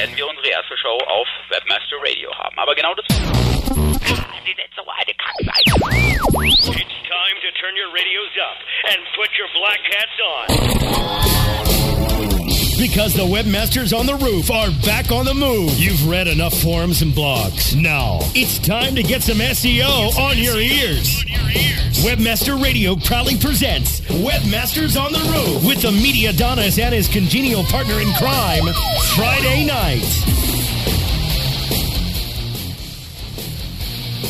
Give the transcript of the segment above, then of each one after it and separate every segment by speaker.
Speaker 1: werden wir unsere erste Show auf Webmaster Radio haben. Aber genau das... Sie sind so.
Speaker 2: It's time to turn your radios up and put your black hats on.
Speaker 3: Because the webmasters on the roof are back on the move. You've read enough forums and blogs. Now, it's time to get some SEO on your ears. Webmaster Radio proudly presents Webmasters on the Roof with the media Adonis and his congenial partner in crime, Friday night.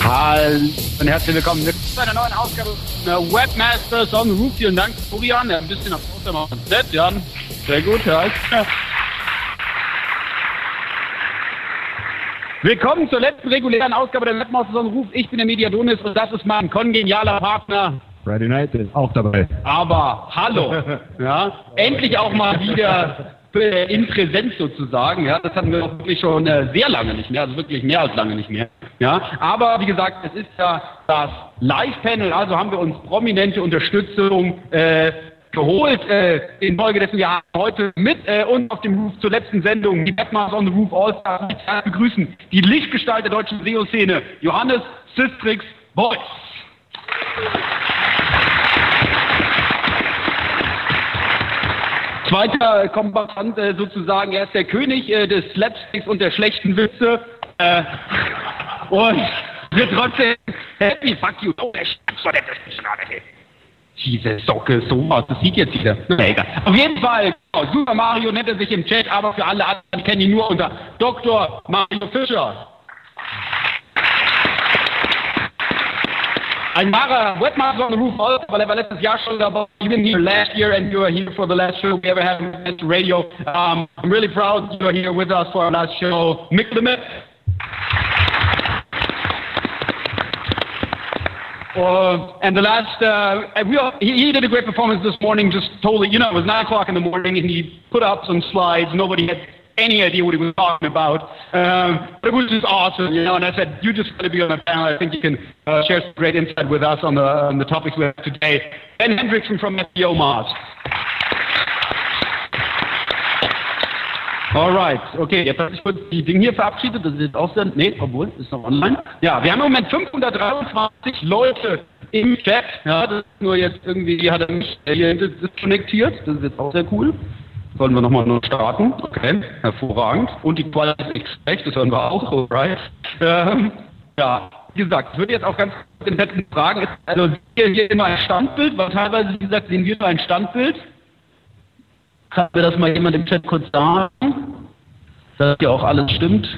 Speaker 4: Hallo und herzlich willkommen zu einer neuen Ausgabe der äh, Webmasters on the Roof. Vielen Dank, Florian, ein bisschen auf Außer Set, Jan. Sehr gut, ja. Willkommen zur letzten regulären Ausgabe der the Roof. Ich bin der Mediadonis und das ist mein kongenialer Partner.
Speaker 5: Friday Night ist auch dabei.
Speaker 4: Aber hallo, ja, endlich auch mal wieder äh, in Präsenz sozusagen. Ja, das hatten wir auch wirklich schon äh, sehr lange nicht mehr, also wirklich mehr als lange nicht mehr. Ja, aber wie gesagt, es ist ja das Live-Panel, also haben wir uns prominente Unterstützung äh, geholt. Äh, in Folge dessen wir haben heute mit äh, uns auf dem Roof zur letzten Sendung die Webmasters on the Roof All-Stars begrüßen die Lichtgestalt der deutschen SEO-Szene, Johannes Sistrix Beuys. Zweiter Kombatant äh, sozusagen, er ist der König äh, des Slapsticks und der schlechten Witze. Äh, und wird trotzdem happy, fuck you. Oh, der Scheiße, das ist gerade diese Socke, sowas, das sieht jetzt wieder. Na, egal. Auf jeden Fall, Super Mario nennt er sich im Chat, aber für alle anderen kennen ihn nur unter Dr. Mario Fischer. Ein wahrer Webmaster on the Roof also, weil er war letztes Jahr schon dabei. You've been here last year and you are here for the last show we ever had on radio. Um, I'm really proud you are here with us for our last show. Mick the Myth. Uh, and the last, uh, we all, he, he, did a great performance this morning, just totally, you know, it was 9 o'clock in the morning, and he put up some slides. Nobody had any idea what he was talking about. Um, but it was just awesome, you know, and I said, you just got to be on the panel. I think you can uh, share some great insight with us on the, on the topics we have today. Ben Hendrickson from SEO Mars. Alright, okay, jetzt habe ich kurz die Dinge hier verabschiedet, das ist jetzt auch sehr, nee, obwohl, ist noch online. Ja, wir haben im Moment 523 Leute im Chat, ja, das ist nur jetzt irgendwie, hat er mich hier disconnectiert, das ist jetzt auch sehr cool. Sollen wir nochmal neu starten? Okay, hervorragend. Und die Qualität ist schlecht, das hören wir auch, alright. Ähm, ja, wie gesagt, ich würde jetzt auch ganz den letzten fragen, also hier, hier immer ein Standbild, weil teilweise, wie gesagt, sehen wir nur ein Standbild. Kann mir das mal jemand im Chat kurz sagen? Dass hier auch alles stimmt.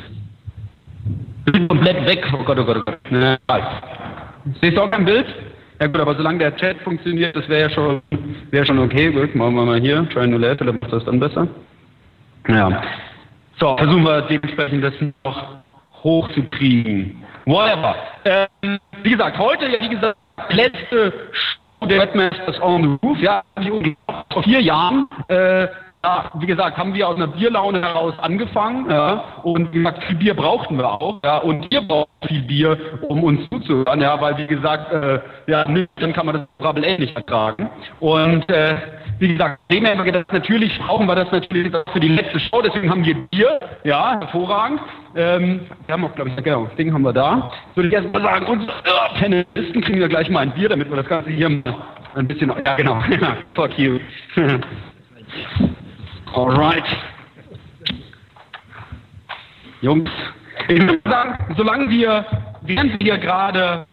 Speaker 4: Ich bin komplett weg. Oh Gott, oh Gott, oh Gott. Siehst du auch kein Bild? Ja gut, aber solange der Chat funktioniert, das wäre ja schon, wär schon okay. Gut, machen wir mal hier. Try New Layer, vielleicht macht das dann besser. Ja. So, versuchen wir dementsprechend das noch hochzukriegen. Whatever. Ähm, wie gesagt, heute, ja, wie gesagt, letzte der Webmasters on the Roof, ja, vier Jahren, äh, ja, wie gesagt, haben wir aus einer Bierlaune heraus angefangen, ja, und wie gesagt, viel Bier brauchten wir auch, ja, und ihr braucht viel Bier, um uns zuzuhören, ja, weil wie gesagt, äh, ja, dann kann man das Brabbel nicht ertragen. Und äh, wie gesagt, dem wir gedacht, natürlich brauchen wir das natürlich für die letzte Show, deswegen haben wir Bier, ja, hervorragend. Ähm, wir haben auch, glaube ich, genau, das Ding haben wir da. Würde ich erst mal sagen, unsere äh, Panelisten kriegen wir gleich mal ein Bier, damit wir das Ganze hier ein bisschen, ja genau, fuck you. Alright. Jungs, ich würde sagen, solange wir, während wir gerade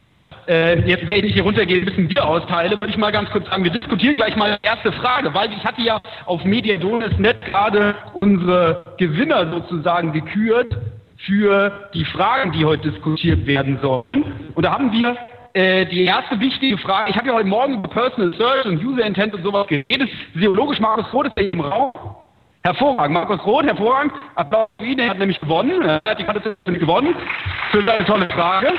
Speaker 4: äh, jetzt wenn ich hier runtergehe, ein bisschen Bier austeile, würde ich mal ganz kurz sagen, wir diskutieren gleich mal die erste Frage, weil ich hatte ja auf Mediadonis.net gerade unsere Gewinner sozusagen gekürt für die Fragen, die heute diskutiert werden sollen. Und da haben wir äh, die erste wichtige Frage, ich habe ja heute Morgen über Personal Search und User Intent und sowas geredet. Physiologisch Markus Roth ist im Raum. Hervorragend. Markus Roth, hervorragend. Applaus für ihn, er hat nämlich gewonnen. Er hat die Karte gewonnen. Für seine tolle Frage.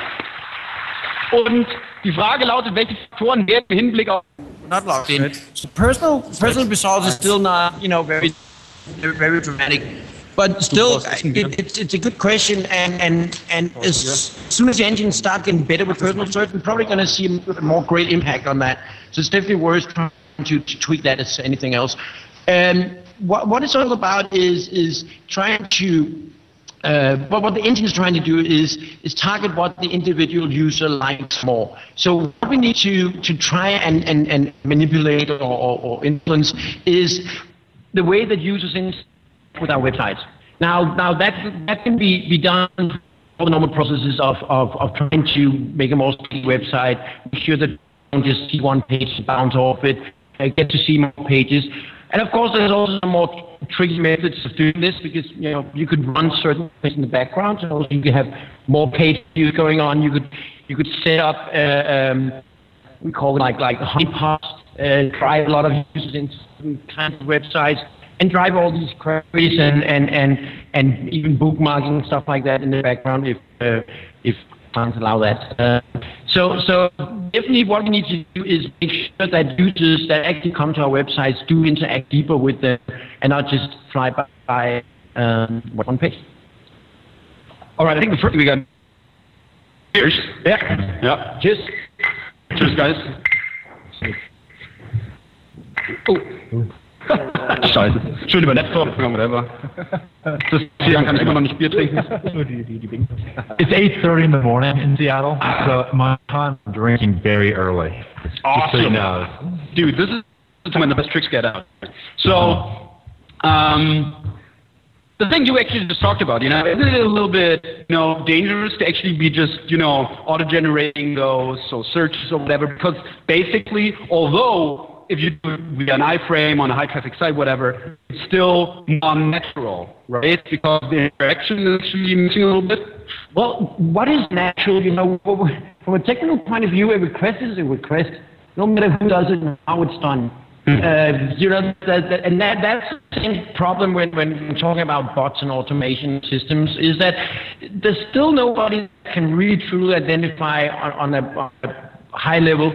Speaker 4: Und die Frage lautet, welche Faktoren werden im Hinblick auf
Speaker 6: not locked in. So personal personal results is still not, you know, very very dramatic. But still, it, it's, it's a good question, and and and as soon as the engines start getting better with personal search, we're probably going to see a more great impact on that. So it's definitely worth trying to, to tweak that as anything else. Um, what, what it's all about is is trying to uh, but what the engine is trying to do is is target what the individual user likes more. So what we need to to try and and, and manipulate or, or, or influence is the way that users interact with our websites. Now now that that can be, be done all the normal processes of, of, of trying to make a more website, make sure that you don't just see one page bounce off it, uh, get to see more pages. And of course, there's also some more tricky methods of doing this because you know you could run certain things in the background, so you could have more page views going on. You could you could set up uh, um, we call it like like honeypots, uh, drive a lot of users into kind of websites, and drive all these queries and and and and even bookmarking and stuff like that in the background if uh, if clients allow that. Uh, so so definitely what we need to do is make sure that users that actually come to our websites do interact deeper with them and not just fly by, by um, one page.
Speaker 4: All right, I think the first we got. Cheers. Yeah. Yeah. Cheers. Cheers, guys. Oh. Scheiße. Schön über Laptop, whatever. Das hier kann ich immer noch nicht Bier trinken.
Speaker 5: It's 8.30 in the morning in Seattle, so my time I'm drinking very early. Just so you
Speaker 4: Awesome.
Speaker 5: know.
Speaker 4: Dude, this is the time when the best tricks get out. So, um, the thing you actually just talked about, you know, isn't it a little bit, you know, dangerous to actually be just, you know, auto-generating those, so searches or whatever, because basically, although if you do an iframe on a high-traffic site, whatever, it's still non-natural, right? Because the interaction is actually missing a little bit.
Speaker 6: Well, what is natural? You know, from a technical point of view, a request is a request. No matter who does it and how it's done. Uh, you know, that, that, and that, that's the same problem when, when we're talking about bots and automation systems is that there's still nobody that can really truly identify on, on, a, on a high level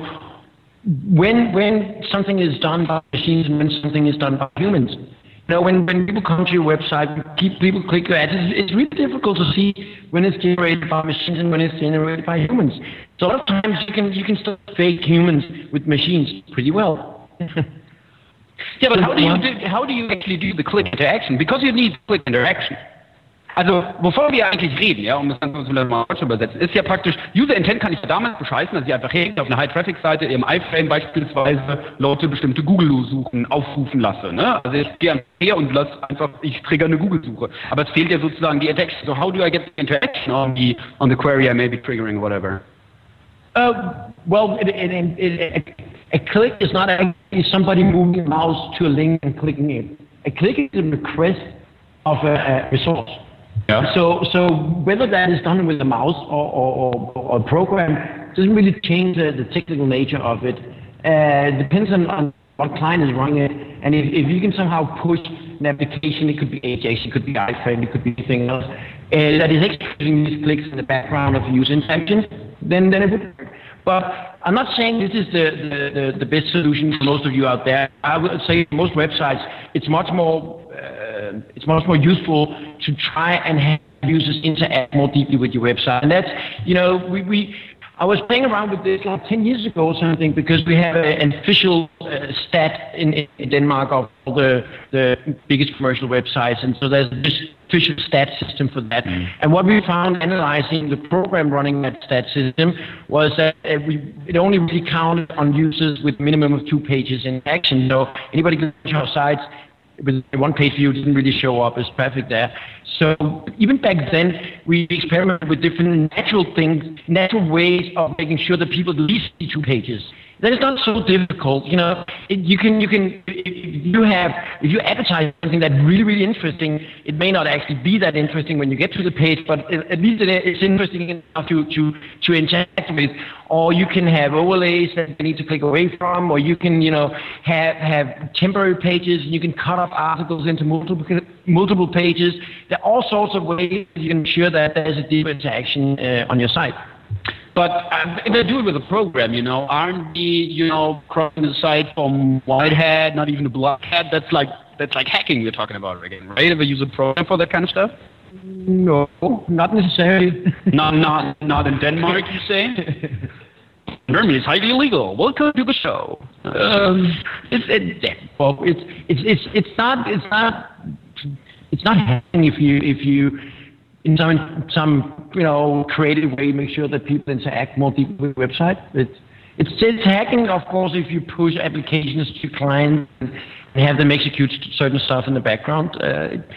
Speaker 6: when when something is done by machines and when something is done by humans. You know, when, when people come to your website, keep people click your ads, it's, it's really difficult to see when it's generated by machines and when it's generated by humans. So a lot of times you can you can still fake humans with machines pretty well.
Speaker 4: Yeah, but how do you do, how do you actually do the click interaction? Because you need click interaction. Also, wovon wir eigentlich reden, ja, um das Ganze mal zu übersetzen, ist ja praktisch, User Intent kann ich ja damals bescheißen, dass ich einfach hergehe auf eine High-Traffic-Seite, im iFrame beispielsweise Leute bestimmte Google-Suchen aufrufen lasse. Ne? Also ich gehe her und lasse einfach, ich trigger eine Google-Suche. Aber es fehlt ja sozusagen die Interaction. So how do I get the interaction on the, on the query I may be triggering, whatever?
Speaker 6: Uh, well, it, it, it, a click is not actually somebody moving a mouse to a link and clicking it. A click is a request of a, a resource.
Speaker 4: Yeah.
Speaker 6: So, so whether that is done with a mouse or, or, or, or a program doesn't really change the, the technical nature of it. Uh, depends on, on what client is running it, and if, if you can somehow push an application, it could be Ajax, it could be iframe, it could be anything else, uh, that is executing these clicks in the background of user interaction, then then it would. work. But I'm not saying this is the, the, the, the best solution for most of you out there. I would say most websites, it's much more uh, it's much more useful to try and have users interact more deeply with your website. And that's, you know, we, we I was playing around with this like 10 years ago or something because we have a, an official uh, stat in, in Denmark of all the, the biggest commercial websites. And so there's this official stat system for that. And what we found analyzing the program running that stat system was that uh, we, it only really counted on users with minimum of two pages in action. So anybody can go to our sites with one-page view didn't really show up as traffic there. So even back then, we experimented with different natural things, natural ways of making sure that people at least see two pages. That is not so difficult, you know. It, you can, you can, if you have, if you advertise something that's really, really interesting, it may not actually be that interesting when you get to the page, but at least it, it's interesting enough to, to, to interact with. Or you can have overlays that you need to click away from, or you can, you know, have have temporary pages. And you can cut up articles into multiple multiple pages. There are all sorts of ways you can ensure that there's a deeper interaction uh, on your site.
Speaker 4: But if they do it with a program, you know, aren't the, you know, crossing the site from white hat, not even a black hat, that's like that's like hacking we're talking about again, right? If I use a program for that kind of stuff?
Speaker 6: No, not necessarily.
Speaker 4: not not not in Denmark, you say? Germany is highly illegal. Welcome to the show.
Speaker 6: Um, it's it, well, it's it's it's it's not it's not it's not hacking if you if you in some some you know creative way make sure that people interact more deeply with the website. It's it's, it's hacking, of course, if you push applications to clients and have them execute certain stuff in the background. Uh, it,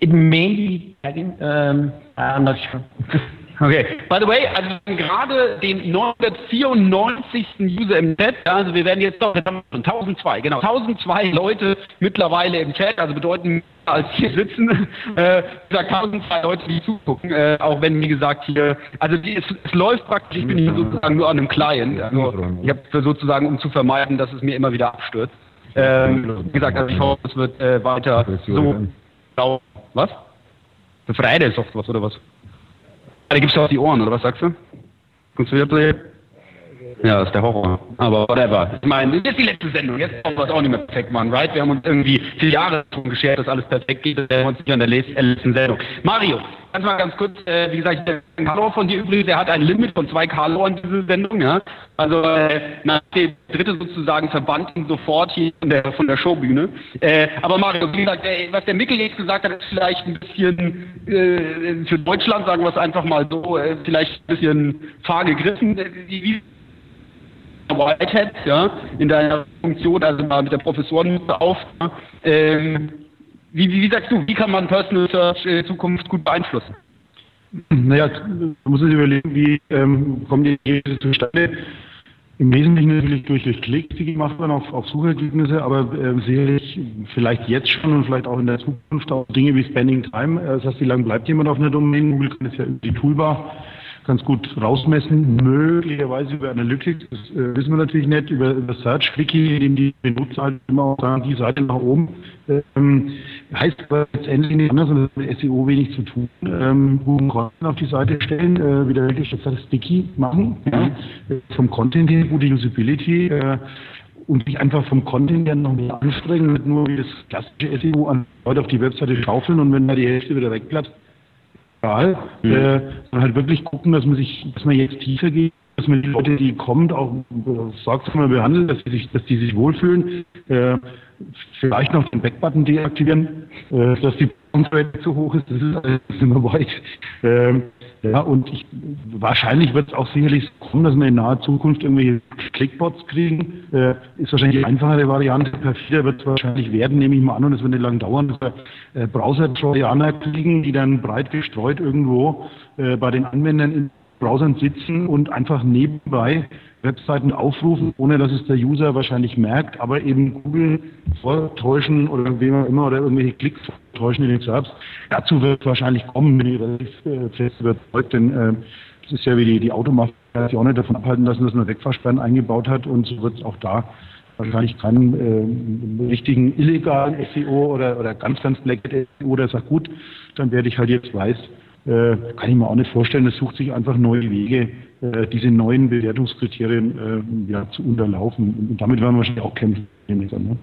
Speaker 6: it may be hacking. Um, I'm not sure.
Speaker 4: Okay. By the way, also gerade den 994. User im Chat, also wir werden jetzt doch, 1002, genau, 1002 Leute mittlerweile im Chat, also bedeuten mehr als hier sitzen, äh, gesagt 1002 Leute, die zugucken, äh, auch wenn, wie gesagt, hier, also die, es, es läuft praktisch, ich bin hier sozusagen nur an einem Client, also ich habe sozusagen, um zu vermeiden, dass es mir immer wieder abstürzt. Ähm, wie gesagt, also ich hoffe, es wird äh, weiter so, was? Für Friday doch was, oder was? Da gibst du auf die Ohren, oder was sagst du? Kommst du? Ja, das ist der Horror. Aber whatever. Ich meine, das ist die letzte Sendung. Jetzt wollen wir es auch nicht mehr perfekt machen, right? Wir haben uns irgendwie vier Jahre schon geschert, dass alles perfekt geht. Das werden wir uns nicht an der letzten Sendung. Mario, kannst mal ganz kurz, äh, wie gesagt, Karlauer von dir übrigens, der hat ein Limit von zwei Karlauern diese Sendung, ja? Also, äh, nach dem dritte sozusagen verbannt ihn sofort hier von der, von der Showbühne. Äh, aber Mario, wie gesagt, der, was der Mickel jetzt gesagt hat, ist vielleicht ein bisschen äh, für Deutschland, sagen wir es einfach mal so, äh, vielleicht ein bisschen fahr gegriffen. Wie Whitehead, ja, in deiner Funktion, also mal mit der Professorenmütze auf. Ähm, wie, wie, wie sagst du, wie kann man Personal Search in Zukunft gut beeinflussen?
Speaker 7: Naja, man muss sich überlegen, wie ähm, kommen die Ergebnisse zustande. Im Wesentlichen natürlich durch, Klicks, die gemacht werden auf, auf Suchergebnisse, aber äh, sicherlich vielleicht jetzt schon und vielleicht auch in der Zukunft auch Dinge wie Spending Time. Äh, das heißt, wie lange bleibt jemand auf einer Domain? Google kann es ja die Toolbar ganz gut rausmessen, möglicherweise über Analytics, das äh, wissen wir natürlich nicht, über, über Search, Quickie, in dem die Benutzer halt immer auch sagen, die Seite nach oben. Ähm, heißt aber letztendlich nicht anders, und mit SEO wenig zu tun. Ähm, guten Content auf die Seite stellen, äh, wieder wirklich das sticky machen, ja. vom Content her, gute Usability, äh, und sich einfach vom Content her noch mehr anstrengen, nicht nur wie das klassische SEO an Leute auf die Webseite schaufeln und wenn da die Hälfte wieder wegbleibt, egal, mhm. äh, sondern halt wirklich gucken, dass man sich, dass man jetzt tiefer geht, dass man die Leute, die kommen, auch äh, sorgsam behandelt, dass die sich, dass die sich wohlfühlen, äh, vielleicht noch den Backbutton deaktivieren, äh, dass die Bounce zu hoch ist, das ist alles immer weit. Ja, und ich, wahrscheinlich wird es auch sicherlich kommen, dass wir in naher Zukunft irgendwelche Clickbots kriegen. Äh, ist wahrscheinlich die einfachere Variante. Perfider wird es wahrscheinlich werden, nehme ich mal an, und es wird nicht lange dauern, dass wir äh, Browser-Trojaner kriegen, die dann breit gestreut irgendwo äh, bei den Anwendern in Browsern sitzen und einfach nebenbei Webseiten aufrufen, ohne dass es der User wahrscheinlich merkt, aber eben Google vortäuschen oder wem auch immer oder irgendwelche Klicks vortäuschen in den Serbs. Dazu wird wahrscheinlich kommen, bin ich relativ äh, fest überzeugt, denn äh, das ist ja wie die, die Automafia, die auch nicht davon abhalten lassen, dass man Wegfahrsperren eingebaut hat und so wird es auch da wahrscheinlich keinen äh, richtigen illegalen SEO oder, oder ganz, ganz black SEO, der sagt, gut, dann werde ich halt jetzt weiß, äh, kann ich mir auch nicht vorstellen. Es sucht sich einfach neue Wege, äh, diese neuen Bewertungskriterien äh, ja, zu unterlaufen. Und damit werden wir wahrscheinlich auch kämpfen. Ne?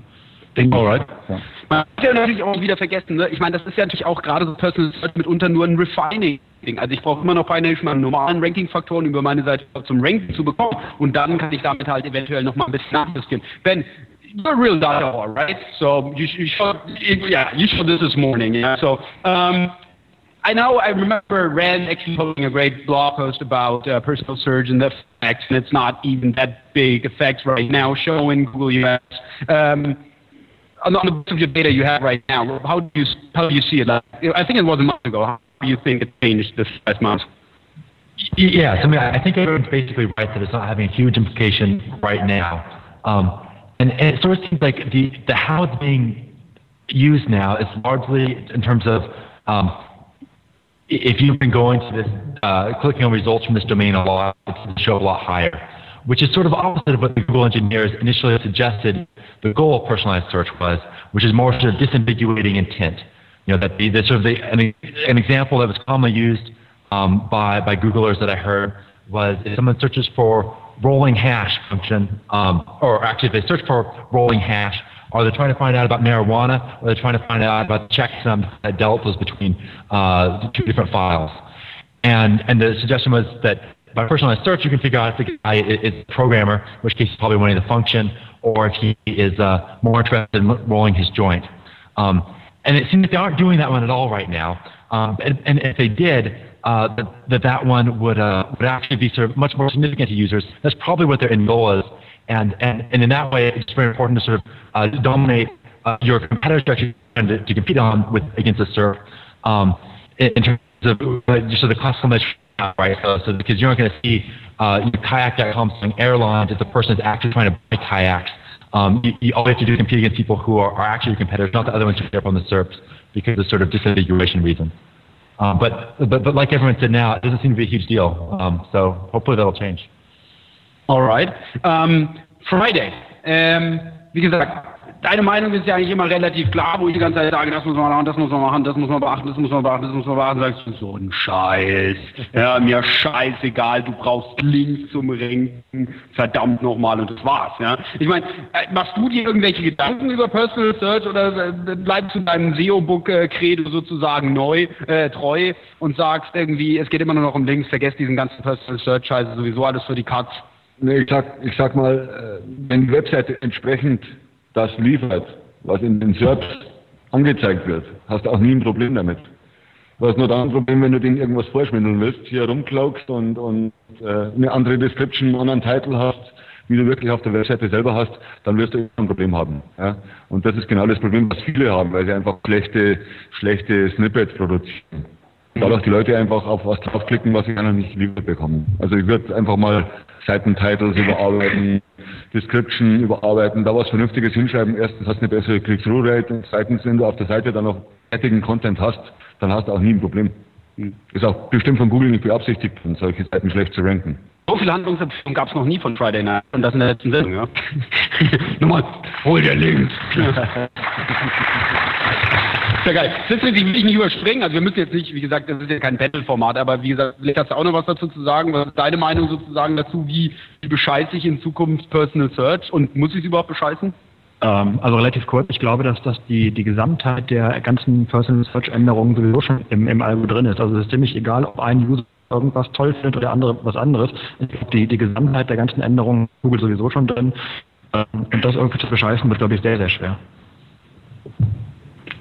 Speaker 4: Denke Alright. Ja. Man hat ja natürlich auch wieder vergessen, ne? ich meine, das ist ja natürlich auch gerade so Personal Search mitunter nur ein Refining. Also ich brauche immer noch eine meine normalen Ranking-Faktoren über meine Seite zum Ranking zu bekommen und dann kann ich damit halt eventuell noch mal ein bisschen nachjustieren. Ben, you're a real data right? So you, you showed, yeah, you showed this this morning, yeah. So um, I know. I remember Rand actually posting a great blog post about uh, personal search and the effects, and it's not even that big effects right now showing Google US. Um, on the your data you have right now, how do you how do you see it? I think it was a month ago. How do you think it changed this last month?
Speaker 5: Yes, I mean, I think everyone's basically right that it's not having a huge implication right now. Um, and, and, it sort of seems like the, the how it's being used now is largely in terms of um, if you've been going to this, uh, clicking on results from this domain a lot, it's show a lot higher, which is sort of opposite of what the Google engineers initially suggested the goal of personalized search was, which is more sort of disambiguating intent. You know, that the, the sort of the, an, an example that was commonly used um, by, by Googlers that I heard was if someone searches for rolling hash function, um, or actually if they search for rolling hash, are they trying to find out about marijuana, or are they trying to find out about checksum that deltas between uh, two different files? And, and the suggestion was that by personalized search, you can figure out if the guy is a programmer, in which case he's probably wanting the function, or if he is uh, more interested in rolling his joint. Um, and it seems that they aren't doing that one at all right now. Um, and, and, if they did, uh, that, that that one would uh, would actually be sort of much more significant to users. That's probably what their end goal is. And and, and in that way, it's very important to sort of uh, dominate uh, your competitors to, to compete on with against the SERP um, in, in terms of just the classical measure, right? So, so because you're not going to see uh, kayak.com saying airlines if the person is actually trying to buy kayaks. Um, you, you, have to do compete against people who are, are actually your competitors, not the other ones who are on the SERPs because of sort of disambiguation reasons. Um, but, but, but like everyone said now, it doesn't seem to be a huge deal. Um, so hopefully that'll change.
Speaker 4: All right. Um, Friday. Ähm, wie gesagt, deine Meinung ist ja eigentlich immer relativ klar, wo ich die ganze Zeit sage, das muss man machen, das muss man machen, das muss man beachten, das muss man beachten, das muss man beachten. Sagst du, so ein Scheiß. Ja, mir scheißegal, du brauchst Links zum Renken, verdammt nochmal und das war's. Ja. Ich meine, äh, machst du dir irgendwelche Gedanken über Personal Search oder äh, bleibst du deinem SEO-Book-Credo sozusagen neu, äh, treu und sagst irgendwie, es geht immer nur noch um Links, vergesst diesen ganzen Personal Search-Scheiße, sowieso alles für die Cuts.
Speaker 8: Nee, ich sag, ich sag mal, äh, wenn die Webseite entsprechend das liefert, was in den SERPs angezeigt wird, hast du auch nie ein Problem damit. Du hast nur dann ein Problem, wenn du denen irgendwas vorschmindeln willst, hier rumklaugst und, und äh, eine andere Description, einen anderen Titel hast, wie du wirklich auf der Webseite selber hast, dann wirst du ein Problem haben. Ja? Und das ist genau das Problem, was viele haben, weil sie einfach schlechte, schlechte Snippets produzieren. Dadurch die Leute einfach auf was draufklicken, was sie noch nicht liefert bekommen. Also ich würde einfach mal Seitentitles überarbeiten, Description überarbeiten, da was Vernünftiges hinschreiben. Erstens hast du eine bessere Click-Through-Rate und zweitens, wenn du auf der Seite dann noch fertigen Content hast, dann hast du auch nie ein Problem. Ist auch bestimmt von Google nicht beabsichtigt, solche Seiten schlecht zu ranken.
Speaker 4: So viele Handlungsempfehlungen gab es noch nie von Friday Night. Und das in der letzten Sendung, ja. Nochmal, hol dir links. Sehr geil. Das will ich nicht überspringen. Also wir müssen jetzt nicht, wie gesagt, das ist ja kein Battle-Format, aber wie gesagt, vielleicht hast du auch noch was dazu zu sagen. Was ist deine Meinung sozusagen dazu? Wie, wie bescheiße ich in Zukunft Personal Search und muss ich es überhaupt bescheißen?
Speaker 9: Ähm, also relativ kurz. Ich glaube, dass das die, die Gesamtheit der ganzen Personal Search Änderungen sowieso schon im, im Algo drin ist. Also es ist ziemlich egal, ob ein User irgendwas toll findet oder der andere was anderes. Die, die Gesamtheit der ganzen Änderungen Google sowieso schon drin. Ähm, und das irgendwie zu bescheißen wird, glaube ich, sehr, sehr schwer.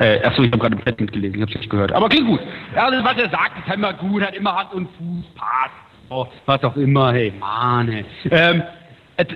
Speaker 4: Äh, achso, ich habe gerade im Bett mitgelesen, ich habe es nicht gehört. Aber klingt gut. Alles, was er sagt, ist immer gut, hat immer Hand und Fuß, passt. Oh, was auch immer, hey, Mann, hey. Ähm,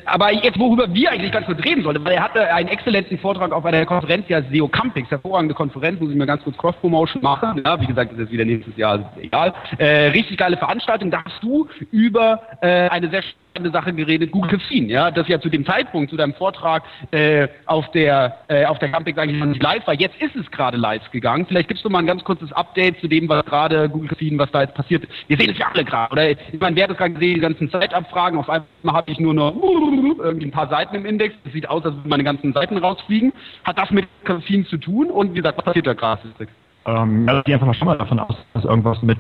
Speaker 4: aber jetzt, worüber wir eigentlich ganz kurz reden sollten, weil er hatte einen exzellenten Vortrag auf einer Konferenz, heißt SEO Campings, hervorragende Konferenz, muss ich mir ganz kurz Cross-Promotion machen. Ja, wie gesagt, das ist wieder nächstes Jahr, ist egal. Äh, richtig geile Veranstaltung. Da hast du über äh, eine sehr eine Sache geredet, Google Caffeine, ja, das ja zu dem Zeitpunkt, zu deinem Vortrag äh, auf der äh, auf der Camping eigentlich noch nicht live war. Jetzt ist es gerade live gegangen. Vielleicht gibst du mal ein ganz kurzes Update zu dem, was gerade Google Caffeine, was da jetzt passiert. Wir sehen es ja alle gerade, oder? Ich meine, wer hat es gerade gesehen, die ganzen Zeitabfragen. Auf einmal habe ich nur noch irgendwie ein paar Seiten im Index. Das sieht aus, als würden meine ganzen Seiten rausfliegen. Hat das mit Caffeine zu tun? Und wie gesagt, was passiert da gerade?
Speaker 9: Ähm, ja, die einfach mal schon mal davon aus, dass irgendwas mit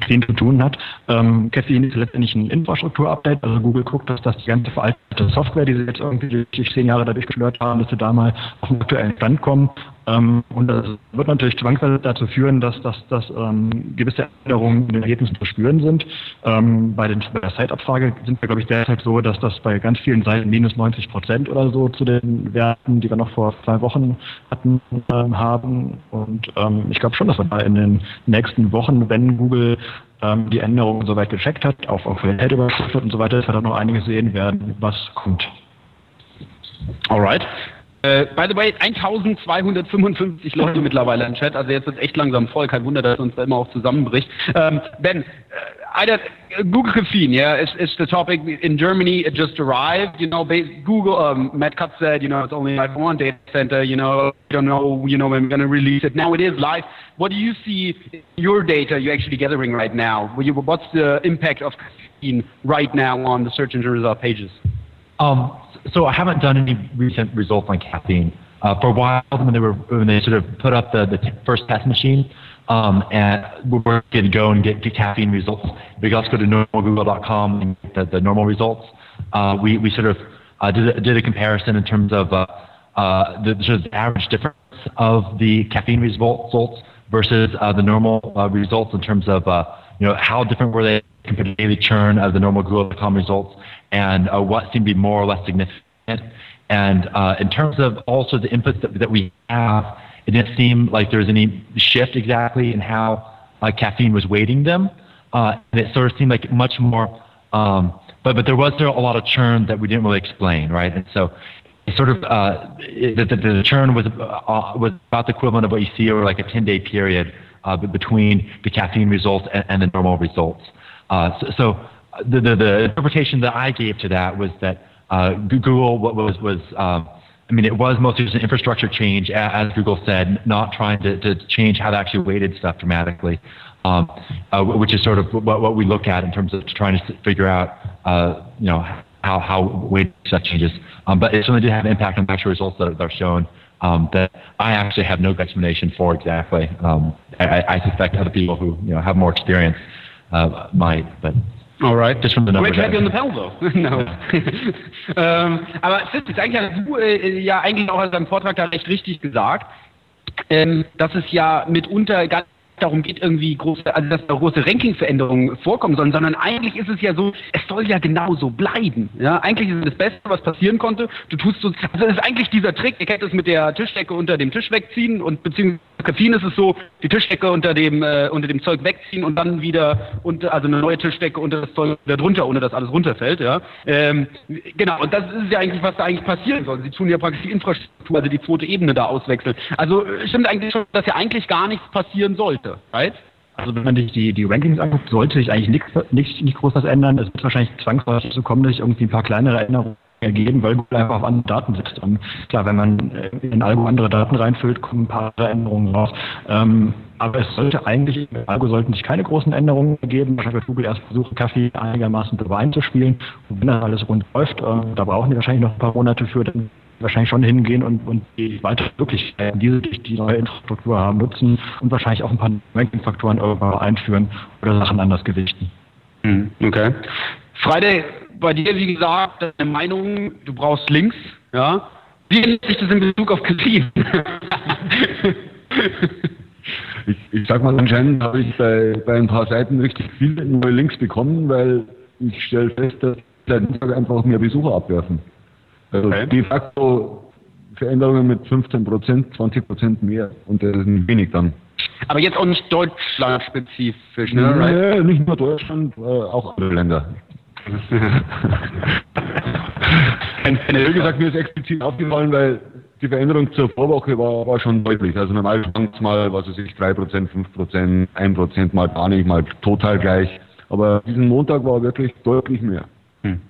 Speaker 9: Caffein zu tun hat. Ähm, Caffein ist letztendlich ein Infrastruktur-Update. Also Google guckt, dass das die ganze veraltete Software, die sie jetzt irgendwie durch zehn Jahre dadurch geschlört haben, dass sie da mal auf den aktuellen Stand kommen. Ähm, und das wird natürlich zwangsweise dazu führen, dass, dass, dass ähm, gewisse Änderungen in den Ergebnissen zu spüren sind. Ähm, bei, den, bei der Zeitabfrage sind wir, glaube ich, derzeit so, dass das bei ganz vielen Seiten minus 90 Prozent oder so zu den Werten, die wir noch vor zwei Wochen hatten, ähm, haben. Und ähm, ich glaube schon, dass wir da in den nächsten Wochen, wenn Google ähm, die Änderungen soweit gecheckt hat, auch auf Qualität überprüft und so weiter, dass wir da noch einiges sehen werden, was kommt.
Speaker 4: Alright. Äh, by the way, 1255 Leute mittlerweile im Chat, also jetzt ist echt langsam voll, kein Wunder, dass uns da immer auch zusammenbricht. Ähm, ben, uh, Google Caffeine, yeah, it's, it's the topic in Germany. It just arrived, you know. Google, um, Matt Cutts said, you know, it's only live one data center. You know, don't know, you know, when we're going to release it. Now it is live. What do you see your data you're actually gathering right now? What's the impact of caffeine right now on the search engine result pages?
Speaker 5: Um, so I haven't done any recent results on caffeine. Uh, for a while, when they were when they sort of put up the, the t- first test machine, um, and we were going to go and get, get caffeine results. We also go to normalgoogle.com and get the, the normal results. Uh, we we sort of uh, did a, did a comparison in terms of uh, uh, the sort of average difference of the caffeine results versus uh, the normal results in terms of you know how different were they compared to daily churn of the normal Google.com results and uh, what seemed to be more or less significant. And uh, in terms of also the inputs that, that we have, it didn't seem like there was any shift exactly in how uh, caffeine was weighting them. Uh, and it sort of seemed like much more, um, but, but there was a lot of churn that we didn't really explain, right? And so it sort of, uh, the, the, the, churn was, uh, was about the equivalent of what you see over like a 10 day period uh, between the caffeine results and, and the normal results. Uh, so, so the, the, the, interpretation that I gave to that was that uh, Google was, was um, I mean, it was mostly just an infrastructure change, as Google said, not trying to, to change how they actually weighted stuff dramatically, um, uh, which is sort of what, what we look at in terms of trying to figure out, uh, you know, how, how weight stuff changes. Um, but it certainly did have an impact on the actual results that, that are shown um, that I actually have no explanation for exactly. Um, I, I, suspect other people who you know have more experience uh, might, but.
Speaker 4: Alright.
Speaker 5: Just from the numbers.
Speaker 4: Great happy on the panel, though. no. ähm, aber Sid, eigentlich hast du äh, ja eigentlich auch in deinem Vortrag da recht richtig gesagt, ähm, dass es ja mitunter ganz darum geht, irgendwie große, also dass da große Ranking-Veränderungen vorkommen sollen, sondern eigentlich ist es ja so, es soll ja genauso bleiben. Ja, eigentlich ist es das Beste, was passieren konnte. Du tust so, also es ist eigentlich dieser Trick, ihr kennt es mit der Tischdecke unter dem Tisch wegziehen und beziehungsweise Kaffein ist es so, die Tischdecke unter dem, äh, unter dem Zeug wegziehen und dann wieder unter, also eine neue Tischdecke unter das Zeug wieder drunter, ohne dass alles runterfällt, ja. Ähm, genau, und das ist ja eigentlich, was da eigentlich passieren soll. Sie tun ja praktisch die Infrastruktur, also die zweite Ebene da auswechseln. Also äh, stimmt eigentlich schon, dass ja eigentlich gar nichts passieren sollte, right?
Speaker 9: Also wenn man sich die, die Rankings anguckt, sollte sich eigentlich nichts nicht, nicht groß was ändern. Es wird wahrscheinlich zwangsläufig so kommen, dass sich irgendwie ein paar kleinere Änderungen ergeben, weil Google einfach auf andere Daten setzt. Und klar, wenn man in ein Algo andere Daten reinfüllt, kommen ein paar Änderungen raus. Ähm, aber es sollte eigentlich, im Algo sollten sich keine großen Änderungen ergeben. Wahrscheinlich wird Google erst versuchen, Kaffee einigermaßen drüber einzuspielen. Und wenn das alles rund läuft, äh, da brauchen die wahrscheinlich noch ein paar Monate für, dann wahrscheinlich schon hingehen und, und die weitere Möglichkeiten, die sie die neue Infrastruktur haben, nutzen und wahrscheinlich auch ein paar Ranking-Faktoren irgendwann einführen oder Sachen anders gewichten.
Speaker 4: Hm, okay. Friday, bei dir, wie gesagt, deine Meinung, du brauchst Links, ja. Wie ändert sich das in Bezug auf Kaffein?
Speaker 8: ich, ich sag mal, anscheinend habe ich bei, bei ein paar Seiten richtig viele neue Links bekommen, weil ich stelle fest, dass die einfach mehr Besucher abwerfen. Also okay. de facto Veränderungen mit 15 Prozent, 20 Prozent mehr und das ist nicht wenig dann.
Speaker 4: Aber jetzt auch nicht deutschlandspezifisch,
Speaker 8: ne? Nee, right? nicht nur Deutschland, äh, auch andere Länder. Wie gesagt, mir ist explizit aufgefallen, weil die Veränderung zur Vorwoche war, war schon deutlich. Also normal schwankt es mal, was weiß ich, 3%, 5%, 1% mal gar nicht, mal total gleich. Aber diesen Montag war wirklich deutlich mehr. Hm.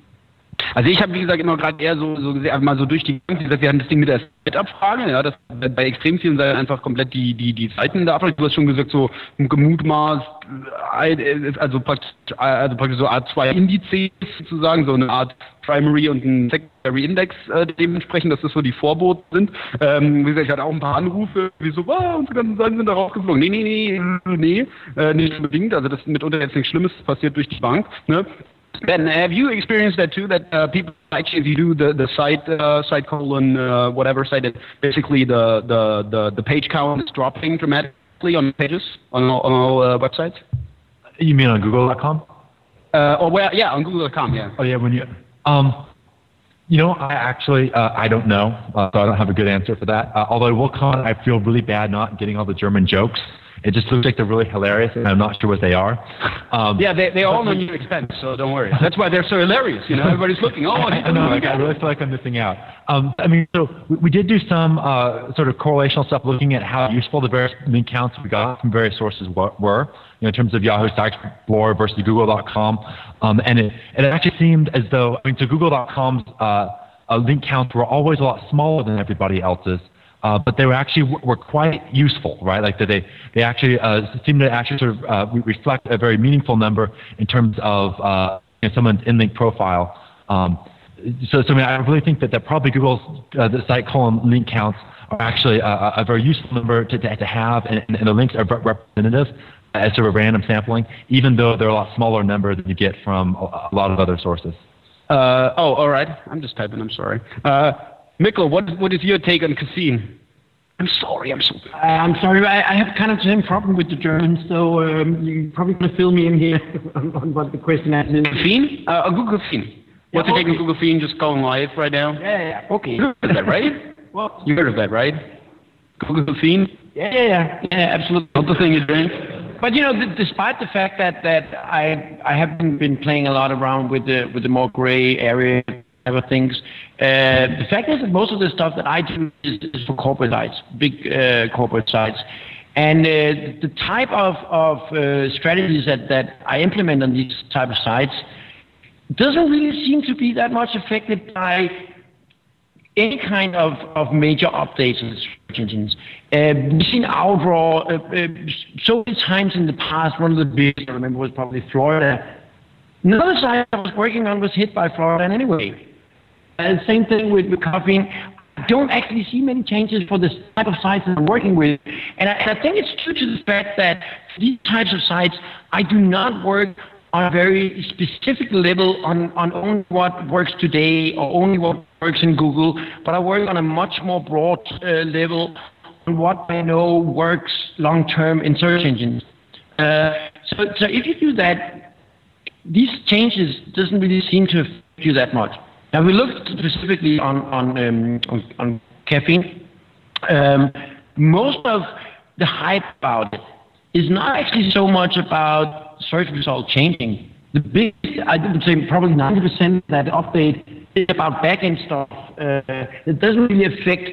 Speaker 4: Also ich habe, wie gesagt, immer gerade eher so, so gesehen, mal so durch die, wie gesagt, wir hatten das Ding mit der Zeitabfrage, ja, das bei extrem vielen Seiten einfach komplett die, die, die Seiten da abfragt. Du hast schon gesagt, so gemutmaßt, äh, also praktisch, also praktisch so Art zwei Indizes sozusagen, so eine Art Primary und ein Secondary Index äh, dementsprechend, dass das so die Vorboten sind. Ähm, wie gesagt, ich hatte auch ein paar Anrufe, wie so, wow, unsere ganzen Seiten sind da rausgeflogen. Nee, nee, nee, nee, äh, nicht unbedingt. Also das ist mitunter jetzt nichts Schlimmes passiert durch die Bank. Ne? Ben, have you experienced that too? That uh, people actually, if you do the the site uh, site colon uh, whatever site, that basically the, the the the page count is dropping dramatically on pages on all, on all uh, websites.
Speaker 5: You mean on Google.com?
Speaker 4: Uh, or where? Yeah, on Google.com. Yeah.
Speaker 5: Oh yeah, when you um. You know, I actually uh, I don't know, uh, so I don't have a good answer for that. Uh, although I will comment, I feel really bad not getting all the German jokes. It just looks like they're really hilarious, and I'm not sure what they are.
Speaker 4: Um, yeah, they, they all on your expense, so don't worry. That's why they're so hilarious. You know, everybody's looking. Oh, I,
Speaker 5: I, know, I, I really feel like I'm missing out. Um, I mean, so we, we did do some uh, sort of correlational stuff, looking at how useful the various link counts we got from various sources were. You know, in terms of Yahoo Site Explorer versus Google.com, um, and it, it actually seemed as though I mean, so Google.com's uh, uh, link counts were always a lot smaller than everybody else's. Uh, but they were actually were quite useful, right? Like they they actually uh, seem to actually sort of uh, reflect a very meaningful number in terms of uh, you know, someone's in-link profile. Um, so, so I, mean, I really think that, that probably Google's uh, the site column link counts are actually a, a very useful number to, to, to have, and, and, the links are representative as sort of random sampling, even though they're a lot smaller number than you get from a, a lot of other sources.
Speaker 4: Uh, oh, all right. I'm just typing. I'm sorry. Uh, Mikkel, what what is your take on Cassine? I'm sorry, I'm so.
Speaker 6: I'm sorry, I, I have kind of the same problem with the Germans, so um, you're probably going to fill me in here on, on what the question is.
Speaker 4: Fiend? Uh, uh, Google Fiend. What's
Speaker 6: Yeah,
Speaker 4: it taking
Speaker 6: okay.
Speaker 4: Google Fiend just going live right now?
Speaker 6: Yeah, yeah, okay.
Speaker 4: You heard of that, right?
Speaker 6: Well,
Speaker 4: You heard of that, right? Google Fiend?
Speaker 6: yeah, yeah, yeah, yeah, absolutely.
Speaker 4: Not the thing you drink?
Speaker 6: But you know, th- despite the fact that that I I haven't been playing a lot around with the with the more gray area type of things, uh, the fact is that most of the stuff that I do is, is for corporate sites, big uh, corporate sites. And uh, the type of, of uh, strategies that, that I implement on these type of sites doesn't really seem to be that much affected by any kind of, of major updates in search engines. Uh, we've seen Outdraw uh, so many times in the past. One of the biggest I remember was probably Florida. Another site I was working on was hit by Florida in Uh, same thing with, with caffeine. I don't actually see many changes for this type of sites that I'm working with. And I, and I think it's due to the fact that these types of sites, I do not work on a very specific level on, on only what works today or only what works in Google, but I work on a much more broad uh, level on what I know works long term in search engines. Uh, so, so if you do that, these changes doesn't really seem to affect you that much. Now we looked specifically on on um, on, on caffeine. Um, most of the hype about it is not actually so much about search result changing. The big, I would say probably 90% of that update is about backend stuff. Uh, it doesn't really affect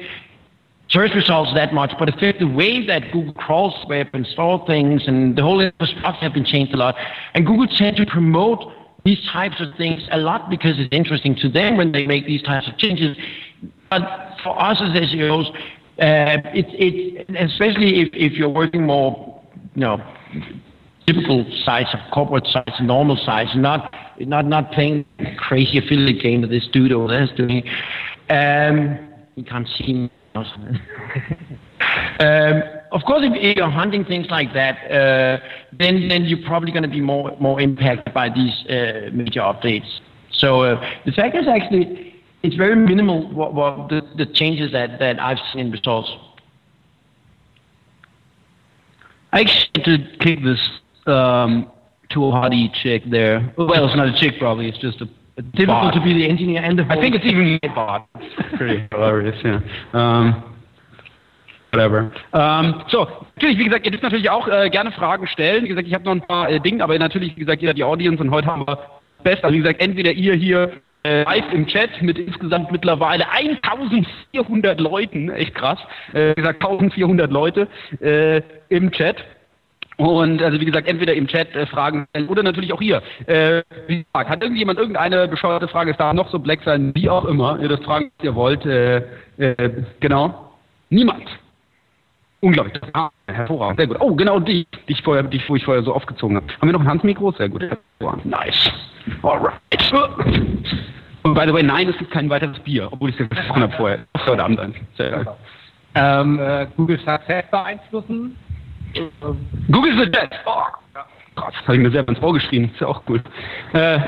Speaker 6: search results that much, but affect the way that Google crawls web and store things, and the whole infrastructure have been changed a lot. And Google tend to promote these types of things a lot because it's interesting to them when they make these types of changes. But for us as SEOs, uh, it's it, especially if, if you're working more, you know, typical size of corporate size, normal size, not not not playing crazy affiliate game that this dude over there is doing. Um, you can't see me. um, of course, if, you're hunting things like that, uh, then then you're probably going to be more more impacted by these uh, major updates. So uh, the fact is actually it's very minimal what, what the, the changes that, that I've seen in results.
Speaker 4: I actually to kick this um, to a hottie chick there. Well, it's not a chick, probably. It's just a, a
Speaker 6: Difficult to be the engineer and the
Speaker 4: I think it's even a bot. Pretty hilarious, yeah. Um, whatever. Ähm, so, natürlich, wie gesagt, ihr dürft natürlich auch äh, gerne Fragen stellen. Wie gesagt, ich habe noch ein paar äh, Dinge, aber natürlich, wie gesagt, jeder die Audience und heute haben wir best. Also wie gesagt, entweder ihr hier äh, live im Chat mit insgesamt mittlerweile 1400 Leuten, echt krass, äh, wie gesagt 1400 Leute äh, im Chat. Und also wie gesagt, entweder im Chat äh, Fragen stellen oder natürlich auch hier. Äh, wie gesagt, hat irgendjemand irgendeine bescheuerte Frage? Es darf noch so black sein, wie auch immer. Ihr das fragen, was ihr wollt. Äh, äh, genau. Niemand. Unglaublich. Ah, hervorragend. Sehr gut. Oh, genau die, die ich vorher, die wo ich vorher so aufgezogen habe. Haben wir noch ein Handmikro? Sehr gut. Hervorragend. Nice. Alright. Und by the way, nein, es gibt kein weiteres Bier, obwohl ich es gesprochen habe vorher. Heute Abend ein. Sehr geil.
Speaker 10: Ähm, äh, Google Success beeinflussen.
Speaker 4: Google Suggest. Oh, Gott, das habe ich mir selber ins Ohr geschrien. Ist ja auch gut. Äh,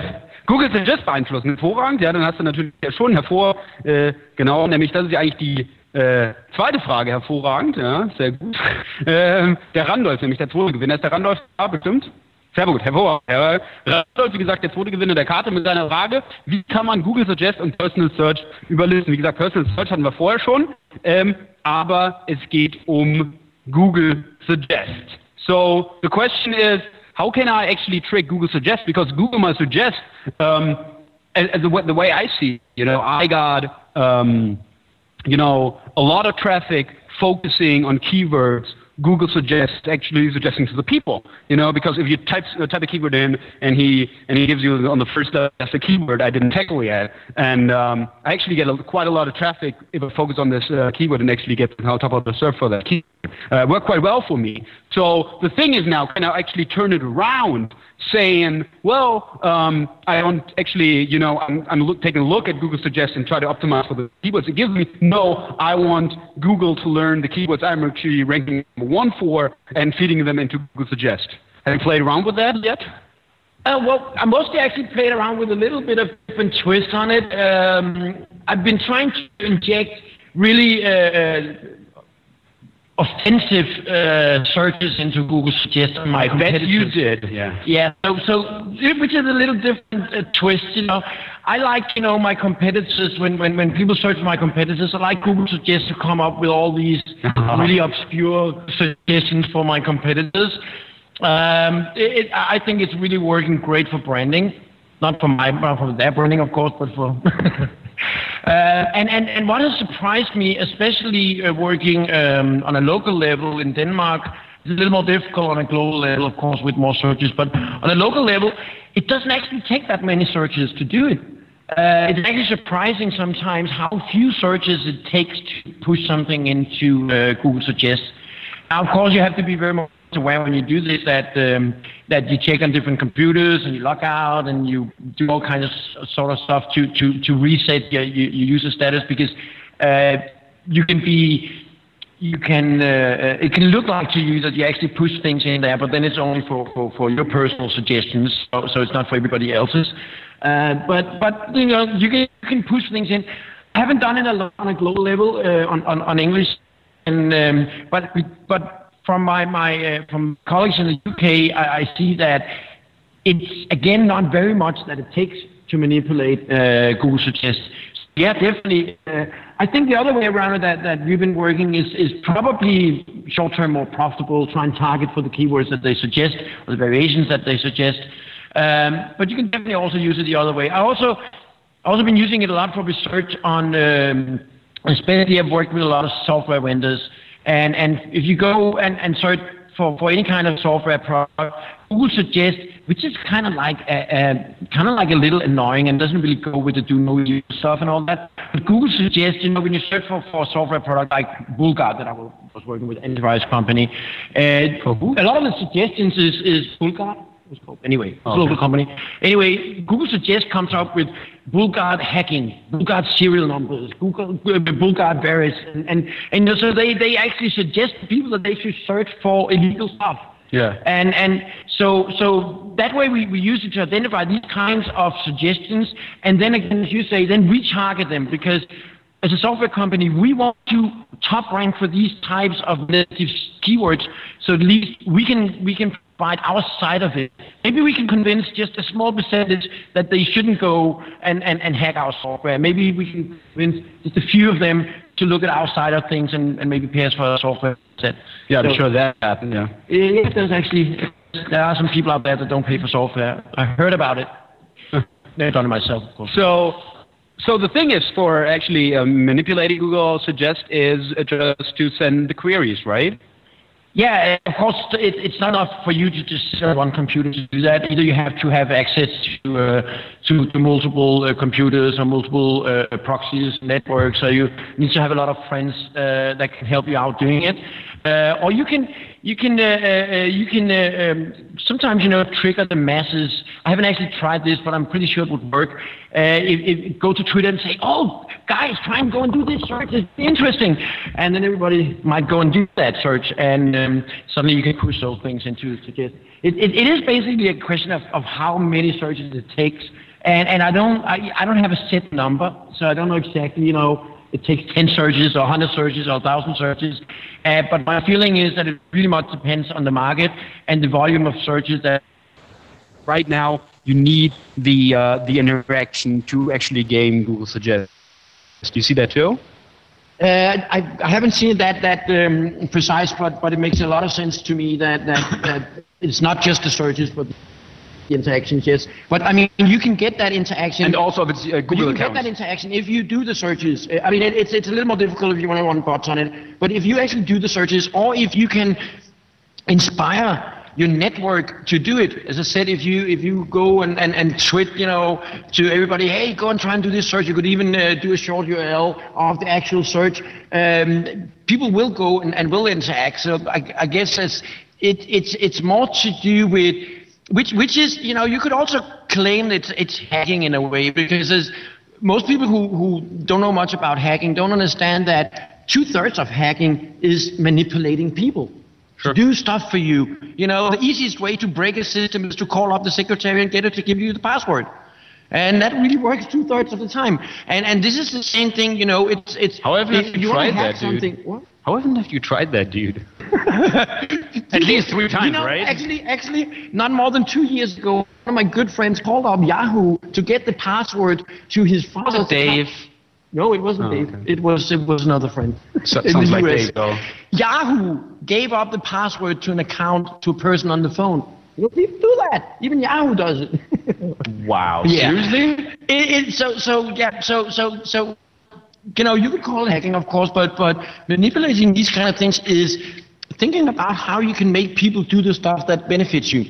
Speaker 4: Google Suggest beeinflussen. Hervorragend. Ja, dann hast du natürlich ja schon hervor, äh, genau, nämlich das ist ja eigentlich die äh, zweite Frage. Hervorragend. Ja, sehr gut. Ähm, der Randolph, nämlich der zweite Gewinner. Ist der Randolph da bestimmt? Sehr gut, hervorragend. Randolph, wie gesagt, der zweite Gewinner der Karte mit seiner Frage, wie kann man Google Suggest und Personal Search überlisten? Wie gesagt, Personal Search hatten wir vorher schon, ähm, aber es geht um Google Suggest. So the question is, how can I actually trick Google Suggest? Because Google might suggest, um, as, as the, way- the way I see, you know, I got, um, you know, a lot of traffic focusing on keywords. Google suggests actually suggesting to the people, you know, because if you type uh, type a keyword in and he and he gives you on the first that's a keyword I didn't tackle yet, and um, I actually get a, quite a lot of traffic if I focus on this uh, keyword and actually get on top of the search for that keyword. Uh, worked quite well for me. So the thing is now, can I actually turn it around, saying, well, um, I don't actually, you know, I'm, I'm look, taking a look at Google Suggest and try to optimize for the keywords it gives me. No, I want Google to learn the keywords I'm actually ranking number one for and feeding them into Google Suggest. Have you played around with that yet?
Speaker 6: Uh, well, I mostly actually played around with a little bit of different twist on it. Um, I've been trying to inject really uh, uh, offensive uh, searches into Google Suggest my
Speaker 4: I bet you did. Yeah.
Speaker 6: Yeah, so, so which is a little different uh, twist, you know. I like, you know, my competitors, when, when, when people search for my competitors, I like Google Suggest to come up with all these really obscure suggestions for my competitors. Um, it, it, I think it's really working great for branding. Not for my, for their branding, of course, but for. Uh, and, and, and what has surprised me, especially uh, working um, on a local level in Denmark, it's a little more difficult on a global level, of course, with more searches, but on a local level, it doesn't actually take that many searches to do it. Uh, it's actually surprising sometimes how few searches it takes to push something into uh, Google Suggest. Now, of course, you have to be very aware when you do this that um, that you check on different computers and you log out and you do all kinds of sort of stuff to to to reset your, your, your user status because uh, you can be you can uh, it can look like to you that you actually push things in there, but then it's only for, for, for your personal suggestions, so, so it's not for everybody else's. Uh, but but you know you can you can push things in. I haven't done it a lot on a global level uh, on, on on English, and um, but but from my my uh, from colleagues in the UK, I, I see that it's again not very much that it takes to manipulate uh, Google Suggest. Yeah, definitely. Uh, I think the other way around that, that we've been working is, is probably short term more profitable, try and target for the keywords that they suggest or the variations that they suggest. Um, but you can definitely also use it the other way. I also also been using it a lot for research on, um, especially I've worked with a lot of software vendors. And, and if you go and, and search for, for any kind of software product, Google suggests, which is kind of like a, a kind of like a little annoying and doesn't really go with the do no use stuff and all that. But Google suggests, you know, when you search for, for a software product like Bulgard that I was working with, enterprise company, uh, a lot of the suggestions is, is Bulgard. What's it called? Anyway, it's a global company. Anyway, Google suggests comes up with Bulgard hacking, Bulgard serial numbers, Google Bulgard various, and and, and so they, they actually suggest to people that they should search for illegal stuff.
Speaker 4: Yeah.
Speaker 6: And and so so that way we, we use it to identify these kinds of suggestions, and then again, as you say, then retarget them because as a software company, we want to top rank for these types of negative keywords, so at least we can we can provide our side of it. Maybe we can convince just a small percentage that they shouldn't go and, and, and hack our software. Maybe we can convince just a few of them to look at our side of things and, and maybe pay us for our software set.
Speaker 4: Yeah, I'm
Speaker 6: So-
Speaker 4: sure that happened. Yeah.
Speaker 6: yeah, there's actually there are some people out there that don't pay for software. I heard about it. Never done it myself, of course.
Speaker 4: So, so the thing is for actually um, manipulating Google Suggest is uh, just to send the queries, right?
Speaker 6: Yeah, of course, it, it's not enough for you to just on one computer to do that. Either you have to have access to uh, to, to multiple uh, computers or multiple uh, proxies, networks. So you need to have a lot of friends uh, that can help you out doing it. Uh, or you can you can uh, you can um, sometimes you know trigger the masses. I haven't actually tried this, but I'm pretty sure it would work. If, if go to Twitter and say, "Oh, guys, try and go and do this search. It's interesting," and then everybody might go and do that search, and um, suddenly you can push those things into suggest. It, it, it is basically a question of, of how many searches it takes, and and I don't I, I don't have a set number, so I don't know exactly you know it takes 10 searches or 100 searches or 1,000 searches. Uh, but my feeling is that it really much depends on the market and the volume of searches that.
Speaker 4: Right now, you need the uh, the interaction to actually gain Google Suggest. Do you see that too?
Speaker 6: Uh, I, I haven't seen that that um, precise, but, but it makes a lot of sense to me that, that, that it's not just the searches, but the interactions, yes. But I mean, you can get that interaction.
Speaker 4: And also if it's uh,
Speaker 6: But you can
Speaker 4: accounts.
Speaker 6: get that interaction if you do the searches. Uh, I mean, it, it's it's a little more difficult if you want to run bots on it. But if you actually do the searches, or if you can inspire your network to do it. As I said, if you if you go and, and, and tweet, you know, to everybody, hey, go and try and do this search. You could even uh, do a short URL of the actual search. Um, people will go and, and will interact. So I, I guess it's it, it's it's more to do with which which is you know you could also claim that it's, it's hacking in a way because most people who, who don't know much about hacking don't understand that two thirds of hacking is manipulating people to do stuff for you. You know, the easiest way to break a system is to call up the secretary and get her to give you the password. And that really works two thirds of the time. And and this is the same thing, you know, it's it's
Speaker 4: However,
Speaker 6: if
Speaker 4: have you tried that, dude?
Speaker 6: what?
Speaker 4: How often have you tried that, dude?
Speaker 6: At
Speaker 4: least three times,
Speaker 6: you know,
Speaker 4: right?
Speaker 6: Actually, actually, not more than two years ago, one of my good friends called up Yahoo to get the password to his father's.
Speaker 4: Dave?
Speaker 6: No, it wasn't
Speaker 4: Oh,
Speaker 6: Dave.
Speaker 4: okay.
Speaker 6: It was it was another friend.
Speaker 4: So,
Speaker 6: in
Speaker 4: sounds
Speaker 6: the
Speaker 4: like
Speaker 6: US.
Speaker 4: Dave, though.
Speaker 6: Yahoo gave up the password to an account to a person on the phone. You know, people do that. Even Yahoo does it.
Speaker 4: Wow.
Speaker 6: Yeah.
Speaker 4: Seriously?
Speaker 6: It, it, so so yeah so so so you know you could call it hacking of course but but manipulating these kind of things is thinking about how you can make people do the stuff that benefits you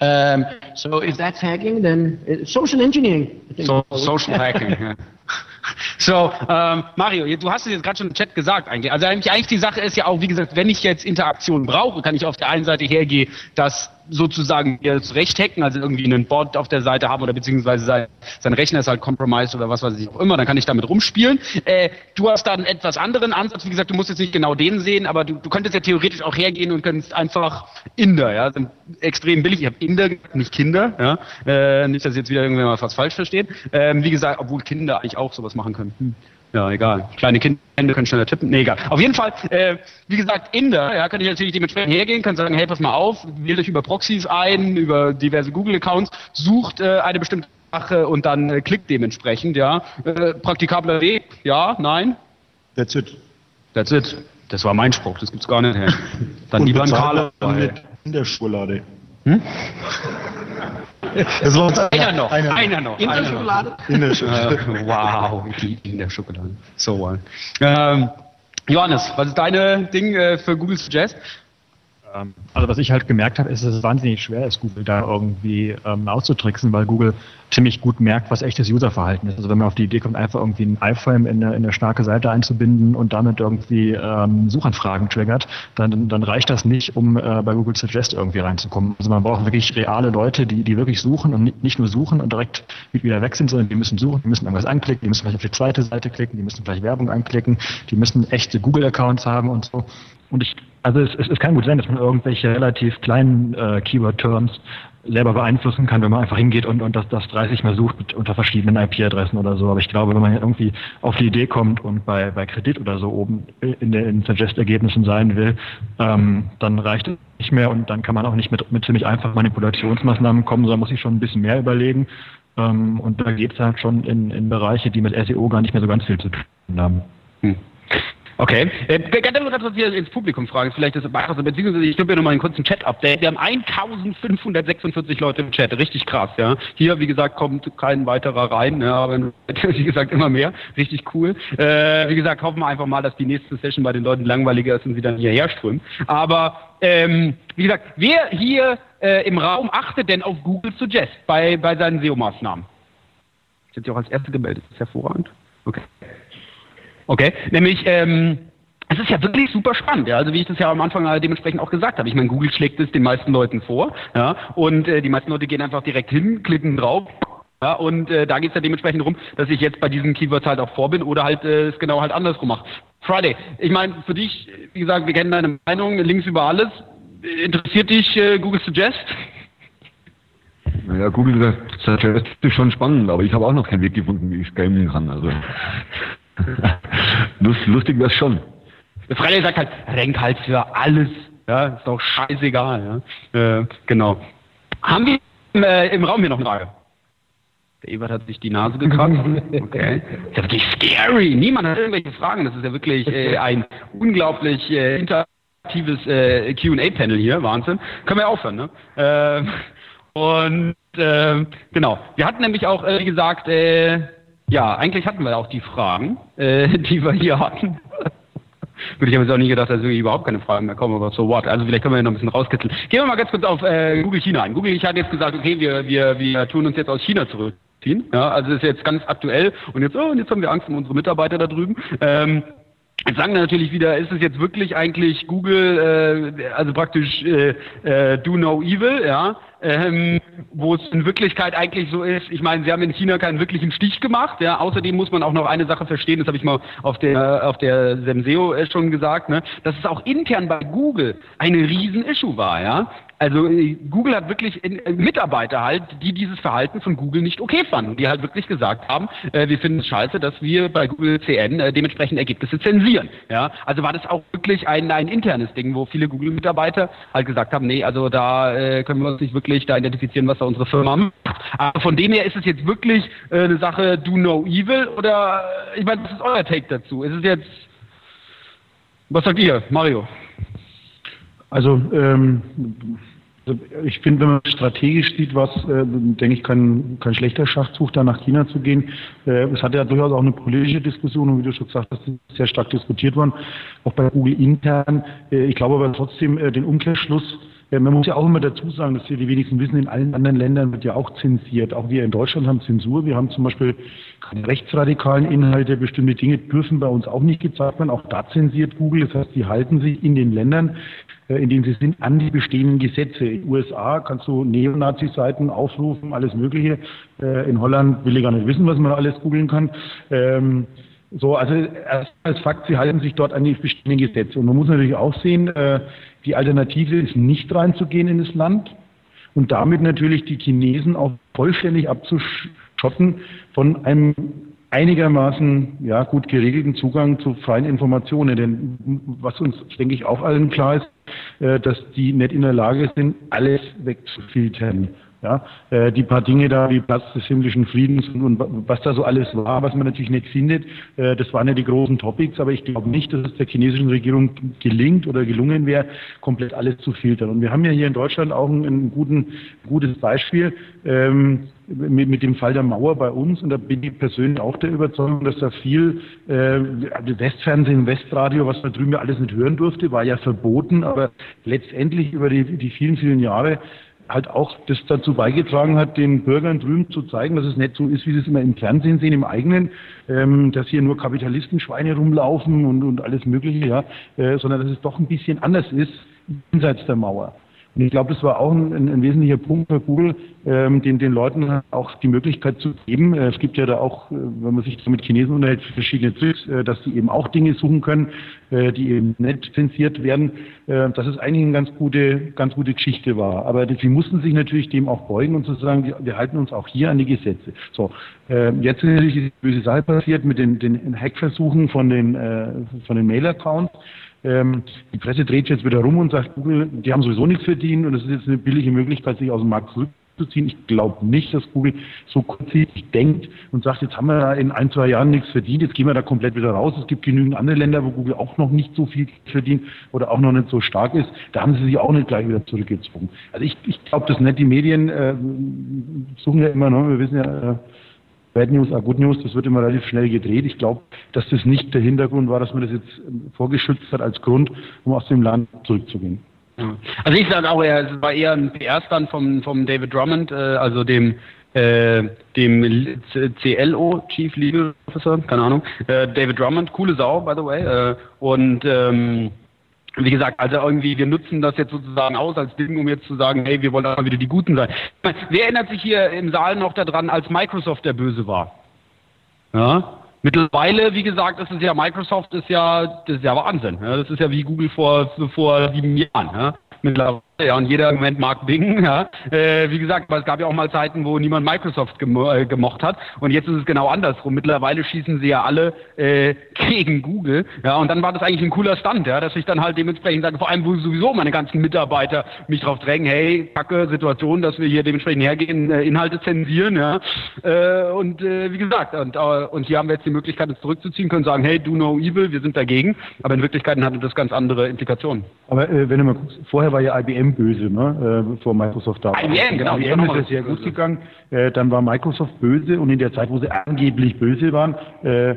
Speaker 6: um, so if that's hacking then it's social engineering.
Speaker 4: So, social Hacking. ja. So, ähm, Mario, du hast es jetzt gerade schon im Chat gesagt eigentlich. Also eigentlich, eigentlich die Sache ist ja auch, wie gesagt, wenn ich jetzt Interaktion brauche, kann ich auf der einen Seite hergehen, das sozusagen mir zurecht hacken, also irgendwie einen Bot auf der Seite haben oder beziehungsweise sein, sein Rechner ist halt compromised oder was weiß ich auch immer, dann kann ich damit rumspielen. Äh, du hast da einen etwas anderen Ansatz, wie gesagt, du musst jetzt nicht genau den sehen, aber du, du könntest ja theoretisch auch hergehen und könntest einfach Inder, ja, sind extrem billig. Ich habe Inder, nicht Kinder, ja, äh, nicht, dass jetzt wieder irgendwer mal was falsch versteht. Ähm, wie gesagt, obwohl Kinder eigentlich auch sowas machen können. Hm. Ja, egal. Kleine Kinder können schneller tippen. Nee, egal. Auf jeden Fall, äh, wie gesagt, Inder, ja, kann ich natürlich dementsprechend hergehen, kann sagen, hey, pass mal auf, wählt euch über Proxys ein, über diverse Google-Accounts, sucht äh, eine bestimmte Sache und dann äh, klickt dementsprechend, ja. Äh, praktikabler Weg, ja, nein.
Speaker 11: That's it.
Speaker 4: That's it. Das war mein Spruch, das gibt's gar nicht. Hey. Dann lieber ein
Speaker 11: mit in der Schokolade.
Speaker 4: Hm?
Speaker 11: Das war
Speaker 4: Einer noch, einer,
Speaker 11: einer.
Speaker 4: noch.
Speaker 6: in der Schokolade.
Speaker 11: In der Schokolade.
Speaker 4: Wow, die in der Schokolade. So. Ähm, Johannes, was ist deine Ding äh, für Google Suggest?
Speaker 9: Ähm, Also was ich halt gemerkt habe, ist, dass es wahnsinnig schwer ist, Google da irgendwie ähm, auszutricksen, weil Google ziemlich gut merkt, was echtes Userverhalten ist. Also wenn man auf die Idee kommt, einfach irgendwie einen iFrame in eine, in eine starke Seite einzubinden und damit irgendwie ähm, Suchanfragen triggert, dann, dann reicht das nicht, um äh, bei Google Suggest irgendwie reinzukommen. Also man braucht wirklich reale Leute, die, die wirklich suchen und nicht- nicht nur suchen und direkt wieder weg sind, sondern die müssen suchen, die müssen irgendwas anklicken, die müssen vielleicht auf die zweite Seite klicken, die müssen vielleicht Werbung anklicken, die müssen echte Google-Accounts haben und so. Und ich, also es, es, es kann gut sein, dass man irgendwelche relativ kleinen äh, Keyword-Terms selber beeinflussen kann, wenn man einfach hingeht und, und das, das 30 Mal sucht unter verschiedenen IP-Adressen oder so. Aber ich glaube, wenn man irgendwie auf die Idee kommt und bei, bei Kredit oder so oben in den Suggest-Ergebnissen sein will, ähm, dann reicht es nicht mehr und dann kann man auch nicht mit, mit ziemlich einfachen Manipulationsmaßnahmen kommen, sondern muss sich schon ein bisschen mehr überlegen. Ähm, und da geht es halt schon in, in Bereiche, die mit SEO gar nicht mehr so ganz viel zu tun haben.
Speaker 4: Hm. Okay. Äh, ganz kurz was wir ins Publikum fragen, vielleicht ist es einfacher, beziehungsweise ich gebe ja nochmal einen kurzen Chat-Update. Wir haben 1546 Leute im Chat, richtig krass, ja. Hier, wie gesagt, kommt kein weiterer rein, ja, aber wie gesagt immer mehr, richtig cool. Äh, wie gesagt, hoffen wir einfach mal, dass die nächste Session bei den Leuten langweiliger ist und sie dann hierher strömen. Aber ähm, wie gesagt, wer hier äh, im Raum achtet denn auf Google Suggest bei, bei seinen SEO-Maßnahmen? Sind Sie auch als Erste gemeldet? Das ist hervorragend. Okay. Okay, nämlich, ähm, es ist ja wirklich super spannend, ja. Also wie ich das ja am Anfang äh, dementsprechend auch gesagt habe. Ich meine, Google schlägt es den meisten Leuten vor, ja, und äh, die meisten Leute gehen einfach direkt hin, klicken drauf. Ja, und äh, da geht es ja dementsprechend darum, dass ich jetzt bei diesen Keywords halt auch vor bin oder halt äh, es genau halt andersrum mache. Friday, ich meine, für dich, wie gesagt, wir kennen deine Meinung, links über alles. Interessiert dich äh, Google Suggest?
Speaker 8: Naja, Google Suggest ist schon spannend, aber ich habe auch noch keinen Weg gefunden, wie ich gamen kann. Also lustig wäre schon.
Speaker 4: Der Friday sagt halt, renk halt für alles. Ja, ist doch scheißegal. Ja. Äh, genau. Haben wir im, äh, im Raum hier noch eine Frage? Der Ebert hat sich die Nase gekratzt. Okay. ist ja wirklich scary. Niemand hat irgendwelche Fragen. Das ist ja wirklich äh, ein unglaublich äh, interaktives äh, QA-Panel hier. Wahnsinn. Können wir aufhören, ne? Ähm, und ähm, genau. Wir hatten nämlich auch, äh, wie gesagt, äh, ja, eigentlich hatten wir auch die Fragen, äh, die wir hier hatten. Würde ich aber jetzt auch nie gedacht, dass überhaupt keine Fragen mehr kommen, aber so what. Also vielleicht können wir noch ein bisschen rauskitzeln. Gehen wir mal ganz kurz auf äh, Google China ein. Google hat jetzt gesagt, okay, wir, wir, wir tun uns jetzt aus China zurückziehen. Ja, also ist jetzt ganz aktuell und jetzt, oh, und jetzt haben wir Angst um unsere Mitarbeiter da drüben. Ähm, Jetzt sagen wir natürlich wieder, ist es jetzt wirklich eigentlich Google, äh, also praktisch äh, äh, do no evil, ja, ähm, wo es in Wirklichkeit eigentlich so ist, ich meine, sie haben in China keinen wirklichen Stich gemacht, ja, außerdem muss man auch noch eine Sache verstehen, das habe ich mal auf der auf der Semseo äh, schon gesagt, ne, dass es auch intern bei Google eine riesen Issue war, ja. Also äh, Google hat wirklich äh, Mitarbeiter halt, die dieses Verhalten von Google nicht okay fanden, die halt wirklich gesagt haben, äh, wir finden es scheiße, dass wir bei Google CN äh, dementsprechend Ergebnisse zensieren. Ja, also war das auch wirklich ein, ein internes Ding, wo viele Google-Mitarbeiter halt gesagt haben, nee, also da äh, können wir uns nicht wirklich da identifizieren, was da unsere Firma macht. Aber von dem her ist es jetzt wirklich äh, eine Sache Do No Evil oder ich meine, was ist euer Take dazu? Ist es jetzt was sagt ihr, Mario?
Speaker 7: Also, ähm, ich finde, wenn man strategisch sieht, was, äh, denke ich, kein, kein schlechter Schachzug, da nach China zu gehen. Äh, es hat ja durchaus auch eine politische Diskussion und wie du schon gesagt hast, sehr stark diskutiert worden, auch bei Google intern. Äh, ich glaube aber trotzdem äh, den Umkehrschluss, äh, man muss ja auch immer dazu sagen, dass wir die wenigsten wissen, in allen anderen Ländern wird ja auch zensiert. Auch wir in Deutschland haben Zensur. Wir haben zum Beispiel keine rechtsradikalen Inhalte. Bestimmte Dinge dürfen bei uns auch nicht gezeigt werden. Auch da zensiert Google. Das heißt, die halten sich in den Ländern, äh, in denen sie sind, an die bestehenden Gesetze. In den USA kannst du Neonazi-Seiten aufrufen, alles Mögliche. Äh, in Holland will ich gar nicht wissen, was man alles googeln kann. Ähm, so, also als Fakt, sie halten sich dort an die bestehenden Gesetze. Und man muss natürlich auch sehen, äh, die Alternative ist nicht reinzugehen in das Land und damit natürlich die Chinesen auch vollständig abzuschotten von einem einigermaßen ja, gut geregelten Zugang zu freien Informationen. Denn was uns, denke ich, auch allen klar ist, äh, dass die nicht in der Lage sind, alles wegzufiltern. Ja, äh, die paar Dinge da wie Platz des himmlischen Friedens und, und, was da so alles war, was man natürlich nicht findet, äh, das waren ja die großen Topics, aber ich glaube nicht, dass es der chinesischen Regierung gelingt oder gelungen wäre, komplett alles zu filtern. Und wir haben ja hier in Deutschland auch ein, ein guten, gutes Beispiel ähm, mit, mit dem Fall der Mauer bei uns. Und da bin ich persönlich auch der Überzeugung, dass da viel äh, Westfernsehen, Westradio, was man drüben ja alles nicht hören durfte, war ja verboten, aber letztendlich über die, die vielen, vielen Jahre halt auch das dazu beigetragen hat, den Bürgern drüben zu zeigen, dass es nicht so ist, wie sie es immer im Fernsehen sehen, im eigenen, ähm, dass hier nur Kapitalistenschweine rumlaufen und, und alles Mögliche, ja, äh, sondern dass es doch ein bisschen anders ist jenseits der Mauer. Und ich glaube, das war auch ein, ein, wesentlicher Punkt für Google, ähm, den, den Leuten auch die Möglichkeit zu geben. Äh, es gibt ja da auch, äh, wenn man sich mit Chinesen unterhält, verschiedene Tricks, äh, dass die eben auch Dinge suchen können, äh, die eben nicht zensiert werden. Äh, dass es eigentlich eine ganz gute, ganz gute Geschichte war. Aber sie mussten sich natürlich dem auch beugen und zu sagen, wir, wir halten uns auch hier an die Gesetze. So, äh, jetzt ist natürlich die böse Sache passiert mit den, den Hackversuchen von den, von den Mail-Accounts. Ähm, die Presse dreht jetzt wieder rum und sagt, Google, die haben sowieso nichts verdient und es ist jetzt eine billige Möglichkeit, sich aus dem Markt zurückzuziehen. Ich glaube nicht, dass Google so kurzsichtig denkt und sagt, jetzt haben wir da in ein, zwei Jahren nichts verdient, jetzt gehen wir da komplett wieder raus. Es gibt genügend andere Länder, wo Google auch noch nicht so viel verdient oder auch noch nicht so stark ist. Da haben sie sich auch nicht gleich wieder zurückgezogen. Also ich, ich glaube das nicht. Die Medien äh, suchen ja immer, ne? wir wissen ja, äh, Bad News are Good News, das wird immer relativ schnell gedreht. Ich glaube, dass das nicht der Hintergrund war, dass man das jetzt vorgeschützt hat als Grund, um aus dem Land zurückzugehen.
Speaker 4: Also ich sage auch, es war eher ein PR-Stand vom, vom David Drummond, äh, also dem äh, dem CLO, Chief Legal Officer, keine Ahnung, äh, David Drummond, coole Sau, by the way, äh, und ähm, wie gesagt, also irgendwie, wir nutzen das jetzt sozusagen aus als Ding, um jetzt zu sagen, hey, wir wollen auch wieder die Guten sein. Meine, wer erinnert sich hier im Saal noch daran, als Microsoft der Böse war? Ja? Mittlerweile, wie gesagt, ist es ja, Microsoft ist ja, das ist ja Wahnsinn. Ja? Das ist ja wie Google vor, vor sieben Jahren. Ja? Mittlerweile ja, und jeder Moment mag Bing, ja. Äh, wie gesagt, weil es gab ja auch mal Zeiten, wo niemand Microsoft gemo äh, gemocht hat. Und jetzt ist es genau andersrum. Mittlerweile schießen sie ja alle äh, gegen Google. Ja, und dann war das eigentlich ein cooler Stand, ja, dass ich dann halt dementsprechend sage, vor allem, wo sowieso meine ganzen Mitarbeiter mich drauf drängen, hey, kacke Situation, dass wir hier dementsprechend hergehen, äh, Inhalte zensieren, ja. Äh, und äh, wie gesagt, und, und hier haben wir jetzt die Möglichkeit, uns zurückzuziehen, können sagen, hey, do no evil, wir sind dagegen. Aber in Wirklichkeit hatte das ganz andere Implikationen.
Speaker 7: Aber wenn du mal guckst, vorher war ja IBM böse, ne, äh, bevor Microsoft da.
Speaker 4: IBM, genau.
Speaker 7: IBM ist ja sehr gut gegangen. Äh, dann war Microsoft böse und in der Zeit, wo sie angeblich böse waren, äh,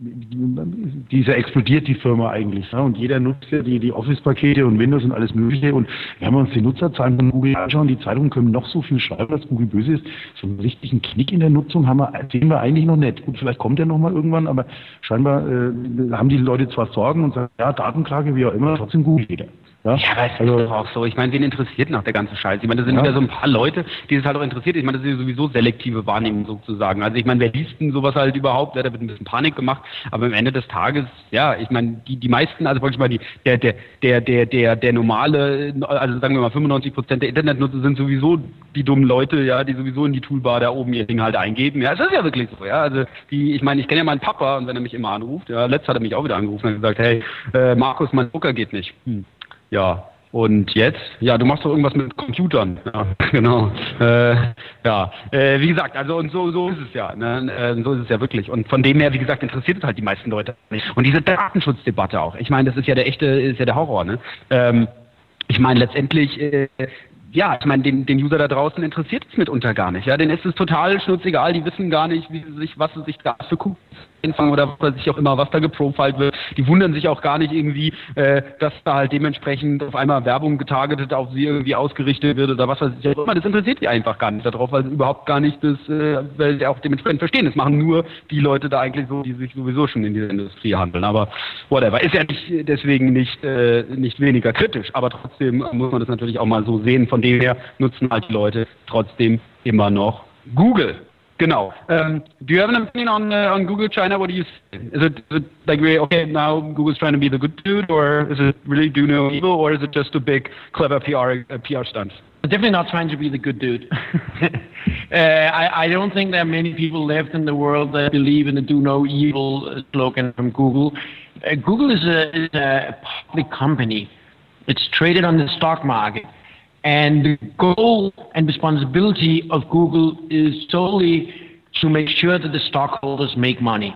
Speaker 7: dieser explodiert die Firma eigentlich. Ne? Und jeder nutzt ja die, die Office-Pakete und Windows und alles Mögliche. Und wenn wir uns die Nutzerzahlen von Google anschauen, die Zeitungen können noch so viel schreiben, dass Google böse ist. So einen richtigen Knick in der Nutzung haben wir, sehen wir eigentlich noch nicht. Gut, vielleicht kommt der nochmal irgendwann, aber scheinbar äh, haben die Leute zwar Sorgen und sagen, ja, Datenklage, wie auch immer, trotzdem Google jeder. Ja,
Speaker 4: Ja, aber es ist doch auch so. Ich meine, wen interessiert nach der ganze Scheiß? Ich meine, das sind
Speaker 7: Ja.
Speaker 4: wieder so ein paar Leute, die es halt auch interessiert. Ich meine, das ist ja sowieso selektive Wahrnehmung sozusagen. Also ich meine, wer liest denn sowas halt überhaupt? Ja, da wird ein bisschen Panik gemacht. Aber am Ende des Tages, ja, ich meine, die, die meisten, also ich mal, die, der, der, der, der, der, der normale, also sagen wir mal 95 Prozent der Internetnutzer sind sowieso die dummen Leute, ja, die sowieso in die Toolbar da oben ihr Ding halt eingeben. Ja, es ist ja wirklich so, ja. Also die, ich meine, ich kenne ja meinen Papa und wenn er mich immer anruft, ja, letztes hat er mich auch wieder angerufen und gesagt, hey, äh, Markus, mein Drucker geht nicht. Hm. Ja, und jetzt? Ja, du machst doch irgendwas mit Computern. Ja, genau. Äh, ja, äh, wie gesagt, also und so, so ist es ja. Ne? Äh, so ist es ja wirklich. Und von dem her, wie gesagt, interessiert es halt die meisten Leute nicht. Und diese Datenschutzdebatte auch. Ich meine, das ist ja der echte, ist ja der Horror. Ne? Ähm, ich meine, letztendlich, äh, ja, ich meine, den, den User da draußen interessiert es mitunter gar nicht. Ja, denen ist es total schnurzegal. Die wissen gar nicht, wie sie sich, was sie sich da für Cookies einfangen oder was sich auch immer, was da geprofiled wird. Die wundern sich auch gar nicht irgendwie, äh, dass da halt dementsprechend auf einmal Werbung getargetet auf sie irgendwie ausgerichtet wird oder was weiß ich auch immer. Das interessiert die einfach gar nicht darauf, weil sie überhaupt gar nicht das, äh, weil sie auch dementsprechend verstehen. Das machen nur die Leute da eigentlich so, die sich sowieso schon in dieser Industrie handeln. Aber whatever. Ist ja nicht deswegen nicht, äh, nicht weniger kritisch, aber trotzdem muss man das natürlich auch mal so sehen. Von dem her nutzen halt die Leute trotzdem immer noch Google. Genau. Um, do you have an opinion on uh, on Google China? What do you? Is it, is it like okay now Google's trying to be the good dude, or is it really do no evil, or is it just a big clever PR uh, PR stunt?
Speaker 6: Definitely not trying to be the good dude. uh, I, I don't think there are many people left in the world that believe in the "do no evil" uh, slogan from Google. Uh, Google is a, is a public company. It's traded on the stock market, and the goal and responsibility of Google is solely to make sure that the stockholders make money.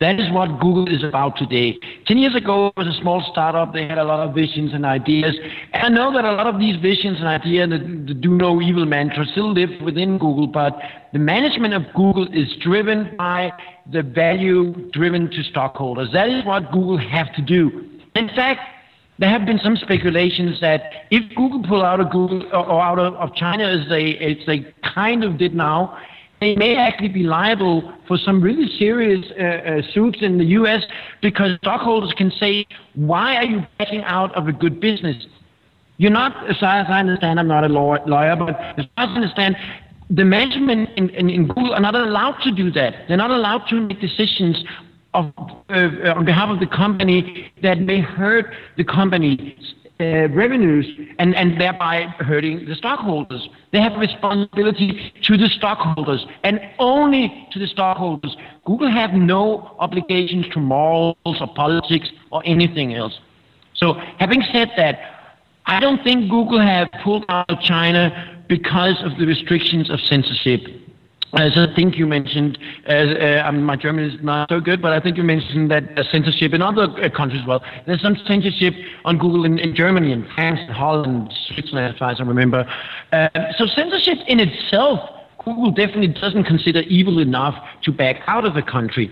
Speaker 6: That is what Google is about today. Ten years ago, it was a small startup. They had a lot of visions and ideas. And I know that a lot of these visions and ideas, the, the do no evil mantra, still live within Google, but the management of Google is driven by the value driven to stockholders. That is what Google have to do. In fact, there have been some speculations that if Google pull out of Google or out of, China as they as they kind of did now, they may actually be liable for some really serious uh, uh, suits in the U.S. because stockholders can say, "Why are you backing out of a good business?" You're not, as far as I understand, I'm not a law, lawyer, but as far as I understand, the management in, in, in Google are not allowed to do that. They're not allowed to make decisions of, uh, on behalf of the company that may hurt the company's uh, revenues and, and thereby hurting the stockholders. They have responsibility to the stockholders and only to the stockholders. Google have no obligations to morals or politics or anything else. So, having said that, I don't think Google have pulled out of China because of the restrictions of censorship. As I think you mentioned, uh, uh, I mean, my German is not so good, but I think you mentioned that uh, censorship in other uh, countries as well. There's some censorship on Google in, in Germany and France and Holland, Switzerland, as far as I remember. Uh, so censorship in itself, Google definitely doesn't consider evil enough to back out of a country.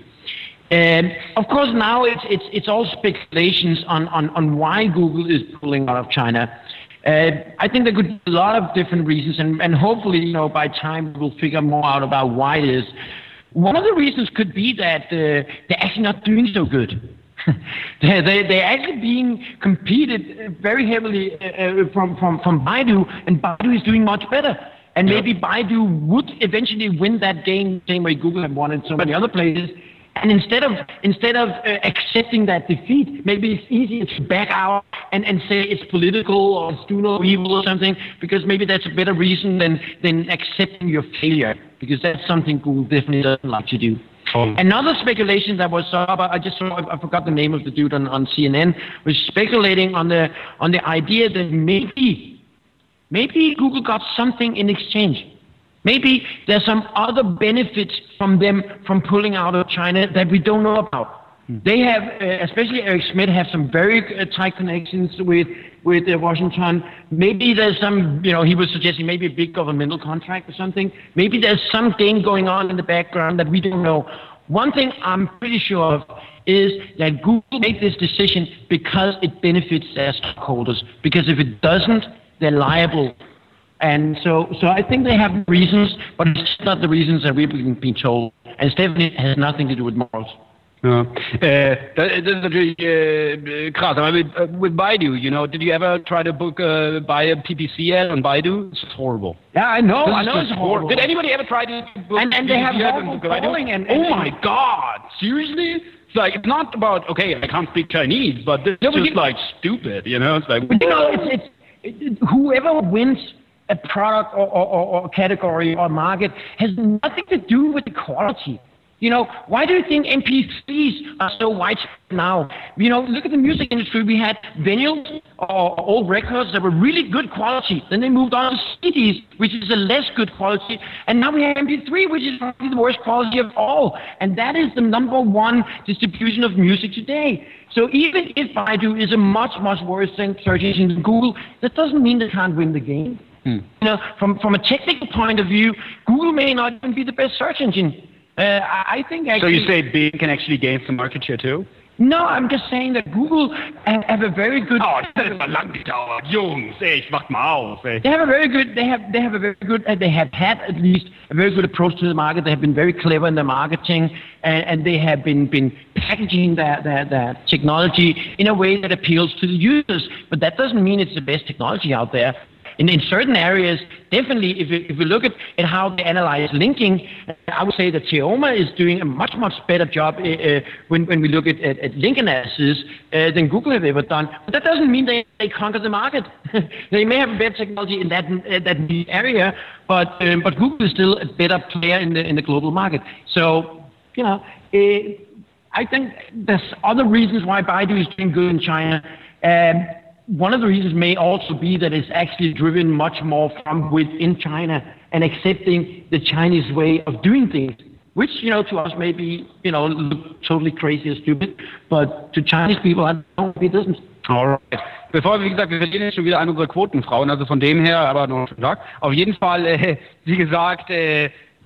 Speaker 6: And of course, now it's, it's, it's all speculations on, on, on why Google is pulling out of China. Uh, I think there could be a lot of different reasons, and, and hopefully, you know, by time we'll figure more out about why it is. One of the reasons could be that uh, they're actually not doing so good. they, they, they're actually being competed uh, very heavily uh, uh, from, from, from Baidu, and Baidu is doing much better. And maybe Baidu would eventually win that game, same way Google have won in so many other places. And instead of instead of uh, accepting that defeat, maybe it's easier to back out and, and say it's political or it's do no evil or something, because maybe that's a better reason than than accepting your failure, because that's something Google definitely doesn't like to do. Another speculation that was up, I just saw, I forgot the name of the dude on, on CNN, was speculating on the on the idea that maybe maybe Google got something in exchange. Maybe there's some other benefits from them from pulling out of China that we don't know about. They have, uh, especially Eric Schmidt, have some very uh, tight connections with with uh, Washington. Maybe there's some, you know, he was suggesting maybe a big governmental contract or something. Maybe there's some game going on in the background that we don't know. One thing I'm pretty sure of is that Google made this decision because it benefits their stockholders. Because if it doesn't, they're liable and so, so I think they have reasons, but it's not the reasons that we've been, been told. And Stephanie has nothing to do with morals.
Speaker 4: Äh, das, das ist natürlich äh, krass. Aber with, uh, with Baidu, you know, did you ever try to book uh, buy a PPC ad on Baidu? It's horrible.
Speaker 6: Yeah, I know.
Speaker 4: This
Speaker 6: I know it's horrible.
Speaker 4: Did anybody ever try to book
Speaker 6: And- and they have
Speaker 4: PPC ad on
Speaker 6: horrible
Speaker 4: Baidu?
Speaker 6: calling and-
Speaker 4: oh my God! Seriously? It's like it's not about okay, I can't speak Chinese, but this
Speaker 6: No,
Speaker 4: is just like stupid. You know, it's like
Speaker 6: you know, it's, it's it, whoever wins a product or, or, or, or category or market has nothing to do with the quality. You know, why do you think MP3s are so widespread now? You know, look at the music industry. We had vinyls or old records that were really good quality. Then they moved on to CDs, which is a less good quality. And now we have MP3, which is probably the worst quality of all. And that is the number one distribution of music today. So even if Baidu is a much, much worse thing, search engine than Google, that doesn't mean they can't win the game. You know, from, from a technical point of view, Google may not even be the best search engine. Uh, I I think
Speaker 4: So you say Bing can actually gain some market share too?
Speaker 6: No, I'm just saying that Google have, have a very good.
Speaker 4: Oh, das mal lang gedauert. Jungs, ey, ich mach mal auf, ey.
Speaker 6: They have a very good. They have. They have a very good. Uh, they have had at least a very good approach to the market. They have been very clever in their marketing, and, and they have been been packaging their, their their technology in a way that appeals to the users. But that doesn't mean it's the best technology out there. In, in certain areas, definitely, if you, if you look at, at how they analyze linking, I would say that Teoma is doing a much, much better job uh, when, when we look at, at, at link analysis uh, than Google have ever done. But that doesn't mean they, they conquer the market. they may have better technology in that, uh, that area, but, um, but Google is still a better player in the, in the global market. So, you know, I think there's other reasons why Baidu is doing good in China. Um, one of the reasons may also be that it's actually driven much more from within China and accepting the Chinese way of doing things, which, you know, to us may be, you know, look totally crazy or stupid, but to Chinese people, I don't think it doesn't.
Speaker 4: Alright. Bevor, wie gesagt, wir verlieren jetzt schon wieder eine unserer Quotenfrauen, also von dem her, aber noch einen Tag. Auf jeden Fall, äh, wie gesagt, äh,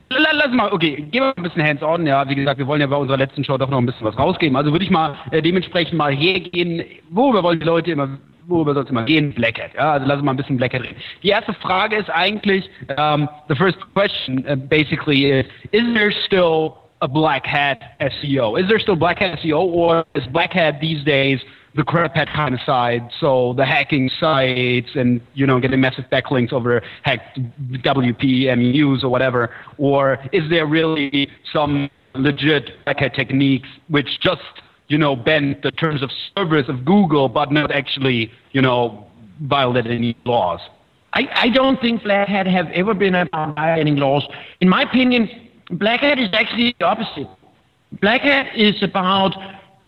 Speaker 4: la- lass mal, okay, gehen wir ein bisschen hands-on, ja, wie gesagt, wir wollen ja bei unserer letzten Show doch noch ein bisschen was rausgeben, also würde ich mal äh, dementsprechend mal hergehen, worüber wollen die Leute immer, worüber soll es immer gehen? Black Hat, ja, also lass uns mal ein bisschen Black Hat reden. Die erste Frage ist eigentlich, um, the first question uh, basically is, is there still a black hat SEO? Is there still black hat SEO or is black hat these days the crap hat kind of side, so the hacking sites and you know getting massive backlinks over hacked WP MEUs or whatever, or is there really some legit black hat techniques which just you know bend the terms of service of Google but not actually you know violate any laws?
Speaker 6: I, I don't think Black Hat have ever been about violating laws. In my opinion, Black Hat is actually the opposite. Black Hat is about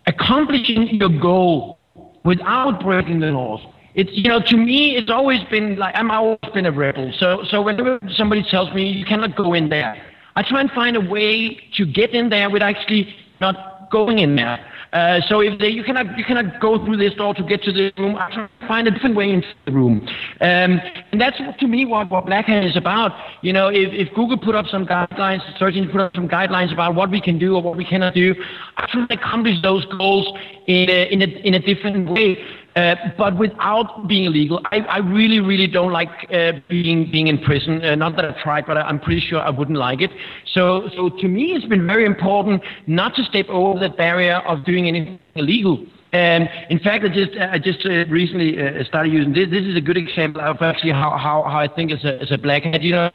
Speaker 6: accomplishing your goal without breaking the laws. It's you know to me it's always been like I'm always been a rebel. So so whenever somebody tells me you cannot go in there, I try and find a way to get in there with actually not going in there. Uh, so if they, you cannot you cannot go through this door to get to the room, I try to find a different way into the room. Um, and that's what, to me what, what Black Hat is about. You know, if, if Google put up some guidelines, search engine put up some guidelines about what we can do or what we cannot do, I try to accomplish those goals in a, in a, in a different way. Uh, but without being illegal, I, I really, really don't like uh, being being in prison. Uh, not that I've tried, but I, I'm pretty sure I wouldn't like it. So, so to me, it's been very important not to step over that barrier of doing anything illegal. And in fact, I just I just uh, recently uh, started using this. This is a good example of actually how, how, how I think as a as a black you know.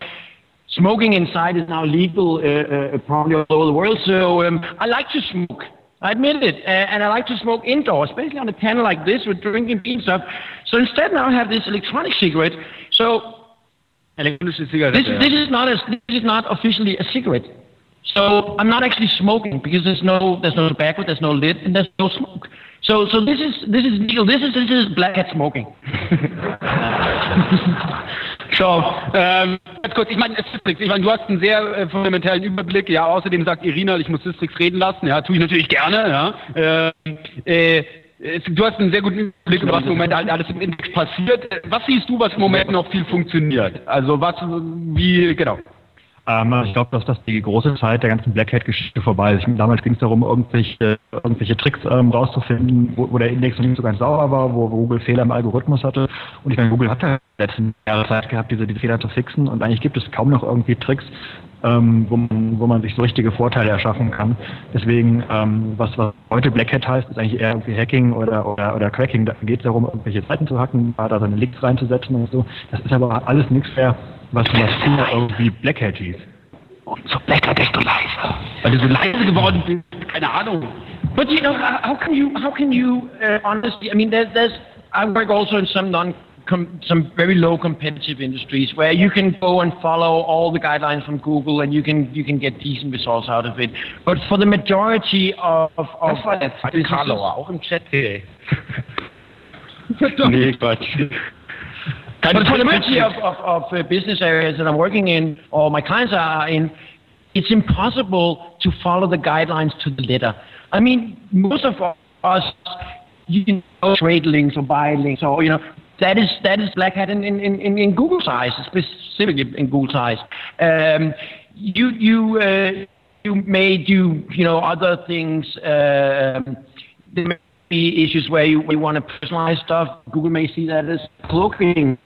Speaker 6: Smoking inside is now legal uh, uh, probably all over the world. So um, I like to smoke. I admit it. Uh, and I like to smoke indoors, especially on a panel like this with drinking beer and stuff. So instead now I have this electronic cigarette. So
Speaker 4: Elektronische Zigarette.
Speaker 6: this, this is not a, this is not officially a cigarette. So I'm not actually smoking because there's no there's no tobacco, there's no lid, and there's no smoke. So so this is this is legal. This is this is black hat smoking.
Speaker 4: So, ähm, kurz, ich meine, Sistrix, ich meine, du hast einen sehr äh, fundamentalen Überblick, ja, außerdem sagt Irina, ich muss Sistrix reden lassen, ja, tue ich natürlich gerne, ja. Ähm, äh, du hast einen sehr guten Überblick über was im Moment halt alles im Index passiert. Was siehst du, was im Moment noch viel funktioniert? Also was, wie, genau.
Speaker 9: Ähm, ich glaube, dass das die große Zeit der ganzen Black Hat-Geschichte vorbei ist. Damals ging es darum, irgendwelche, irgendwelche Tricks ähm, rauszufinden, wo, wo der Index noch nicht so ganz sauber war, wo, wo Google Fehler im Algorithmus hatte. Und ich meine, Google hat ja letzten Jahre Zeit gehabt, diese, diese Fehler zu fixen. Und eigentlich gibt es kaum noch irgendwie Tricks, ähm, wo, man, wo man sich so richtige Vorteile erschaffen kann. Deswegen, ähm, was, was heute Black Hat heißt, ist eigentlich eher irgendwie Hacking oder, oder, oder Cracking. Da geht es darum, irgendwelche Seiten zu hacken, da seine Links reinzusetzen und so. Das ist aber alles nichts mehr, was, was früher irgendwie Black Hat hieß.
Speaker 4: Und so Black desto leiser. Weil du so leise geworden bist, keine Ahnung.
Speaker 6: But you know, how how can you how can you uh, honestly? I mean, there's there's I work also in some non com, some very low competitive industries where you can go and follow all the guidelines from Google and you can you can get decent results out of it. But for the majority of of, of
Speaker 4: Das war der zweite auch im Chat. Hey.
Speaker 9: Nee, Quatsch.
Speaker 6: But for the majority of, of, of uh, business areas that I'm working in or my clients are in, it's impossible to follow the guidelines to the letter. I mean, most of us, you know, trade links or buy links or, you know, that is, that is black hat in, in, in, in Google's eyes, specifically in Google's eyes. Um, you, you, uh, you may do, you know, other things, may be issues where you, you want to personalize stuff. Google may see that as cloaking.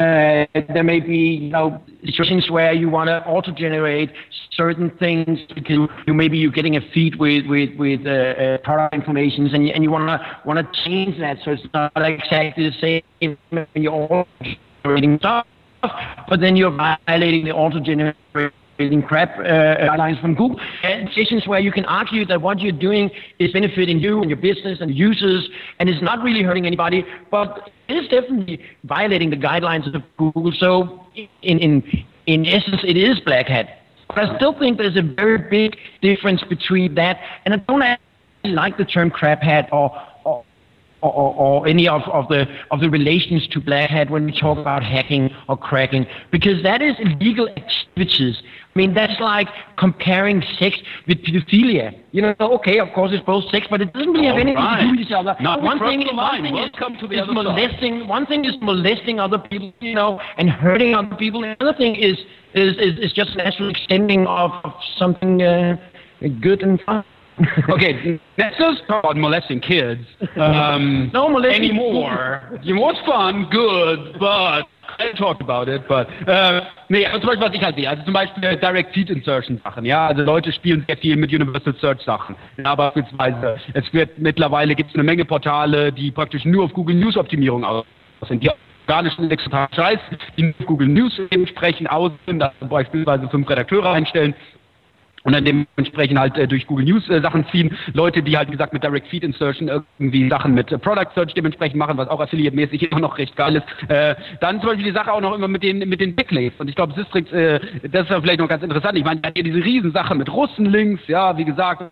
Speaker 6: Uh, there may be, you know, situations where you want to auto-generate certain things because you maybe you're getting a feed with with with uh, uh, product information and you, and you want to want to change that so it's not exactly the same when you're auto-generating stuff, but then you're violating the auto-generating crap uh, guidelines from Google. And situations where you can argue that what you're doing is benefiting you and your business and users and is not really hurting anybody, but it is definitely violating the guidelines of Google. So in in in essence, it is black hat. But I still think there's a very big difference between that, and I don't actually like the term crap hat or or, or, or any of, of the of the relations to black hat when we talk about hacking or cracking, because that is illegal activities. I mean, that's like comparing sex with pedophilia. You know, okay, of course it's both sex, but it doesn't really have
Speaker 4: All
Speaker 6: anything to do with each other.
Speaker 4: We
Speaker 6: one thing, one thing is,
Speaker 4: to the
Speaker 6: is
Speaker 4: other side.
Speaker 6: molesting. One thing is molesting other people, you know, and hurting other people. The other thing is is is, is just natural extending of, of something uh, good and fun.
Speaker 4: Okay, let's just talk about molesting kids. Um,
Speaker 6: No molesting
Speaker 4: anymore. It was fun, good, but I talked about it, but äh, nee, aber zum Beispiel was ich halt sehe, also zum Beispiel äh, Direct Feed Insertion Sachen, ja, also Leute spielen sehr viel mit Universal Search Sachen. Ja, beispielsweise, es wird mittlerweile gibt es eine Menge Portale, die praktisch nur auf Google News Optimierung aus sind. Die organischen Index total scheiße, die Google News entsprechend aus sind, also beispielsweise fünf Redakteure einstellen und dann dementsprechend halt äh, durch Google News äh, Sachen ziehen. Leute, die halt wie gesagt mit Direct Feed Insertion irgendwie Sachen mit äh, Product Search dementsprechend machen, was auch affiliate-mäßig immer noch recht geil ist. Äh, dann zum Beispiel die Sache auch noch immer mit den mit den Backlinks. Und ich glaube, Sistrix, äh, das ist ja vielleicht noch ganz interessant. Ich meine, die diese Riesensache mit Russenlinks, ja, wie gesagt.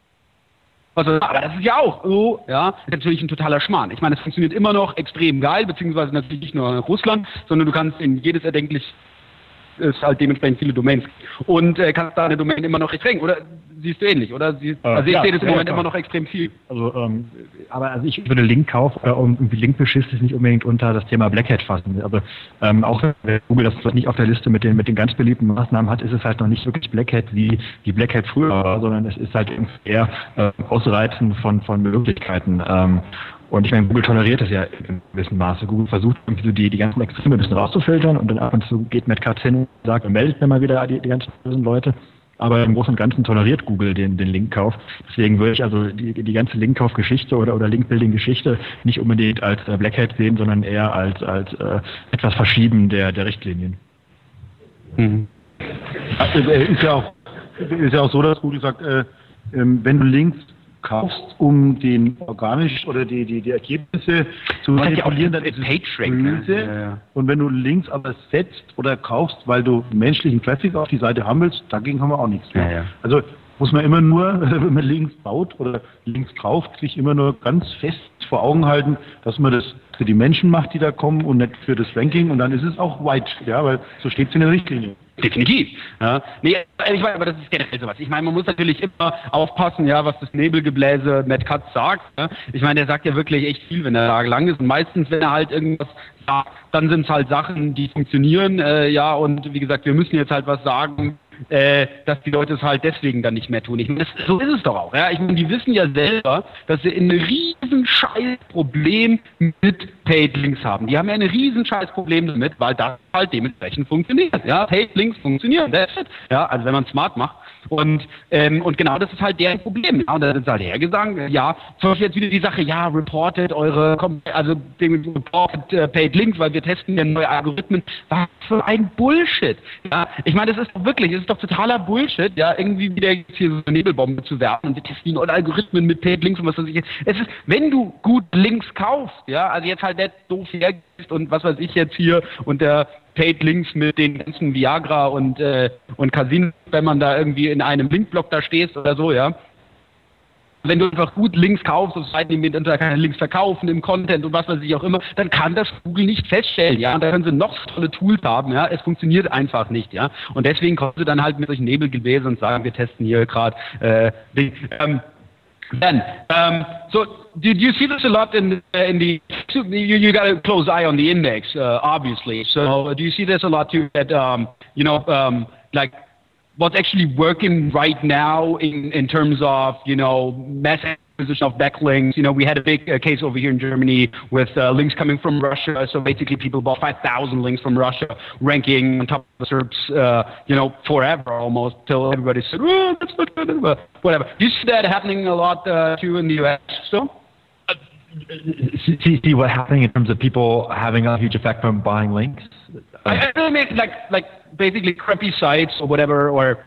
Speaker 4: Aber das ist ja auch so, ja, natürlich ein totaler Schmarrn. Ich meine, es funktioniert immer noch extrem geil, beziehungsweise natürlich nicht nur in Russland, sondern du kannst in jedes erdenklich es halt dementsprechend viele Domains und äh, kannst da eine Domain immer noch extrem oder siehst du ähnlich oder siehst,
Speaker 9: Äh,
Speaker 4: also ich
Speaker 9: ja,
Speaker 4: sehe das im
Speaker 9: ja,
Speaker 4: Moment
Speaker 9: klar.
Speaker 4: immer noch extrem viel
Speaker 9: Also, ähm, aber also ich würde Linkkauf äh, und irgendwie Linkbeschiss ist nicht unbedingt unter das Thema Black Hat fassen. Also ähm, auch wenn Google das vielleicht nicht auf der Liste mit den mit den ganz beliebten Maßnahmen hat, ist es halt noch nicht wirklich Black Hat wie die Black Hat früher war, sondern es ist halt eher äh, Ausreizen von von Möglichkeiten. Ähm, und ich meine, Google toleriert das ja in gewissem Maße. Google versucht irgendwie so die, die ganzen Extreme ein bisschen rauszufiltern und dann ab und zu geht Matt Katz hin und sagt, meldet mir mal wieder die, die ganzen bösen Leute. Aber im Großen und Ganzen toleriert Google den, den Linkkauf. Deswegen würde ich also die, die ganze Linkkauf-Geschichte oder, oder Link-Building-Geschichte nicht unbedingt als äh, Black sehen, sondern eher als, als äh, etwas Verschieben der, der Richtlinien.
Speaker 7: Also, äh, ist, ja auch, ist ja auch so, dass Google sagt, äh, ähm, wenn du Links kaufst, um den organisch oder die, die, die Ergebnisse zu manipulieren, dann ist es
Speaker 4: ne?
Speaker 7: böse.
Speaker 4: Ja, ja.
Speaker 7: Und wenn du Links aber setzt oder kaufst, weil du menschlichen Traffic auf die Seite haben willst, dagegen haben wir auch nichts mehr.
Speaker 4: Ja, ja.
Speaker 7: Also muss man immer nur, wenn man Links baut oder Links kauft, sich immer nur ganz fest vor Augen halten, dass man das für die Menschen macht, die da kommen und nicht für das Ranking und dann ist es auch white, ja, weil so steht es in der Richtlinie.
Speaker 4: Definitiv. Ja. Nee, ich meine, aber das ist generell sowas. Ich meine, man muss natürlich immer aufpassen, ja, was das Nebelgebläse Matt Katz sagt. Ja. Ich meine, der sagt ja wirklich echt viel, wenn der Tag lang ist. Und meistens, wenn er halt irgendwas sagt, dann sind es halt Sachen, die funktionieren. Äh, ja, und wie gesagt, wir müssen jetzt halt was sagen, äh, dass die Leute es halt deswegen dann nicht mehr tun. Ich meine, das, so ist es doch auch. Ja? Ich meine, die wissen ja selber, dass sie ein riesen Scheißproblem mit Paid Links haben. Die haben ja ein riesen Scheißproblem damit, weil das halt dementsprechend funktioniert. Ja, Paid Links funktionieren. That's it. Ja, also wenn man smart macht. Und, ähm, und genau das ist halt deren Problem. Ja, und da sind sie halt hergesagt, ja, zum Beispiel jetzt wieder die Sache, ja, reported eure, also den reported äh, paid links, weil wir testen ja neue Algorithmen. Was für ein Bullshit. Ja, ich meine, das ist doch wirklich, das ist doch totaler Bullshit, ja, irgendwie wieder jetzt hier so eine Nebelbombe zu werfen und wir testen die neuen Algorithmen mit paid links und was weiß ich. Es ist, wenn du gut Links kaufst, ja, also jetzt halt nicht doof hergehst und was weiß ich jetzt hier und der Paid Links mit den ganzen Viagra und, äh, und Casinos, wenn man da irgendwie in einem Linkblock da stehst oder so, ja. Wenn du einfach gut Links kaufst und Seiten, die mit keine Links verkaufen im Content und was weiß ich auch immer, dann kann das Google nicht feststellen, ja. Und da können sie noch tolle Tools haben, ja. Es funktioniert einfach nicht, ja. Und deswegen kommen sie dann halt mit solchen Nebelgewäse und sagen, wir testen hier gerade äh, ähm, then, um, so do you see this a lot in uh, in the you, you got a close eye on the index, uh, obviously. So do you see this a lot too? That um, you know, um, like what's actually working right now in in terms of you know mass acquisition of backlinks. You know, we had a big uh, case over here in Germany with uh, links coming from Russia. So basically, people bought 5,000 links from Russia, ranking on top of the SERPs, uh, you know, forever almost, till everybody said, oh, that's not good, but whatever. You see that happening a lot uh, too in the U.S. still?
Speaker 5: see, see what happening in terms of people having a huge effect from buying links?
Speaker 4: I, I mean, like, like basically crappy sites or whatever, or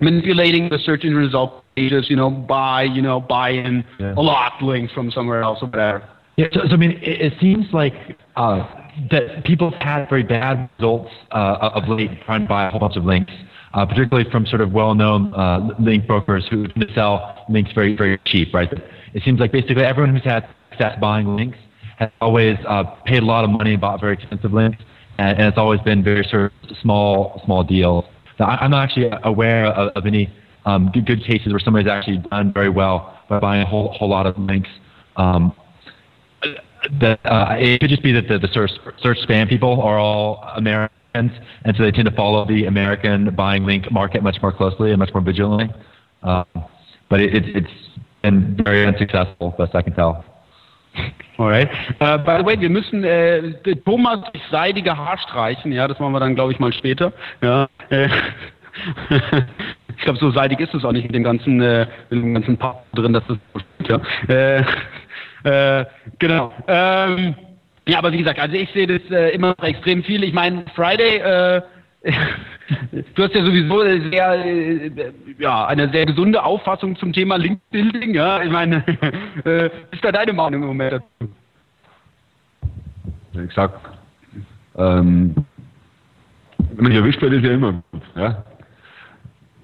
Speaker 4: manipulating the search engine result pages, you know, buy, you know, buy in
Speaker 5: Yeah.
Speaker 4: a lot links from somewhere else or whatever.
Speaker 5: Yeah, so, so I mean, it, it seems like uh, that people have had very bad results uh, of late trying to buy a whole bunch of links, uh, particularly from sort of well-known uh, link brokers who sell links very, very cheap, right? It seems like basically everyone who's had success buying links has always uh, paid a lot of money and bought very expensive links, and, and it's always been very sort of small, small deals. So I, I'm not actually aware of, of any um, good, good cases where somebody's actually done very well by buying a whole, whole lot of links. Um, that uh, it could just be that the, the search, search spam people are all Americans, and so they tend to follow the American buying link market much more closely and much more vigilantly. Um, but it, it, it's been very unsuccessful, best I can tell.
Speaker 4: Alright. Äh, by the way, wir müssen äh, Thomas seidige Haar streichen. Ja, das machen wir dann, glaube ich, mal später. Ja. Äh, ich glaube, so seidig ist es auch nicht mit dem ganzen, äh, mit dem ganzen Pub drin, das stimmt, ja. Äh, äh, genau. Ähm, ja, aber wie gesagt, also ich sehe das äh, immer noch extrem viel. Ich meine, Friday, äh, du hast ja sowieso sehr, äh, ja, eine sehr gesunde Auffassung zum Thema Link-Building, ja. Ich meine, äh, ist da deine Meinung im Moment dazu?
Speaker 8: Ich sag, ähm, wenn man erwischt wird, ist ja immer gut. Ja?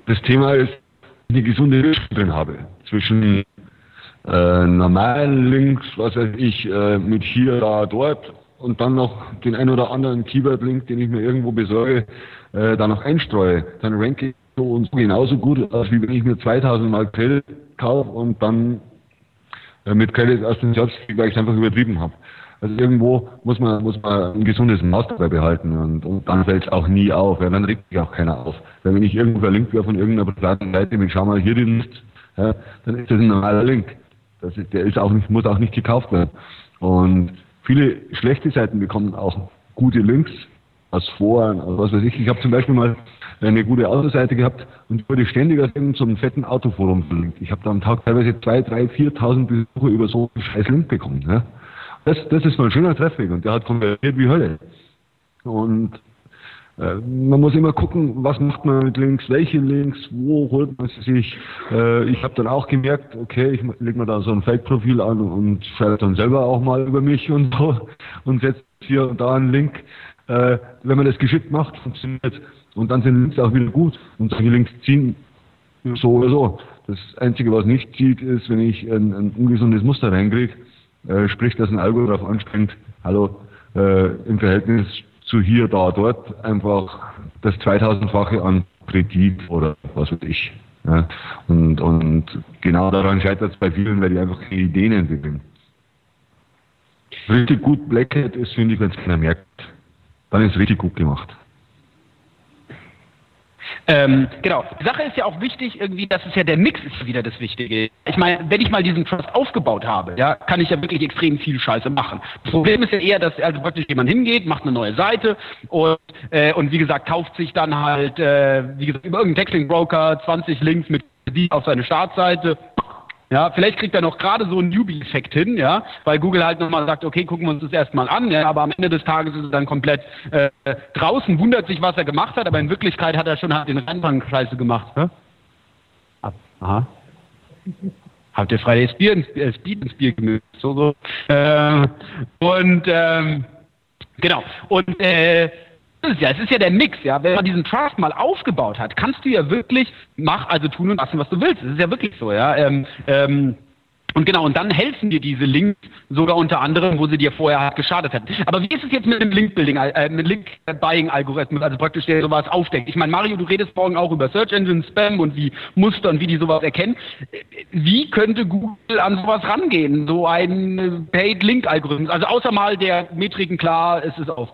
Speaker 8: Das Thema ist, eine gesunde Mischung drin habe. Zwischen äh, normalen Links, was weiß ich, äh, mit hier, da, dort und dann noch den ein oder anderen Keyword-Link, den ich mir irgendwo besorge, äh, da noch einstreue. Dann ranke ich so und so genauso gut, als wie wenn ich mir 2000 Mal Credit kaufe und dann äh, mit Credits aus den Jobs kriege, weil ich es einfach übertrieben habe. Also irgendwo muss man, muss man ein gesundes Maß dabei behalten und, und dann fällt es auch nie auf. Ja, dann regt sich auch keiner auf. Weil wenn ich irgendwo verlinkt werde von irgendeiner privaten Seite mit schau mal hier die List, ja, dann ist das ein normaler Link. Das ist, der ist auch nicht, muss auch nicht gekauft werden. Und viele schlechte Seiten bekommen auch gute Links aus Foren, aus was weiß ich. Ich habe zum Beispiel mal eine gute Autoseite gehabt und wurde ständig aus irgendeinem fetten Autoforum verlinkt. Ich habe da am Tag teilweise 2.000, 3.000, 4.000 Besucher über so einen scheiß Link bekommen. Ja. Das, das ist mal ein schöner Traffic und der hat konvertiert wie Hölle. Und äh, man muss immer gucken, was macht man mit Links, welche Links, wo holt man sie sich. Äh, ich habe dann auch gemerkt, okay, ich lege mir da so ein Fake-Profil an und schreibe dann selber auch mal über mich und so und setze hier und da einen Link. Äh, wenn man das geschickt macht, funktioniert. Und dann sind Links auch wieder gut. Und solche Links ziehen so oder so. Das Einzige, was nicht zieht, ist, wenn ich ein, ein ungesundes Muster reinkriege, äh, sprich, dass ein Algo darauf anspringt, hallo, äh, im Verhältnis zu hier, da, dort, einfach das 2000-fache an Kredit oder was weiß ich. Ja. Und, und genau daran scheitert es bei vielen, weil die einfach keine Ideen entwickeln. Richtig gut Black Hat ist, finde ich, wenn es keiner merkt. Dann ist es richtig gut gemacht.
Speaker 4: Ähm, genau. Die Sache ist ja auch wichtig, irgendwie, das ist ja der Mix ist wieder das Wichtige. ich meine, wenn ich mal diesen Trust aufgebaut habe, ja, kann ich ja wirklich extrem viel Scheiße machen. Das Problem ist ja eher, dass also praktisch jemand hingeht, macht eine neue Seite und, äh, und wie gesagt, kauft sich dann halt, äh, wie gesagt, über irgendeinen Texting-Broker 20 Links mit auf seine Startseite ja, vielleicht kriegt er noch gerade so einen Newbie-Effekt hin, ja, weil Google halt nochmal sagt, okay, gucken wir uns das erstmal an, ja, aber am Ende des Tages ist er dann komplett äh, draußen, wundert sich, was er gemacht hat, aber in Wirklichkeit hat er schon halt den Rennbank scheiße gemacht. Ne? Aha. Habt ihr Fridays Bier ins, äh, Speed ins Bier gemüßt? So, so. Äh, und ähm, genau. Und äh, ist ja, es ist ja der Mix, ja. Wenn man diesen Trust mal aufgebaut hat, kannst du ja wirklich mach, also tun und lassen, was du willst. Das ist ja wirklich so, ja. Ähm, ähm, und genau, und dann helfen dir diese Links sogar unter anderem, wo sie dir vorher halt geschadet hätten. Aber wie ist es jetzt mit dem Link-Building, äh, mit Link-Buying-Algorithmus, also praktisch der sowas aufdeckt? Ich meine, Mario, du redest morgen auch über Search Engine Spam und wie Muster und wie die sowas erkennen. Wie könnte Google an sowas rangehen, so ein Paid-Link-Algorithmus? Also außer mal der Metriken klar, es ist auf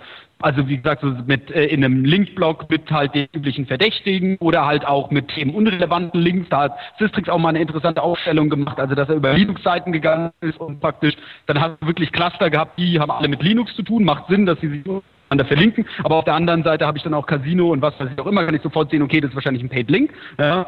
Speaker 4: also wie gesagt, so mit äh, in einem Linkblock mit halt den üblichen Verdächtigen oder halt auch mit themenunrelevanten Links. Da hat Systrix auch mal eine interessante Aufstellung gemacht, also dass er über Linux-Seiten gegangen ist und praktisch dann hat er wirklich Cluster gehabt, die haben alle mit Linux zu tun. Macht Sinn, dass sie sich miteinander verlinken. Aber auf der anderen Seite habe ich dann auch Casino und was weiß ich auch immer, kann ich sofort sehen, okay, das ist wahrscheinlich ein Paid-Link. Ja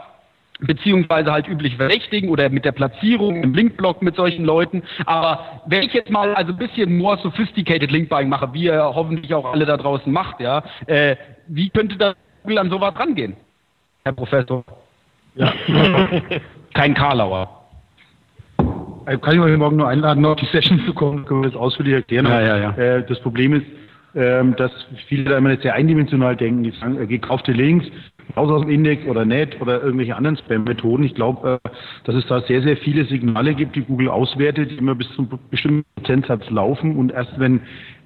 Speaker 4: beziehungsweise halt üblich Verdächtigen oder mit der Platzierung im Linkblock mit solchen Leuten. Aber wenn ich jetzt mal also ein bisschen more sophisticated Linkbuying mache, wie ihr hoffentlich auch alle da draußen macht, ja, äh, wie könnte da Google an sowas rangehen, Herr Professor?
Speaker 7: Ja.
Speaker 4: Kein Karlauer.
Speaker 7: Also kann ich euch morgen nur einladen, noch die Session zu kommen, können wir das ausführlich erklären.
Speaker 4: Ja, ja, ja.
Speaker 7: Äh, das Problem ist, ähm, dass viele da immer sehr eindimensional denken, die sagen, äh, gekaufte Links, raus aus dem Index oder nicht oder irgendwelche anderen Spam-Methoden. Ich glaube, äh, dass es da sehr, sehr viele Signale gibt, die Google auswertet, die immer bis zu einem bestimmten Prozentsatz laufen und erst wenn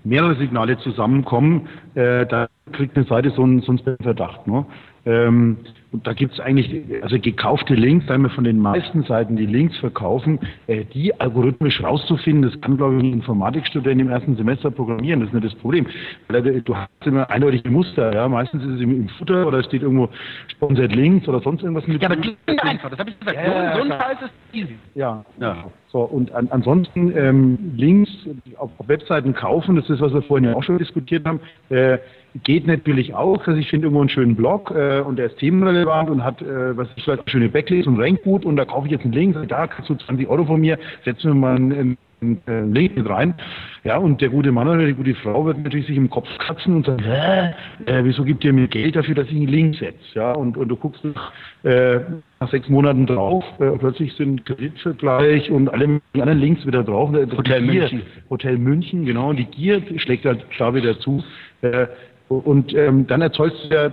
Speaker 7: mehrere Signale zusammenkommen, äh, da kriegt eine Seite so einen, so einen Spam-Verdacht. Ne? Ähm, und da gibt es eigentlich, also gekaufte Links, da haben wir von den meisten Seiten, die Links verkaufen, äh, die algorithmisch rauszufinden, das kann, glaube ich, ein Informatikstudent im ersten Semester programmieren, das ist nicht das Problem. Weil du hast immer eindeutige Muster, ja, meistens ist es im, im Futter oder es steht irgendwo Sponsored Links oder sonst irgendwas mit.
Speaker 4: Ja, aber die sind einfach, das habe ich gesagt,
Speaker 7: Ja,
Speaker 4: so, so ein. Fall ist es easy.
Speaker 7: Ja. ja. So, und an, ansonsten ähm, Links auf, auf Webseiten kaufen, das ist, was wir vorhin ja auch schon diskutiert haben, äh, geht natürlich auch. Also ich finde irgendwo einen schönen Blog äh, und der ist themenrelevant und hat, äh, was ich vielleicht schöne Backlinks und rankt gut und da kaufe ich jetzt einen Link, da kriegst du 20 Euro von mir, setzen wir mal einen, einen, einen Link mit rein. Ja, und der gute Mann oder die gute Frau wird natürlich sich im Kopf kratzen und sagen, Hä? Äh, wieso gibt ihr mir Geld dafür, dass ich einen Link setze? Ja, und, und du guckst nach, äh, nach sechs Monaten drauf, äh, plötzlich sind Kreditvergleich und alle anderen Links wieder drauf.
Speaker 4: Hotel München.
Speaker 7: Hotel München, genau, und die Gier schlägt halt klar wieder zu. Äh, und ähm, dann erzeugst du ja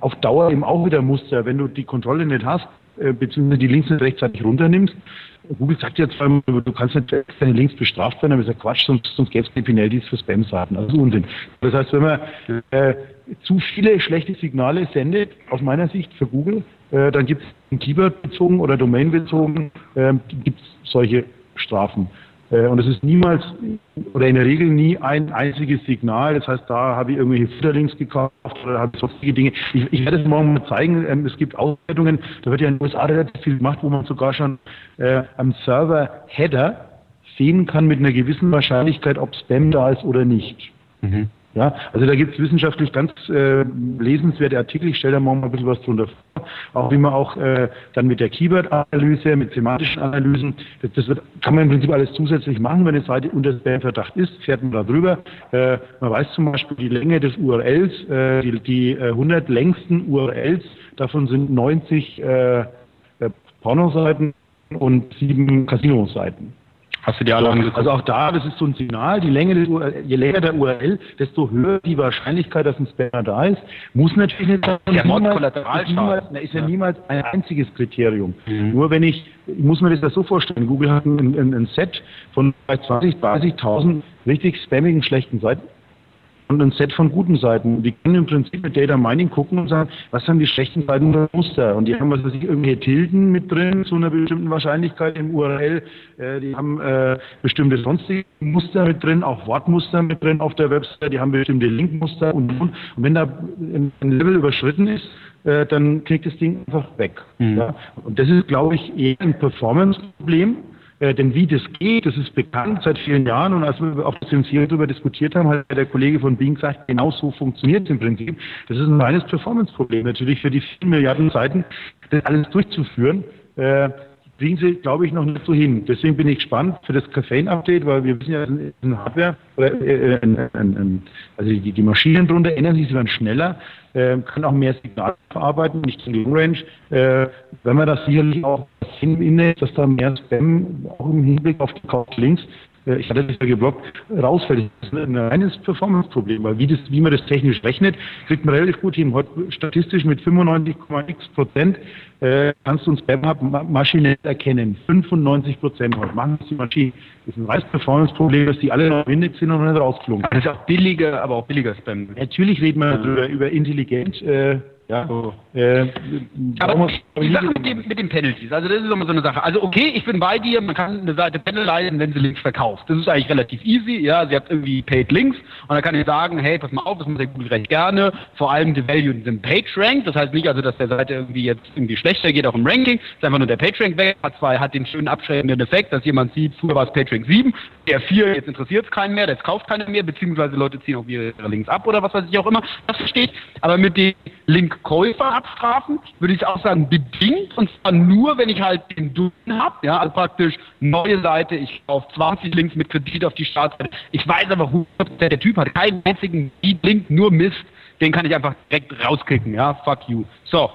Speaker 7: auf Dauer eben auch wieder Muster, wenn du die Kontrolle nicht hast, äh, beziehungsweise die Links nicht rechtzeitig runternimmst. Google sagt ja zwar, du kannst nicht deine Links bestraft werden, aber ist ja Quatsch, sonst, sonst gäbe es die Penalties für Spam-Seiten. Also Unsinn. Das heißt, wenn man äh, zu viele schlechte Signale sendet, aus meiner Sicht für Google, äh, dann gibt es Keyword-bezogen oder Domain-bezogen, äh, gibt es solche Strafen. Äh, Und es ist niemals oder in der Regel nie ein einziges Signal. Das heißt, da habe ich irgendwelche Futterlinks gekauft oder habe sonstige Dinge. Ich, ich werde es morgen mal zeigen. Ähm, Es gibt Auswertungen, da wird ja in den USA relativ viel gemacht, wo man sogar schon äh, am Server-Header sehen kann mit einer gewissen Wahrscheinlichkeit, ob Spam da ist oder nicht. Ja, also da gibt es wissenschaftlich ganz äh, lesenswerte Artikel. Ich stelle da morgen mal ein bisschen was drunter vor. Auch wie man auch äh, dann mit der Keyword-Analyse, mit semantischen Analysen, das, das wird, kann man im Prinzip alles zusätzlich machen. Wenn eine Seite unter Spam-Verdacht ist, fährt man da drüber. Äh, man weiß zum Beispiel die Länge des URLs, äh, die, die äh, 100 längsten URLs, davon sind 90 äh, äh, Pornoseiten und sieben Casino-Seiten.
Speaker 4: Hast du die alle angeguckt?
Speaker 7: Also auch da, das ist so ein Signal, die Länge des URL, je länger der URL, desto höher die Wahrscheinlichkeit, dass ein Spammer da ist. Muss natürlich nicht sein.
Speaker 4: Der
Speaker 7: Niemals- ist niemals, ist ja niemals ein einziges Kriterium. Nur wenn ich, ich muss mir das ja so vorstellen, Google hat ein, ein, ein Set von vielleicht 20, 30.000 richtig spammigen, schlechten Seiten. Und ein Set von guten Seiten. Die können im Prinzip mit Data Mining gucken und sagen, was sind die schlechten Seiten oder Muster? Und die haben, was weiß ich, irgendwelche Tilden mit drin zu einer bestimmten Wahrscheinlichkeit im URL. Äh, die haben äh, bestimmte sonstige Muster mit drin, auch Wortmuster mit drin auf der Website. Die haben bestimmte Linkmuster und, und. Und wenn da ein Level überschritten ist, äh, dann kriegt das Ding einfach weg.
Speaker 4: Mhm.
Speaker 7: Ja? Und das ist, glaube ich, eher ein Performance-Problem. Äh, denn wie das geht, das ist bekannt seit vielen Jahren. Und als wir auf der Sensio darüber diskutiert haben, hat der Kollege von Bing gesagt, genau so funktioniert es im Prinzip. Das ist ein reines Performance-Problem. Natürlich für die vielen Milliarden Seiten, das alles durchzuführen. Äh, kriegen sie, glaube ich, noch nicht so hin. Deswegen bin ich gespannt für das Caffeine-Update, weil wir wissen ja, ein Hardware, oder, äh, ein, ein, also die, die Maschinen drunter ändern sich, sie werden schneller, äh, kann auch mehr Signal verarbeiten, nicht in Long Range. Äh, wenn man das sicherlich auch Index, dass da mehr Spam auch im Hinblick auf die Links äh, ich hatte das ja geblockt, rausfällt. Das ist ein reines Performance-Problem, weil wie, das, wie man das technisch rechnet, kriegt man relativ gut hin. Heute statistisch mit 95,x Prozent äh, kannst du ein Spam-Hub ma maschinell erkennen. 95 Prozent heute machen das die Maschinen. Das ist ein reines Performance-Problem, dass die alle noch im Index sind und nicht rausgeflogen.
Speaker 4: Das ist auch billiger, aber auch billiger Spam.
Speaker 7: Natürlich reden wir darüber, über intelligent, äh, ja, äh,
Speaker 4: Aber die Sache mit, dem, mit den Penalties, also das ist immer so eine Sache. Also okay, ich bin bei dir, man kann eine Seite penalisieren, wenn sie Links verkauft. Das ist eigentlich relativ easy, ja, sie hat irgendwie Paid Links und dann kann ich sagen, hey, pass mal auf, das macht der Google recht gerne, vor allem the value in the Page Rank, das heißt nicht also, dass der Seite irgendwie jetzt irgendwie schlechter geht, auch im Ranking, ist einfach nur der Page Rank weg, hat zwar, hat den schönen abschreckenden Effekt, dass jemand sieht, früher war es Page Rank 7, der 4, jetzt interessiert es keinen mehr, jetzt kauft keiner mehr, beziehungsweise Leute ziehen auch ihre Links ab oder was weiß ich auch immer, das versteht, aber mit den Linkkäufer abstrafen, würde ich auch sagen, bedingt. Und zwar nur, wenn ich halt den Duden habe. Ja, also praktisch neue Seite, ich kaufe 20 Links mit Kredit auf die Startseite. Ich weiß aber, 100%, der Typ hat keinen einzigen Link, nur Mist. Den kann ich einfach direkt rauskicken. Ja, fuck you. So.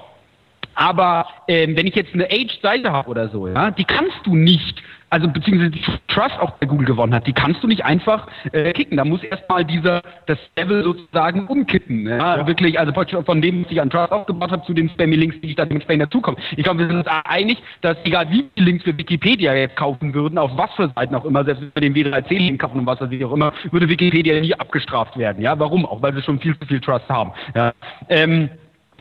Speaker 4: Aber ähm, wenn ich jetzt eine Age-Seite habe oder so, ja, die kannst du nicht also beziehungsweise die Trust auch bei Google gewonnen hat, die kannst du nicht einfach äh, kicken. Da muss erstmal dieser das Level sozusagen umkippen. Ja? ja. Wirklich, also von dem, was ich an Trust aufgebaut habe, zu den Spammy-Links, die ich da dementsprechend dazukomme. Ich glaube, wir sind uns einig, dass egal wie viele Links wir Wikipedia jetzt kaufen würden, auf was für Seiten auch immer, selbst wenn wir den W3C-Link kaufen und was weiß ich auch immer, würde Wikipedia nie abgestraft werden. Ja, warum auch? Weil wir schon viel zu viel Trust haben. Ja. Ähm,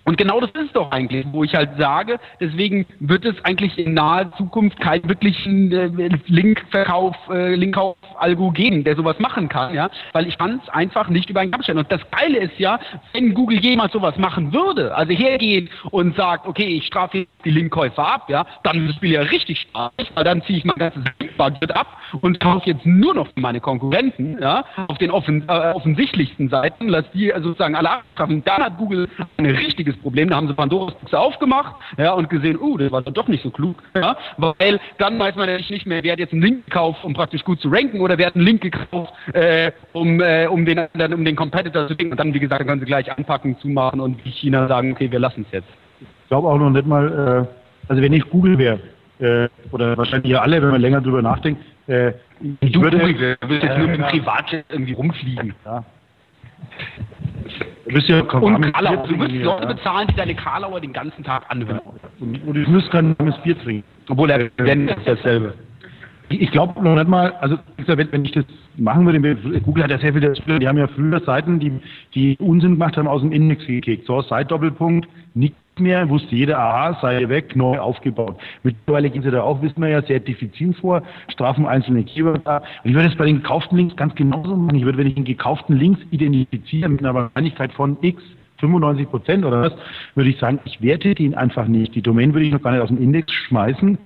Speaker 4: und genau das ist doch eigentlich, wo ich halt sage, deswegen wird es eigentlich in naher Zukunft keinen wirklichen äh, Linkverkauf, äh, Linkkauf-Algo geben, der sowas machen kann, ja, weil ich kann es einfach nicht über einen Kamm stellen. Und das Geile ist ja, wenn Google jemals sowas machen würde, also hergeht und sagt, okay, ich strafe die Linkkäufer ab, ja, dann ist das Spiel ja richtig stark, weil dann ziehe ich mein ganzes Budget ab und kaufe jetzt nur noch meine Konkurrenten, ja, auf den offen, äh, offensichtlichsten Seiten, lass die also sozusagen alle abstrafen. Dann hat Google ein richtiges Problem. Da haben sie Pandoras Büchse aufgemacht, ja, und gesehen, uh, das war doch nicht so klug, ja, weil dann weiß man nämlich nicht mehr, wer hat jetzt einen Link gekauft, um praktisch gut zu ranken, oder wer hat einen Link gekauft, äh, um, äh, um den, dann, um den Competitor zu denken. Und dann, wie gesagt, können sie gleich anpacken, zumachen und wie China sagen, okay, wir lassen es jetzt.
Speaker 7: Ich glaube auch noch nicht mal, äh, also wenn ich Google wäre, äh, oder wahrscheinlich ihr alle, wenn man länger drüber nachdenkt, äh, ich
Speaker 4: du
Speaker 7: würde,
Speaker 4: Google, du willst jetzt nur mit dem Privatjet irgendwie rumfliegen.
Speaker 7: Ja. Du bist ja
Speaker 4: und Karlauer. Du wirst Leute bezahlen, die deine Karlauer den ganzen Tag anwenden.
Speaker 7: Und, und ich müsste kein warmes Bier trinken.
Speaker 4: Obwohl er wenn ist dasselbe.
Speaker 7: Ich, glaube noch nicht mal, also wenn, ich das machen würde, Google hat ja sehr viele Spieler, die haben ja früher Seiten, die, die Unsinn gemacht haben, aus dem Index gekickt. So, Site-Doppelpunkt, nichts mehr, wusste jeder, aha, sei weg, neu aufgebaut. Mittlerweile gehen sie da auch, wissen wir ja, sehr diffizil vor, strafen einzelne Keywords ab. Und ich würde es bei den gekauften Links ganz genauso machen. Ich würde, wenn ich einen gekauften Links identifiziere mit einer Wahrscheinlichkeit von x, 95 Prozent oder was, würde ich sagen, ich werte den einfach nicht. Die Domain würde ich noch gar nicht aus dem Index schmeißen.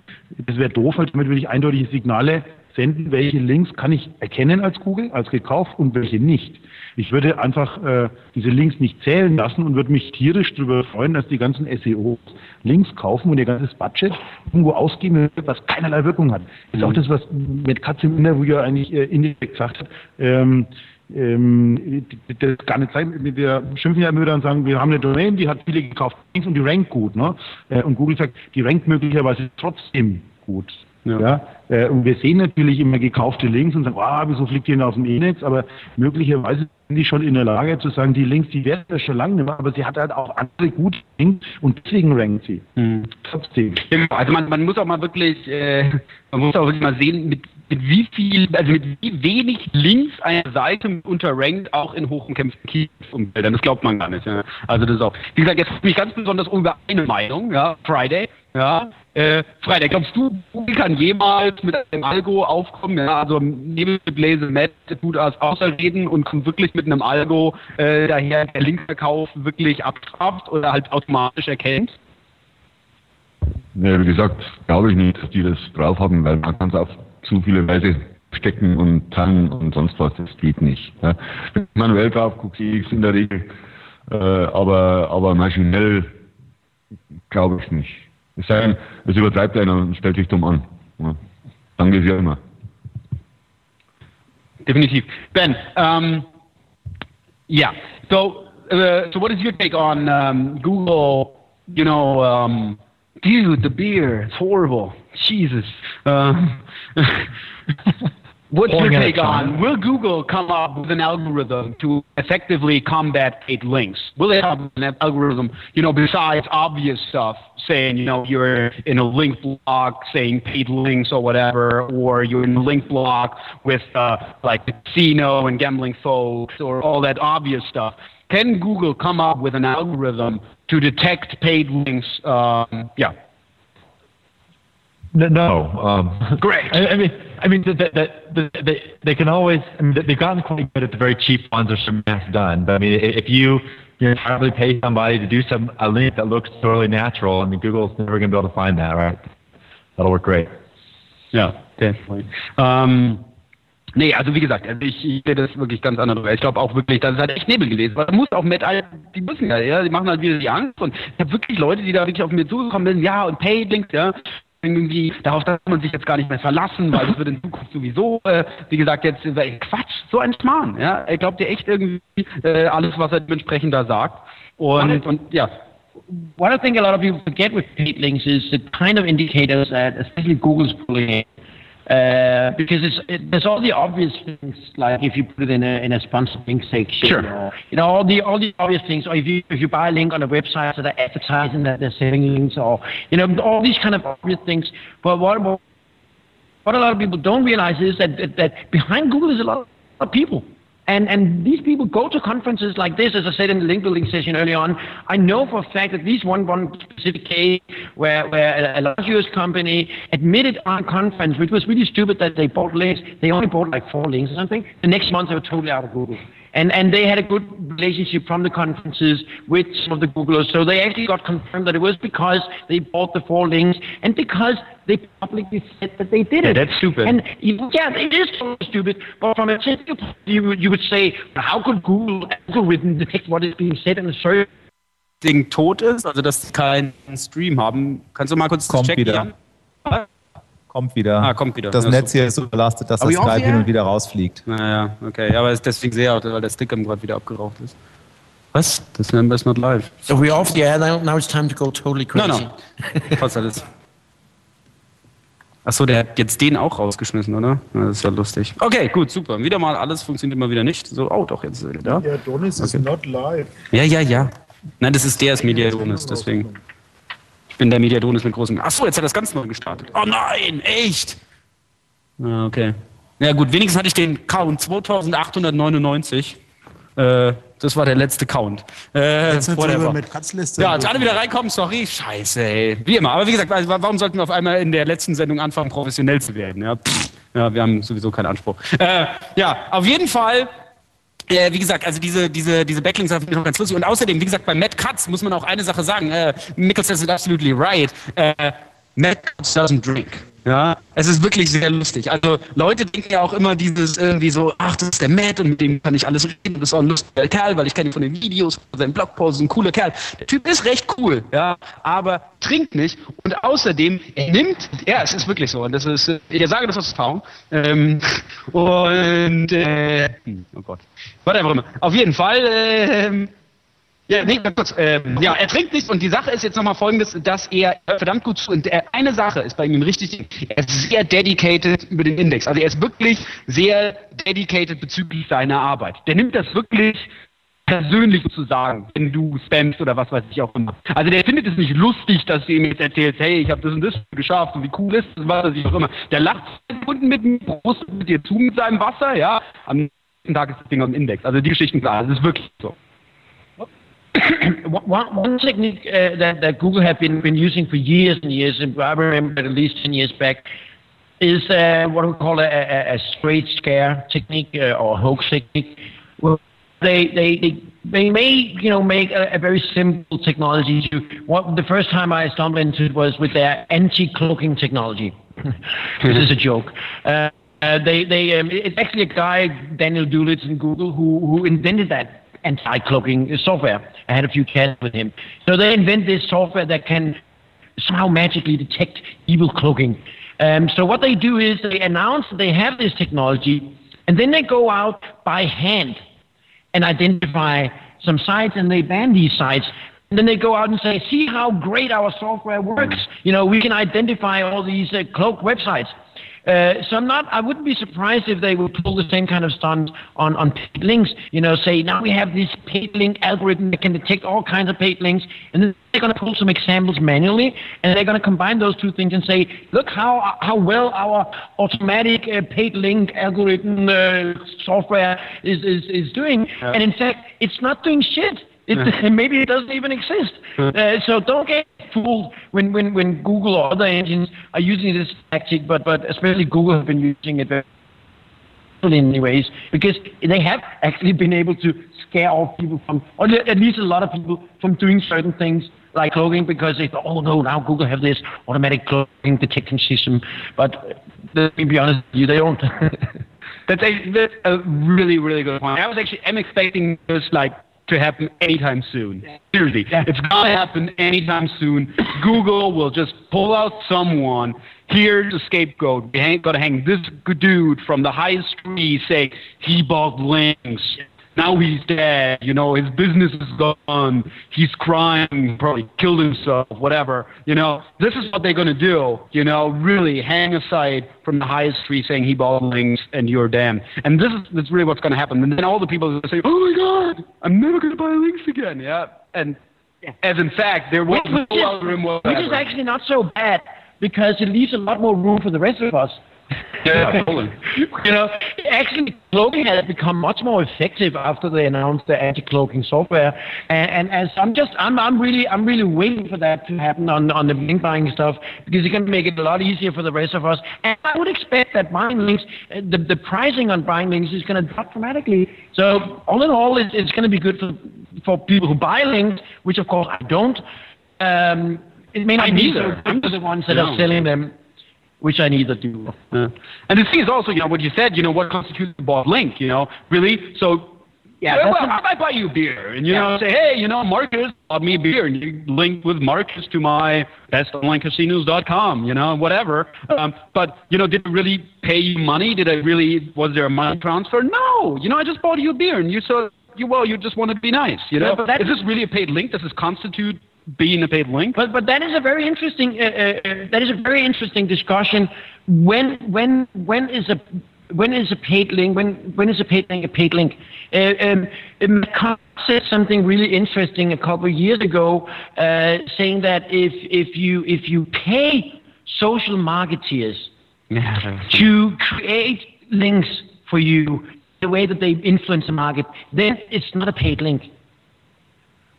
Speaker 7: Das wäre doof, weil damit würde ich eindeutige Signale senden, welche Links kann ich erkennen als Google, als gekauft und welche nicht. Ich würde einfach äh, diese Links nicht zählen lassen und würde mich tierisch darüber freuen, dass die ganzen SEOs Links kaufen und ihr ganzes Budget irgendwo ausgeben, was keinerlei Wirkung hat. Das ist auch das, was mit Katz im Interview ja eigentlich äh, Index gesagt hat. Ähm, ähm, das gar nicht sein. Wir schimpfen ja immer wieder und sagen, wir haben eine Domain, die hat viele gekauft Links und die rankt gut. Ne? Äh, und Google sagt, die rankt möglicherweise trotzdem gut. Ja. ja. Äh, und wir sehen natürlich immer gekaufte Links und sagen, ah, wieso fliegt die denn aus dem Index? Aber möglicherweise sind die schon in der Lage zu sagen, die Links, die werden das schon lange nicht mehr, aber sie hat halt auch andere gute Links und deswegen rankt sie.
Speaker 4: Hm. Trotzdem. Ja, also man, man muss auch mal wirklich, äh, man muss auch wirklich mal sehen, mit mit wie viel, also mit wie wenig Links eine Seite unterrankt, auch in hochumkämpften Keyumfeldern. Das glaubt man gar nicht. Ja. Also das ist auch. Wie gesagt, jetzt mich ganz besonders über eine Meinung, ja, Friday. Ja, äh, Friday, glaubst du, Google kann jemals mit einem Algo aufkommen? Ja, also neben Blaze Matt tut als Außerreden und kommt wirklich mit einem Algo äh, daher, der Linkverkauf wirklich abstraft oder halt automatisch erkennt?
Speaker 8: Ja, wie gesagt, glaube ich nicht, dass die das drauf haben, weil man kann es auf zu viele Weise stecken und teilen und sonst was. Das geht nicht. Ja. Manuell drauf gucke, ich es in der Regel. Äh, aber, aber maschinell glaube ich nicht. Es sei denn, es übertreibt einer und stellt sich dumm an. Ja. Dann geht es ja immer.
Speaker 4: Definitiv. Ben, um, yeah. So, uh, so what is your take on um, Google? You know, um, dude, the beer, it's horrible. Jesus. Um, what's your take on? Will Google come up with an algorithm to effectively combat paid links? Will they have an algorithm, you know, besides obvious stuff, saying, you know, you're in a link block saying paid links or whatever, or you're in a link block with uh, like casino and gambling folks or all that obvious stuff? Can Google come up with an algorithm to detect paid links? Um, yeah.
Speaker 5: No. Um,
Speaker 4: Great.
Speaker 5: I, I mean, I mean, that that that they they can always. I mean, they've gotten quite good at the very cheap ones or some math done. But I mean, if you you entirely pay somebody to do some a link that looks totally natural, I mean, Google's never going to be able to find that, right? That'll work great.
Speaker 4: Ja, definitely. Ähm, nee, also wie gesagt, also ich, ich sehe das wirklich ganz anders. Ich glaube auch wirklich, das ist halt echt Nebel gewesen. Man muss auch mit, all- die müssen ja, ja, die machen halt wieder die Angst. Und ich habe wirklich Leute, die da wirklich auf mir zugekommen sind, ja, und Paid Links, ja. Irgendwie, darauf darf man sich jetzt gar nicht mehr verlassen, weil das wird in Zukunft sowieso, äh, wie gesagt, jetzt äh, Quatsch, so ein Schmarrn, ja. Er glaubt ja echt irgendwie äh, alles, was er dementsprechend da sagt. Und, und ja,
Speaker 6: What I think a lot of people forget with paid links is the kind of indicators that especially Google's pulling in. Uh, because it's, it, there's all the obvious things, like if you put it in a, in a sponsored link section,
Speaker 4: Sure.
Speaker 6: or you know all the all the obvious things, or if you if you buy a link on a website that are advertising that they're selling links, or you know all these kind of obvious things. But what what, what a lot of people don't realize is that that, that behind Google is a lot of people. And, and these people go to conferences like this, as I said in the link building session early on. I know for a fact that at least one, one specific case where, where a, a large US company admitted on conference, which was really stupid that they bought links. They only bought like four links or something. The next month they were totally out of Google. And, and they had a good relationship from the conferences with some of the Googlers. So they actually got confirmed that it was because they bought the four links and because they publicly said that they did
Speaker 4: Yeah,
Speaker 6: it.
Speaker 4: that's stupid.
Speaker 6: And yeah, it is totally stupid. But from a technical point of view, you would- say, how could Google algorithm detect what is being said in a search?
Speaker 4: Ding tot ist, also dass sie keinen Stream haben. Kannst du mal kurz
Speaker 12: Kommt
Speaker 4: checken?
Speaker 12: wieder.
Speaker 4: Jan?
Speaker 12: Kommt wieder.
Speaker 4: Ah, kommt wieder.
Speaker 12: Das
Speaker 4: Ja,
Speaker 12: Netz
Speaker 4: so.
Speaker 12: hier ist so belastet, dass
Speaker 4: Are
Speaker 12: das Skype hin und wieder rausfliegt.
Speaker 4: Naja, okay. Aber es- deswegen sehe ich auch, weil der Sticker gerade wieder abgeraucht ist. Was? Das Member ist not live.
Speaker 6: So we're off the air now. Now it's time to go totally
Speaker 4: No,
Speaker 6: crazy.
Speaker 4: no. Fast alles. Achso, der hat jetzt den auch rausgeschmissen, oder? Das ist ja lustig. Okay, gut, super. Wieder mal alles funktioniert immer wieder nicht. So, oh, doch, jetzt ist er wieder da.
Speaker 11: Ja, Donis is
Speaker 4: Okay.
Speaker 11: not live.
Speaker 4: Ja, ja, ja. Nein, das ist der ist Mediadonis, deswegen. Ich bin der Mediadonis mit großem. Achso, jetzt hat er das ganz neu gestartet. Oh nein, echt? Ah, okay. Ja gut, wenigstens hatte ich den Count 2899. Äh, das war der letzte Count. Äh,
Speaker 11: Jetzt drüber mit Katzliste.
Speaker 4: Ja, als alle wieder reinkommen, sorry, scheiße, ey. Wie immer. Aber wie gesagt, also warum sollten wir auf einmal in der letzten Sendung anfangen, professionell zu werden? Ja, Pff, ja wir haben sowieso keinen Anspruch. Äh, ja, auf jeden Fall. Äh, wie gesagt, also diese, diese, diese Backlinks sind noch ganz lustig. Und außerdem, wie gesagt, bei Matt Katz muss man auch eine Sache sagen. Äh, Michael says it absolutely right. Äh, Matt Katz doesn't drink. Ja, es ist wirklich sehr lustig. Also Leute denken ja auch immer dieses irgendwie so, ach, das ist der Matt und mit dem kann ich alles reden. Das ist auch ein lustiger Kerl, weil ich kenne ihn von den Videos, von seinen Blogposts, ein cooler Kerl. Der Typ ist recht cool, ja, aber trinkt nicht. Und außerdem, er nimmt, ja, es ist wirklich so. Und das ist, äh, ich sage das aus Erfahrung. Ähm, und, äh, hm, oh Gott. Whatever immer. Auf jeden Fall, ähm, ja, nee, ganz kurz. Ähm, ja, er trinkt nicht und die Sache ist jetzt nochmal folgendes, dass er verdammt gut zu. Und er, eine Sache ist bei ihm richtig, er ist sehr dedicated über den Index. Also er ist wirklich sehr dedicated bezüglich seiner Arbeit. Der nimmt das wirklich persönlich zu sagen, wenn du spammst oder was weiß ich auch immer. Also der findet es nicht lustig, dass du ihm jetzt erzählst, hey, ich habe das und das geschafft und wie cool ist das, was weiß ich auch immer. Der lacht unten mit mir, prostet mit dir zu mit seinem Wasser, ja. Am nächsten Tag ist das Ding auf dem Index. Also die Geschichten, klar, das ist wirklich so.
Speaker 6: one, one technique uh, that, that Google have been, been using for years and years, and I remember at least 10 years back, is uh, what we call a, a, a straight scare technique uh, or hoax technique. Well, they, they, they, they may, you know, make a, a very simple technology. To, what, the first time I stumbled into it was with their anti-cloaking technology. this is a joke. Uh, uh, they, they, um, it's actually a guy, Daniel Dulitz in Google, who, who invented that anti-cloaking software. I had a few chats with him. So they invent this software that can somehow magically detect evil cloaking. Um, so what they do is they announce that they have this technology, and then they go out by hand and identify some sites, and they ban these sites. And then they go out and say, "See how great our software works! You know, we can identify all these uh, cloaked websites." Uh, so I'm not. I wouldn't be surprised if they would pull the same kind of stunt on on paid links. You know, say now we have this paid link algorithm that can detect all kinds of paid links, and then they're going to pull some examples manually, and they're going to combine those two things and say, look how how well our automatic uh, paid link algorithm uh, software is is is doing.
Speaker 4: Yeah.
Speaker 6: And in fact, it's not doing shit. It,
Speaker 4: Yeah.
Speaker 6: maybe it doesn't even exist. Uh, so don't get fooled when, when, when Google or other engines are using this tactic, but, but especially Google have been using it very in many ways because they have actually been able to scare off people from, or at least a lot of people from doing certain things like cloaking because they thought, oh no, now Google have this automatic cloaking detection system. But uh, let me be honest with you, they don't.
Speaker 4: That's a, that's a really, really good point. I was actually, I'm expecting this like to happen anytime soon. Seriously, it's gonna happen anytime soon. Google will just pull out someone. Here's a scapegoat. We ain't gonna hang this dude from the highest tree. Say he bought links. Now he's dead. You know his business is gone. He's crying. Probably killed himself. Whatever. You know this is what they're gonna do. You know really hang aside from the highest tree, saying he bought links and you're damned. And this is that's really what's gonna happen. And then all the people are gonna say, "Oh my God, I'm never gonna buy links again." Yeah. And as in fact, there was
Speaker 6: Which,
Speaker 4: no
Speaker 6: which, is, which is actually not so bad because it leaves a lot more room for the rest of us.
Speaker 4: Yeah, totally.
Speaker 6: you know, actually, cloaking has become much more effective after they announced the anti-cloaking software. And, and as I'm just, I'm, I'm really, I'm really waiting for that to happen on on the link buying stuff because it's going to make it a lot easier for the rest of us. And I would expect that buying links, the the pricing on buying links is going to drop dramatically. So all in all, it's, it's going to be good for for people who buy links, which of course I don't. Um, it may not
Speaker 4: I
Speaker 6: be
Speaker 4: neither.
Speaker 6: so good for the ones that are selling them, which I neither do.
Speaker 4: And the thing is also, you know, what you said, you know, what constitutes a bought link, you know, really? So,
Speaker 6: Yeah,
Speaker 4: well, well, I might buy you beer, and you
Speaker 6: Yeah.
Speaker 4: know, say, hey, you know, Marcus bought me beer, and you link with Marcus to my bestonlinecasinos.com, you know, whatever. Um, but you know, did I really pay you money? Did I really? Was there a money transfer? No. You know, I just bought you a beer, and you said, you well, you just want to be nice, you know.
Speaker 6: Yeah, but
Speaker 4: is this really a paid link? Does this constitute being a paid link?
Speaker 6: But but that is a very interesting uh, uh, uh, that is a very interesting discussion. When when when is a when is a paid link? When when is a paid link a paid link? Uh, um, um, said something really interesting a couple of years ago, uh, saying that if if you if you pay social marketeers to create links for you the way that they influence the market, then it's not a paid link.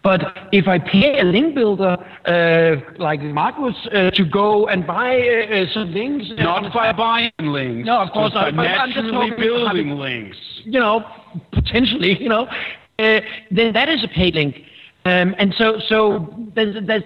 Speaker 6: But if I pay a link builder uh, like Marcus uh, to go and buy uh, uh, some links,
Speaker 4: Not by buying links.
Speaker 6: No, of course not.
Speaker 4: by
Speaker 6: But I'm just
Speaker 4: naturally building links.
Speaker 6: you know, potentially, you know, uh, then that is a paid link. Um, and so, so there's, there's,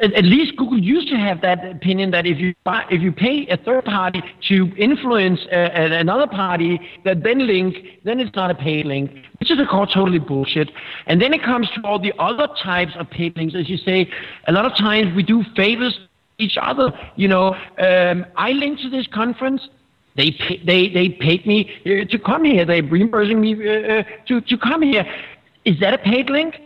Speaker 6: at least Google used to have that opinion that if you buy, if you pay a third party to influence uh, an- another party that then link, then it's not a paid link, which is of course totally bullshit. And then it comes to all the other types of paid links, as you say. A lot of times we do favors each other. You know, um, I linked to this conference. They pay, they they paid me uh, to come here. They're reimbursing me uh, uh, to to come here. Is that a paid link?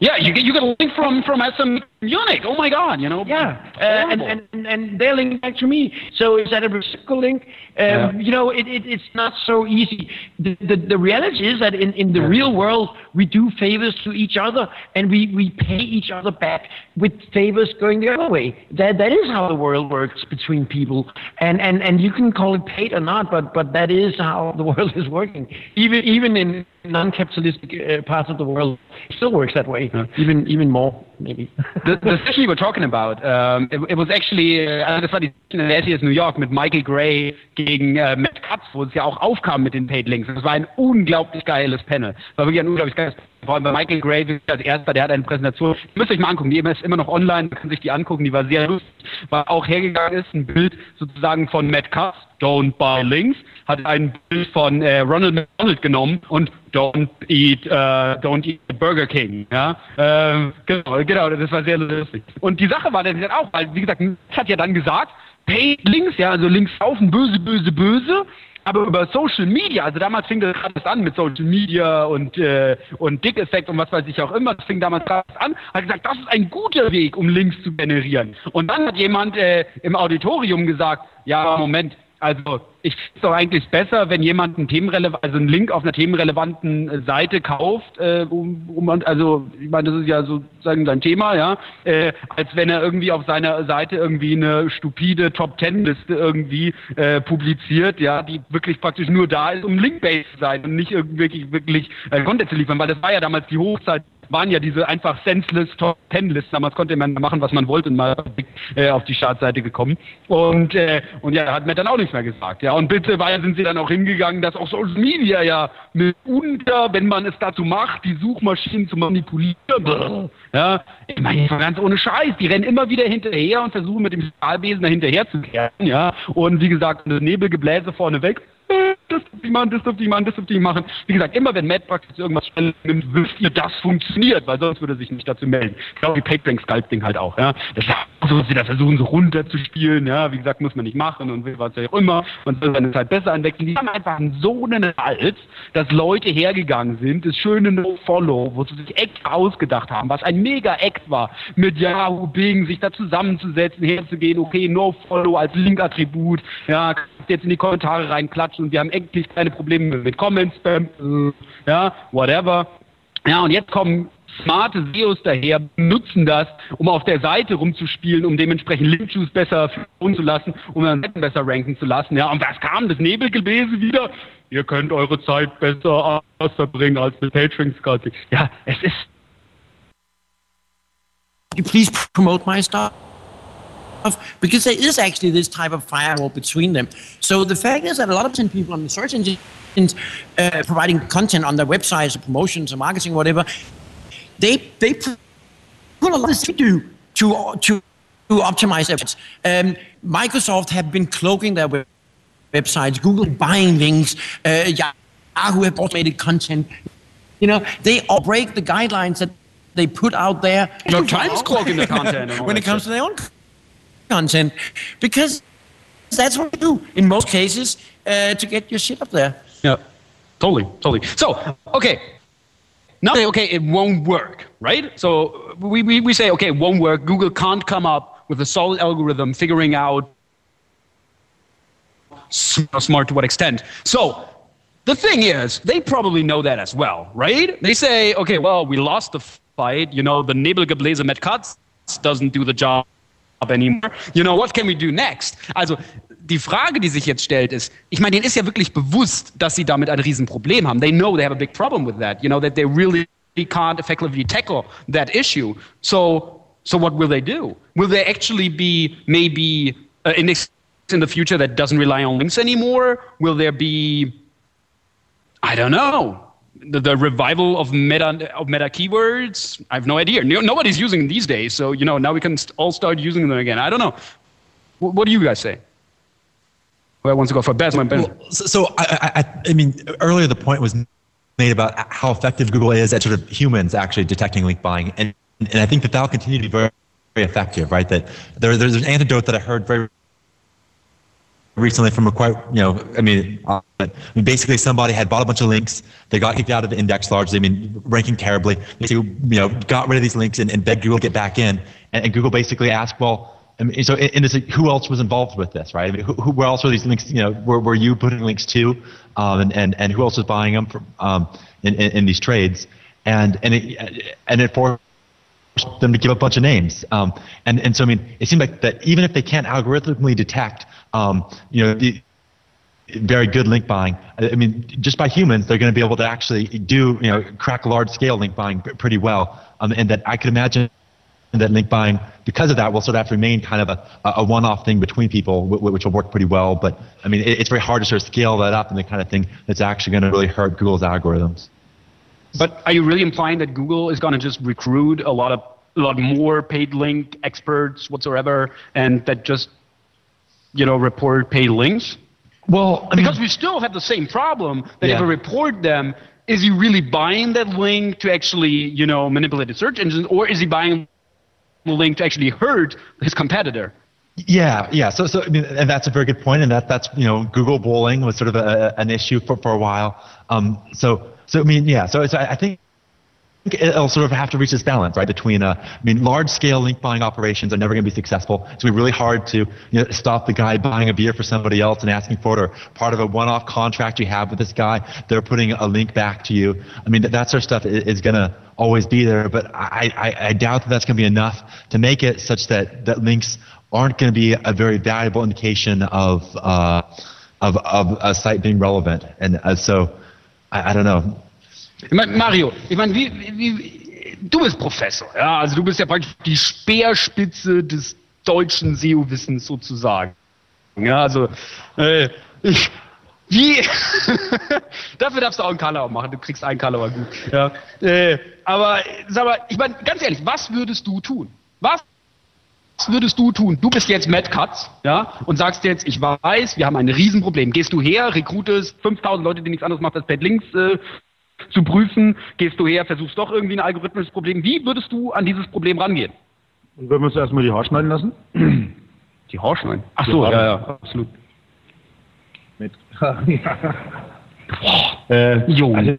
Speaker 4: Yeah, you get you get a link from from SM Munich. Oh my God, you know.
Speaker 6: Yeah, uh, and, and and they're back to me. So is that a reciprocal link? Um,
Speaker 4: Yeah.
Speaker 6: You know, it, it, it's not so easy. The, the the reality is that in, in the real world we do favors to each other, and we, we pay each other back with favors going the other way. That that is how the world works between people, and and, and you can call it paid or not, but but that is how the world is working. Even even in non-capitalistic uh, parts of the world, it still works that way. Even even more maybe.
Speaker 4: the, the session you were talking about, um, it, it was actually, also das war die in der SES New York mit Michael Gray gegen äh, Matt Cutts, wo es ja auch aufkam mit den Paid Links. Das war ein unglaublich geiles Panel. Das war wirklich ein unglaublich geiles Panel. Vor allem bei Michael Gray als erster, der hat eine Präsentation. Ihr müsst euch mal angucken, die ist immer noch online, man kann sich die angucken, die war sehr lustig. War auch hergegangen ist, ein Bild sozusagen von Matt Cutts, Don't Buy Links, hat ein Bild von äh, Ronald McDonald genommen und Don't Eat, äh, Don't Eat Burger King. Ja, ähm, genau, genau, das war sehr lustig. Und die Sache war dann auch, weil wie gesagt, Matt hat ja dann gesagt, Paid Links, ja, also Links laufen, böse, böse, böse. Aber über Social Media, also damals fing das gerade an mit Social Media und, äh, und Dick-Effekt und was weiß ich auch immer, das fing damals gerade an, hat gesagt, das ist ein guter Weg, um Links zu generieren. Und dann hat jemand äh, im Auditorium gesagt, ja, Moment, also ich finde es doch eigentlich besser, wenn jemand einen Themenreleva also einen Link auf einer themenrelevanten äh, Seite kauft, äh, um, um also ich meine, das ist ja sozusagen sein Thema, ja, äh, als wenn er irgendwie auf seiner Seite irgendwie eine stupide Top Ten Liste irgendwie äh, publiziert, ja, die wirklich praktisch nur da ist, um Link-based zu sein und nicht wirklich wirklich äh, Content zu liefern, weil das war ja damals die Hochzeit waren ja diese einfach senseless Top Ten Listen. Damals konnte man machen, was man wollte und mal äh, auf die Startseite gekommen. Und, äh, und ja, hat Matt dann auch nichts mehr gesagt. Ja, und bitte weil sind sie dann auch hingegangen, dass auch Social Media ja mitunter, wenn man es dazu macht, die Suchmaschinen zu manipulieren. Brr. Ja, ich meine, ganz ohne Scheiß. Die rennen immer wieder hinterher und versuchen mit dem Stahlbesen dahinterher zu kehren. Ja, und wie gesagt, das Nebelgebläse vorne weg das dürfte ich machen, das dürfte ich machen, das dürfte ich machen. Wie gesagt, immer wenn Matt praktisch irgendwas schnell nimmt, wisst ihr, das funktioniert, weil sonst würde er sich nicht dazu melden. Genau wie Paintblank Sculpting halt auch, ja. Das ist so, dass sie da versuchen, so runterzuspielen, ja. Wie gesagt, muss man nicht machen und was auch immer. Man soll seine Zeit besser einwechseln. Die haben einfach so einen Hals, dass Leute hergegangen sind, das schöne No-Follow, wo sie sich extra ausgedacht haben, was ein Mega-Act war, mit Yahoo, Bing, sich da zusammenzusetzen, herzugehen, okay, No-Follow als Link-Attribut, ja, jetzt in die Kommentare reinklatschen und wir haben endlich keine Probleme mit Comments, Spam, ja, whatever. Ja, und jetzt kommen smarte SEOs daher, nutzen das, um auf der Seite rumzuspielen, um dementsprechend Link-Juice besser führen zu lassen, um dann Seiten besser ranken zu lassen. Ja, und was kam? Das Nebelgebläse wieder? Ihr könnt eure Zeit besser verbringen als mit Patreon Scouting. Ja, es ist
Speaker 6: please promote my stuff? Because there is actually this type of firewall between them. So the fact is that a lot of people on the search engines uh, providing content on their websites, promotions, or marketing, whatever, they they put a lot to do to to to optimize their websites. Um, Microsoft have been cloaking their web- websites. Google buying links. Uh, Yahoo have automated content. You know, they all break the guidelines that they put out there.
Speaker 4: New York Times cloaking the content
Speaker 6: when it comes to their own content, because that's what they do in most cases uh, to get your shit up there.
Speaker 4: Yeah, totally, totally. So, okay. Now, okay, it won't work, right? So we, we, we say, okay, it won't work. Google can't come up with a solid algorithm figuring out smart to what extent. So the thing is, they probably know that as well, right? They say, okay, well, we lost the fight. You know, the Nebelgebläse met Katz doesn't do the job anymore. You know, what can we do next? Also, die Frage, die sich jetzt stellt, ist, ich meine, denen ist ja wirklich bewusst, dass sie damit ein Riesenproblem haben. They know they have a big problem with that. You know, that they really can't effectively tackle that issue. So, so what will they do? Will they actually be maybe uh, in, in the future that doesn't rely on links anymore? Will there be I don't know. The, the revival of meta of meta keywords. I have no idea. No, nobody's using them these days, so you know now we can st- all start using them again. I don't know. Wh- what do you guys say? Who wants to go for best? My Ben.
Speaker 13: Well, so, so I, I, I mean, earlier the point was made about how effective Google is at sort of humans actually detecting link buying, and and I think that that'll continue to be very, very effective, right? That there, there's an antidote that I heard very
Speaker 5: recently from a quite, you know, I mean, uh, basically somebody had bought a bunch of links. They got kicked out of the index largely. I mean, ranking terribly. They, you know, got rid of these links and, and begged Google to get back in. And, and Google basically asked, well, I mean, so this, who else was involved with this, right? I mean, who, who, where else were these links? You know, were, were you putting links to, um, and, and and who else was buying them from, um, in, in, in these trades? And and it and it forced them to give a bunch of names. Um, and and so I mean, it seemed like that even if they can't algorithmically detect, um, you know, the very good link buying. I mean, just by humans, they're going to be able to actually do, you know, crack large scale link buying pretty well. Um, and that I could imagine that link buying, because of that, will sort of have to remain kind of a, a one-off thing between people, which will work pretty well. But I mean, it's very hard to sort of scale that up and the kind of thing that's actually going to really hurt Google's algorithms.
Speaker 4: But are you really implying that Google is going to just recruit a lot of a lot more paid link experts whatsoever, and that just you know report paid links?
Speaker 5: Well,
Speaker 4: I mean, because we still have the same problem that
Speaker 5: Yeah.
Speaker 4: if we report them, is he really buying that link to actually you know manipulate the search engine, or is he buying the link to actually hurt his competitor?
Speaker 5: Yeah, yeah. So, so I mean, and that's a very good point. and that that's you know, Google bullying was sort of a, an issue for, for a while. Um, so, so I mean, yeah. So, so I I think it'll sort of have to reach this balance, right? Between, uh, I mean, large-scale link buying operations are never going to be successful. It's going to be really hard to you know, stop the guy buying a beer for somebody else and asking for it, or part of a one-off contract you have with this guy. They're putting a link back to you. I mean, that, that sort of stuff is, is going to always be there, but I, I, I doubt that that's going to be enough to make it such that that links aren't going to be a very valuable indication of uh, of of a site being relevant. And uh, so, I, I don't know.
Speaker 4: Ich meine, Mario, ich meine, wie, wie, du bist Professor, ja, also du bist ja praktisch die Speerspitze des deutschen SEO-Wissens sozusagen. Ja, also, äh, ich, wie, dafür darfst du auch einen Kalauer machen, du kriegst einen Kalauer gut, ja. Äh, aber, sag mal, ich meine, ganz ehrlich, was würdest du tun? Was würdest du tun? Du bist jetzt Matt Katz, ja, und sagst jetzt, ich weiß, wir haben ein Riesenproblem. Gehst du her, rekrutest 5000 Leute, die nichts anderes machen als Paid Links äh, zu prüfen, gehst du her, versuchst doch irgendwie ein algorithmisches Problem. Wie würdest du an dieses Problem rangehen?
Speaker 7: Und wenn wir uns erstmal die Haare schneiden lassen?
Speaker 4: Die Haare schneiden? Ach so, ja, ja, absolut.
Speaker 7: Mit. äh,
Speaker 4: jo.
Speaker 7: Also,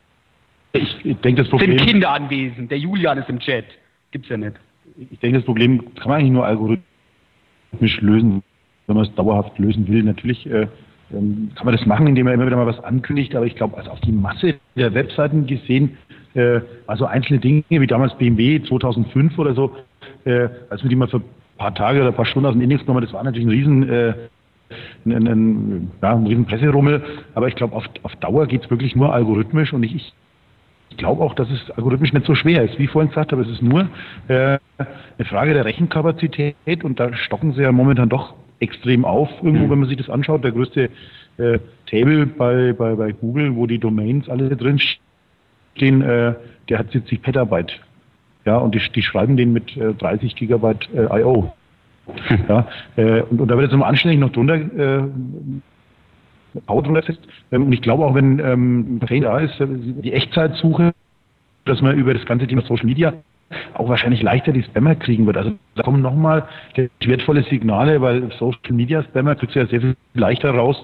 Speaker 7: ich, ich denke, das Problem.
Speaker 4: Sind Kinder anwesend? Der Julian ist im Chat. Gibt's ja nicht.
Speaker 7: ich denke, das Problem kann man eigentlich nur algorithmisch lösen, wenn man es dauerhaft lösen will. Natürlich äh, ähm, kann man das machen, indem man immer wieder mal was ankündigt, aber ich glaube, also auf die Masse der Webseiten gesehen, äh, also einzelne Dinge wie damals BMW 2005 oder so, äh, als wir die mal für ein paar Tage oder ein paar Stunden aus dem Index genommen, das war natürlich ein riesen äh, ein, ein, ja, ein riesen Presserummel, aber ich glaube, auf, auf Dauer geht es wirklich nur algorithmisch und ich, ich ich glaube auch, dass es algorithmisch nicht so schwer ist. Wie ich vorhin gesagt habe, es ist nur äh, eine Frage der Rechenkapazität und da stocken sie ja momentan doch extrem auf, irgendwo, wenn man sich das anschaut. Der größte äh, Table bei, bei, bei Google, wo die Domains alle drin stehen, äh, der hat 70 Petabyte. Ja, und die, die schreiben den mit äh, 30 Gigabyte äh, I.O. Ja, äh, und, und da wird jetzt nochmal anständig noch drunter äh, Power drunter setzt. Ähm, Und ich glaube auch, wenn ähm, da ist, die Echtzeitsuche, dass man über das ganze Thema Social Media auch wahrscheinlich leichter die Spammer kriegen wird. Also da kommen nochmal wertvolle Signale, weil Social Media Spammer kriegst du ja sehr viel leichter raus.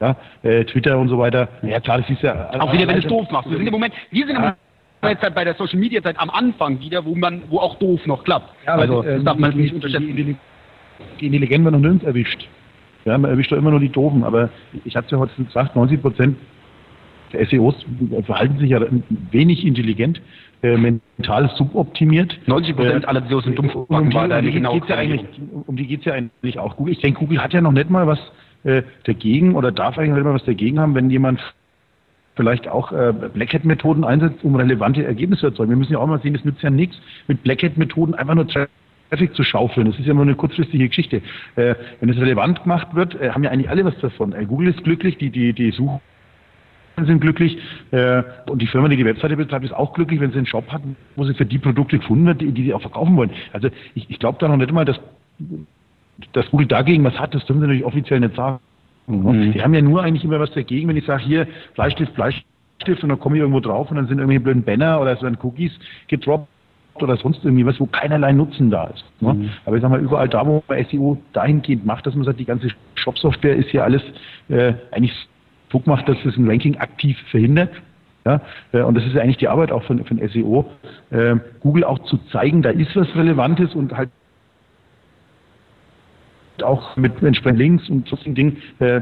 Speaker 7: Ja, äh, Twitter und so weiter. Ja klar, das ist ja
Speaker 4: Auch wieder, wenn du es doof machst. Wir sind im Moment, wir sind im Moment jetzt halt bei der Social Media Zeit am Anfang wieder, wo man, wo auch doof noch klappt.
Speaker 7: Ja,
Speaker 4: also,
Speaker 7: äh,
Speaker 4: das darf man
Speaker 7: die,
Speaker 4: nicht unterschätzen.
Speaker 7: Die, die, die Intelligenten werden noch nirgends erwischt. Ja, man erwischt doch immer nur die Doofen. Aber ich hatte es ja heute gesagt, 90 Prozent der SEOs verhalten sich ja wenig intelligent, äh, mental suboptimiert.
Speaker 4: 90% aller SEOs sind dumm.
Speaker 7: Um die,
Speaker 4: War da
Speaker 7: um die
Speaker 4: genau
Speaker 7: ja eigentlich, um die geht's ja eigentlich auch. Google, ich denke, Google hat ja noch nicht mal was äh, dagegen oder darf eigentlich noch nicht mal was dagegen haben, wenn jemand vielleicht auch äh, Black Hat Methoden einsetzt, um relevante Ergebnisse zu erzeugen. Wir müssen ja auch mal sehen, es nützt ja nichts, mit Black Hat Methoden einfach nur Traffic zu schaufeln. Das ist ja nur eine kurzfristige Geschichte. Äh, wenn es relevant gemacht wird, äh, haben ja eigentlich alle was davon. Äh, Google ist glücklich, die, die, die Such sind glücklich äh, und die Firma, die die Webseite betreibt, ist auch glücklich, wenn sie einen Shop hat, wo sie für die Produkte gefunden wird, die die sie auch verkaufen wollen. Also ich, ich glaube da noch nicht mal, dass, dass Google dagegen was hat, das dürfen sie natürlich offiziell nicht sagen.
Speaker 4: Mhm.
Speaker 7: Die haben ja nur eigentlich immer was dagegen, wenn ich sage, hier Bleistift, Bleistift und dann komme ich irgendwo drauf und dann sind irgendwelche blöden Banner oder so ein Cookies gedroppt oder sonst irgendwie was, wo keinerlei Nutzen da ist. Ne?
Speaker 4: Mhm.
Speaker 7: Aber ich sag mal, überall da, wo man SEO dahingehend macht, dass man sagt, die ganze Shop-Software ist ja alles äh, eigentlich so gemacht, dass es ein Ranking aktiv verhindert. Ja, äh, und das ist ja eigentlich die Arbeit auch von, von SEO, äh, Google auch zu zeigen, da ist was Relevantes und halt auch mit entsprechenden Links und solchen Dingen äh,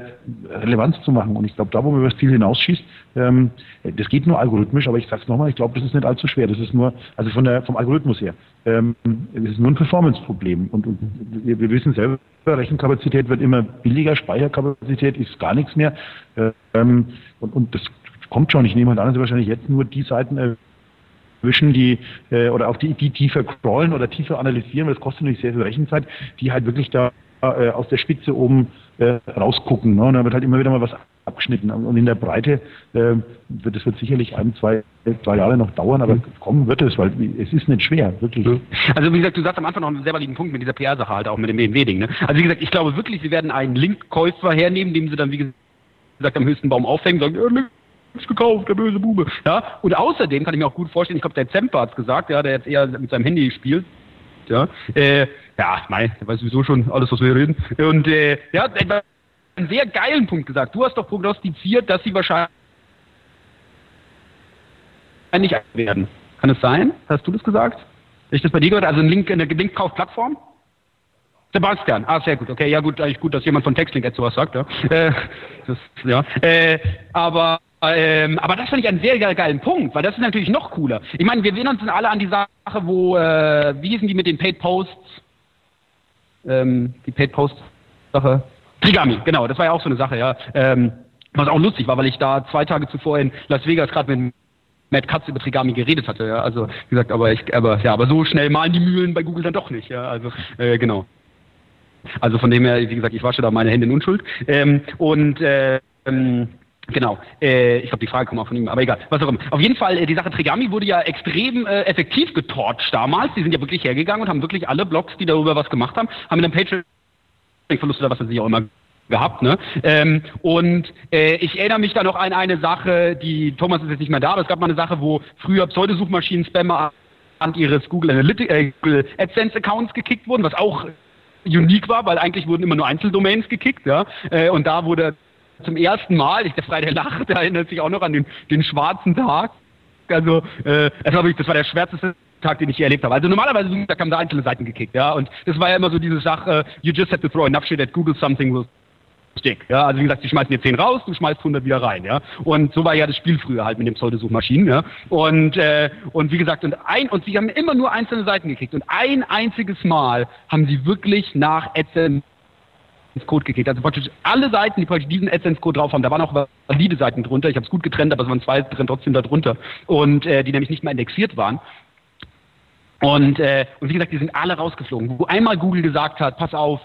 Speaker 7: Relevanz zu machen. Und ich glaube, da, wo man über das Ziel hinausschießt, ähm, das geht nur algorithmisch, aber ich sage es nochmal, ich glaube, das ist nicht allzu schwer. Das ist nur, also von der, vom Algorithmus her, ähm, das ist nur ein Performance-Problem. Und, und wir, wir wissen selber, Rechenkapazität wird immer billiger, Speicherkapazität ist gar nichts mehr. Ähm, und, und das kommt schon. Ich nehme halt an, dass wahrscheinlich jetzt nur die Seiten erwischen, die äh, oder auch die, die tiefer crawlen oder tiefer analysieren, weil das kostet natürlich sehr viel Rechenzeit, die halt wirklich da äh, aus der Spitze oben äh, rausgucken. Ne? Und da wird halt immer wieder mal was abgeschnitten. Und in der Breite äh, wird es wird sicherlich ein, zwei, zwei Jahre noch dauern, aber kommen wird es, weil es ist nicht schwer, wirklich.
Speaker 4: Also wie gesagt, du sagst am Anfang noch einen sehr validen Punkt mit dieser PR-Sache halt auch mit dem BMW-Ding. Ne? Also wie gesagt, ich glaube wirklich, sie werden einen Linkkäufer hernehmen, dem sie dann wie gesagt am höchsten Baum aufhängen, sagen, ja, gekauft, der böse Bube. Ja? Und außerdem kann ich mir auch gut vorstellen, ich glaube, der Zemper hat gesagt, ja, der jetzt eher mit seinem Handy spielt, ja, äh, ja, nein, der weiß sowieso schon alles, was wir reden. Und äh, ja, einen sehr geilen Punkt gesagt. Du hast doch prognostiziert, dass sie wahrscheinlich nicht werden. Kann es sein? Hast du das gesagt? Ich das bei dir gehört? Also ein Link, eine Linkkaufplattform? Sebastian, ah, sehr gut, okay, ja gut, eigentlich gut, dass jemand von Textlink jetzt sowas sagt, ja. Äh, das, ja. Äh, aber ähm, aber das finde ich einen sehr, sehr geilen Punkt, weil das ist natürlich noch cooler. Ich meine, wir erinnern uns alle an die Sache, wo, äh, wie hießen die mit den Paid Posts? Ähm, die Paid Post-Sache? Trigami, genau, das war ja auch so eine Sache, ja. Ähm, was auch lustig war, weil ich da zwei Tage zuvor in Las Vegas gerade mit Matt Katz über Trigami geredet hatte, ja. Also, wie gesagt, aber ich, aber, ja, aber so schnell malen die Mühlen bei Google dann doch nicht, ja. Also, äh, genau. Also von dem her, wie gesagt, ich wasche da meine Hände in Unschuld. Ähm, und, äh, ähm, Genau. Äh, ich glaube, die Frage kommt auch von ihm, aber egal. Was auch immer. Auf jeden Fall, äh, die Sache Trigami wurde ja extrem äh, effektiv getorcht damals. Die sind ja wirklich hergegangen und haben wirklich alle Blogs, die darüber was gemacht haben, haben mit einem Patreon-Verlust oder was weiß ich auch immer gehabt, ne? Ähm, und äh, ich erinnere mich da noch an eine Sache, die Thomas ist jetzt nicht mehr da, aber es gab mal eine Sache, wo früher Pseudosuchmaschinen-Spammer an ihres Google Analytics, äh, Google AdSense Accounts gekickt wurden, was auch unique war, weil eigentlich wurden immer nur Einzeldomains gekickt, ja. Äh, und da wurde zum ersten Mal, ich, der Freitag lacht, der erinnert sich auch noch an den, den schwarzen Tag. Also, äh, das, war das war der schwärzeste Tag, den ich je erlebt habe. Also normalerweise, da kamen da einzelne Seiten gekickt, ja. Und das war ja immer so diese Sache, you just have to throw enough shit at Google, something will stick. Ja, also wie gesagt, die schmeißen dir 10 raus, du schmeißt 100 wieder rein, ja. Und so war ja das Spiel früher halt mit den Pseudosuchmaschinen, ja. Und, äh, und wie gesagt, und ein, und sie haben immer nur einzelne Seiten gekickt. Und ein einziges Mal haben sie wirklich nach AdSense Code gekickt. Also praktisch alle Seiten, die praktisch diesen AdSense-Code drauf haben, da waren auch valide Seiten drunter. Ich habe es gut getrennt, aber es waren zwei drin trotzdem da drunter. Und äh, die nämlich nicht mehr indexiert waren. Und, äh, und wie gesagt, die sind alle rausgeflogen. Wo einmal Google gesagt hat, pass auf,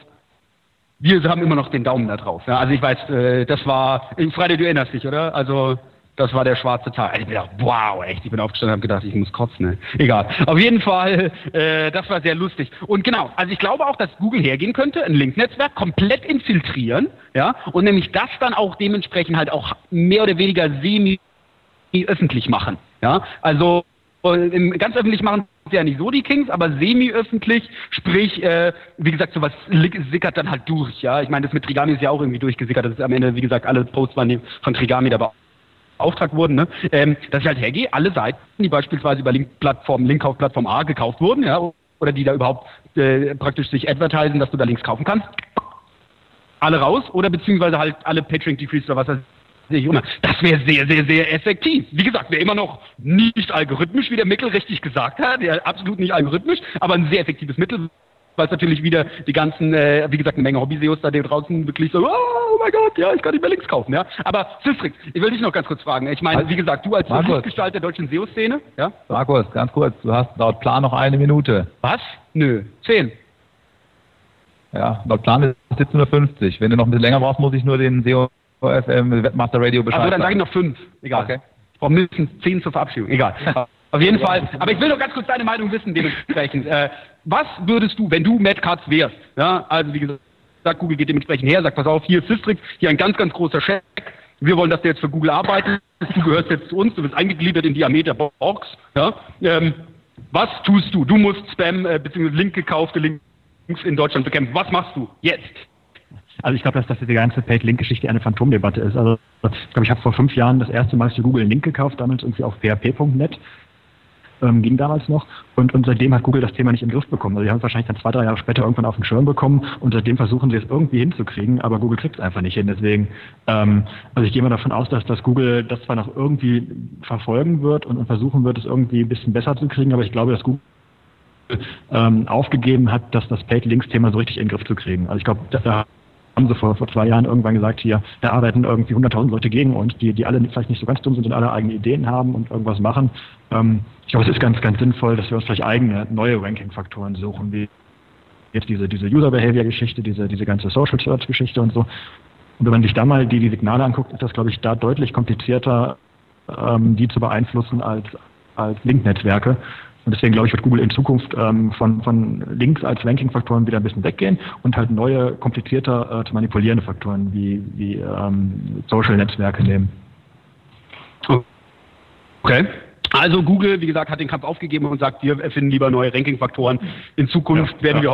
Speaker 4: wir haben immer noch den Daumen da drauf. Ja, also ich weiß, äh, das war, Freitag, du erinnerst dich, oder? Also das war der schwarze Tag. Also ich bin gedacht, wow, echt. Ich bin aufgestanden und habe gedacht, ich muss kotzen. Ne? Egal. Auf jeden Fall, äh, das war sehr lustig. Und genau, also ich glaube auch, dass Google hergehen könnte, ein Linknetzwerk komplett infiltrieren, ja, und nämlich das dann auch dementsprechend halt auch mehr oder weniger semi-öffentlich machen. Ja, also im, ganz öffentlich machen sie ja nicht so die Kings, aber semi-öffentlich, sprich, äh, wie gesagt, sowas sickert dann halt durch, ja. Ich meine, das mit Trigami ist ja auch irgendwie durchgesickert. Das ist am Ende, wie gesagt, alle Posts waren von Trigami dabei Auftrag wurden, ne? ähm, dass ich halt hergehe, alle Seiten, die beispielsweise über Link-Plattform, Linkkauf-Plattform A gekauft wurden, ja, oder die da überhaupt äh, praktisch sich advertisen, dass du da Links kaufen kannst, alle raus oder beziehungsweise halt alle Patreon Decrease oder was weiß ich immer. Das wäre sehr, sehr, sehr effektiv. Wie gesagt, wäre immer noch nicht algorithmisch, wie der Mickel richtig gesagt hat, ja, absolut nicht algorithmisch, aber ein sehr effektives Mittel, weil es natürlich wieder die ganzen, äh, wie gesagt, eine Menge Hobby-SEOs da draußen wirklich so, oh, mein Gott, ja, ich kann nicht mehr Links kaufen, ja. Aber Sistrix, ich will dich noch ganz kurz fragen. Ich meine, wie gesagt, du als Lichtgestalt der deutschen SEO-Szene, ja?
Speaker 12: Markus, ganz kurz, du hast laut Plan noch eine Minute.
Speaker 4: Was? Nö, zehn.
Speaker 12: Ja, laut Plan ist es 17.50 Uhr. Wenn du noch ein bisschen länger brauchst, muss ich nur den SEO FM Webmaster Radio Bescheid
Speaker 4: Also dann sage ich noch fünf. Egal. Okay. Ich brauche mindestens zehn zur Verabschiedung. Egal. Auf jeden Fall. Aber ich will noch ganz kurz deine Meinung wissen, dementsprechend. Äh, was würdest du, wenn du Matt Katz wärst? Ja, also wie gesagt, Google geht dementsprechend her, sagt, pass auf, hier ist Systrix, hier ein ganz, ganz großer Scheck. Wir wollen, dass du jetzt für Google arbeitest. Du gehörst jetzt zu uns, du bist eingegliedert in die Armee der Box. Ja? Ähm, was tust du? Du musst Spam äh, bzw. link gekaufte Links in Deutschland bekämpfen. Was machst du jetzt?
Speaker 9: Also ich glaube, dass, dass diese ganze Paid-Link-Geschichte eine Phantomdebatte ist. Also ich glaube, ich habe vor fünf Jahren das erste Mal für Google einen Link gekauft, damals irgendwie auf php.net. Ähm, ging damals noch. Und, und seitdem hat Google das Thema nicht in den Griff bekommen. Also die haben es wahrscheinlich dann zwei, drei Jahre später irgendwann auf den Schirm bekommen und seitdem versuchen sie es irgendwie hinzukriegen, aber Google kriegt es einfach nicht hin. Deswegen, ähm, also ich gehe mal davon aus, dass, dass Google das zwar noch irgendwie verfolgen wird und, und versuchen wird, es irgendwie ein bisschen besser zu kriegen, aber ich glaube, dass Google ähm, aufgegeben hat, dass das Paid-Links-Thema so richtig in den Griff zu kriegen. Also ich glaube, da haben sie vor, vor zwei Jahren irgendwann gesagt, hier, da arbeiten irgendwie 100.000 Leute gegen uns, die, die alle vielleicht nicht so ganz dumm sind und alle eigene Ideen haben und irgendwas machen. Ähm, glaube, es ist ganz, ganz sinnvoll, dass wir uns vielleicht eigene neue Ranking-Faktoren suchen, wie jetzt diese, diese User-Behavior-Geschichte, diese, diese ganze Social-Search-Geschichte und so. Und wenn man sich da mal die, die Signale anguckt, ist das, glaube ich, da deutlich komplizierter, ähm, die zu beeinflussen als, als Link-Netzwerke. Und deswegen glaube ich, wird Google in Zukunft ähm, von, von Links als Ranking-Faktoren wieder ein bisschen weggehen und halt neue, komplizierter äh, zu manipulierende Faktoren wie, wie ähm, Social-Netzwerke nehmen.
Speaker 4: Okay. Also Google, wie gesagt, hat den Kampf aufgegeben und sagt, wir erfinden lieber neue Ranking-Faktoren. In Zukunft
Speaker 9: Ja,
Speaker 4: werden
Speaker 9: ja.
Speaker 4: wir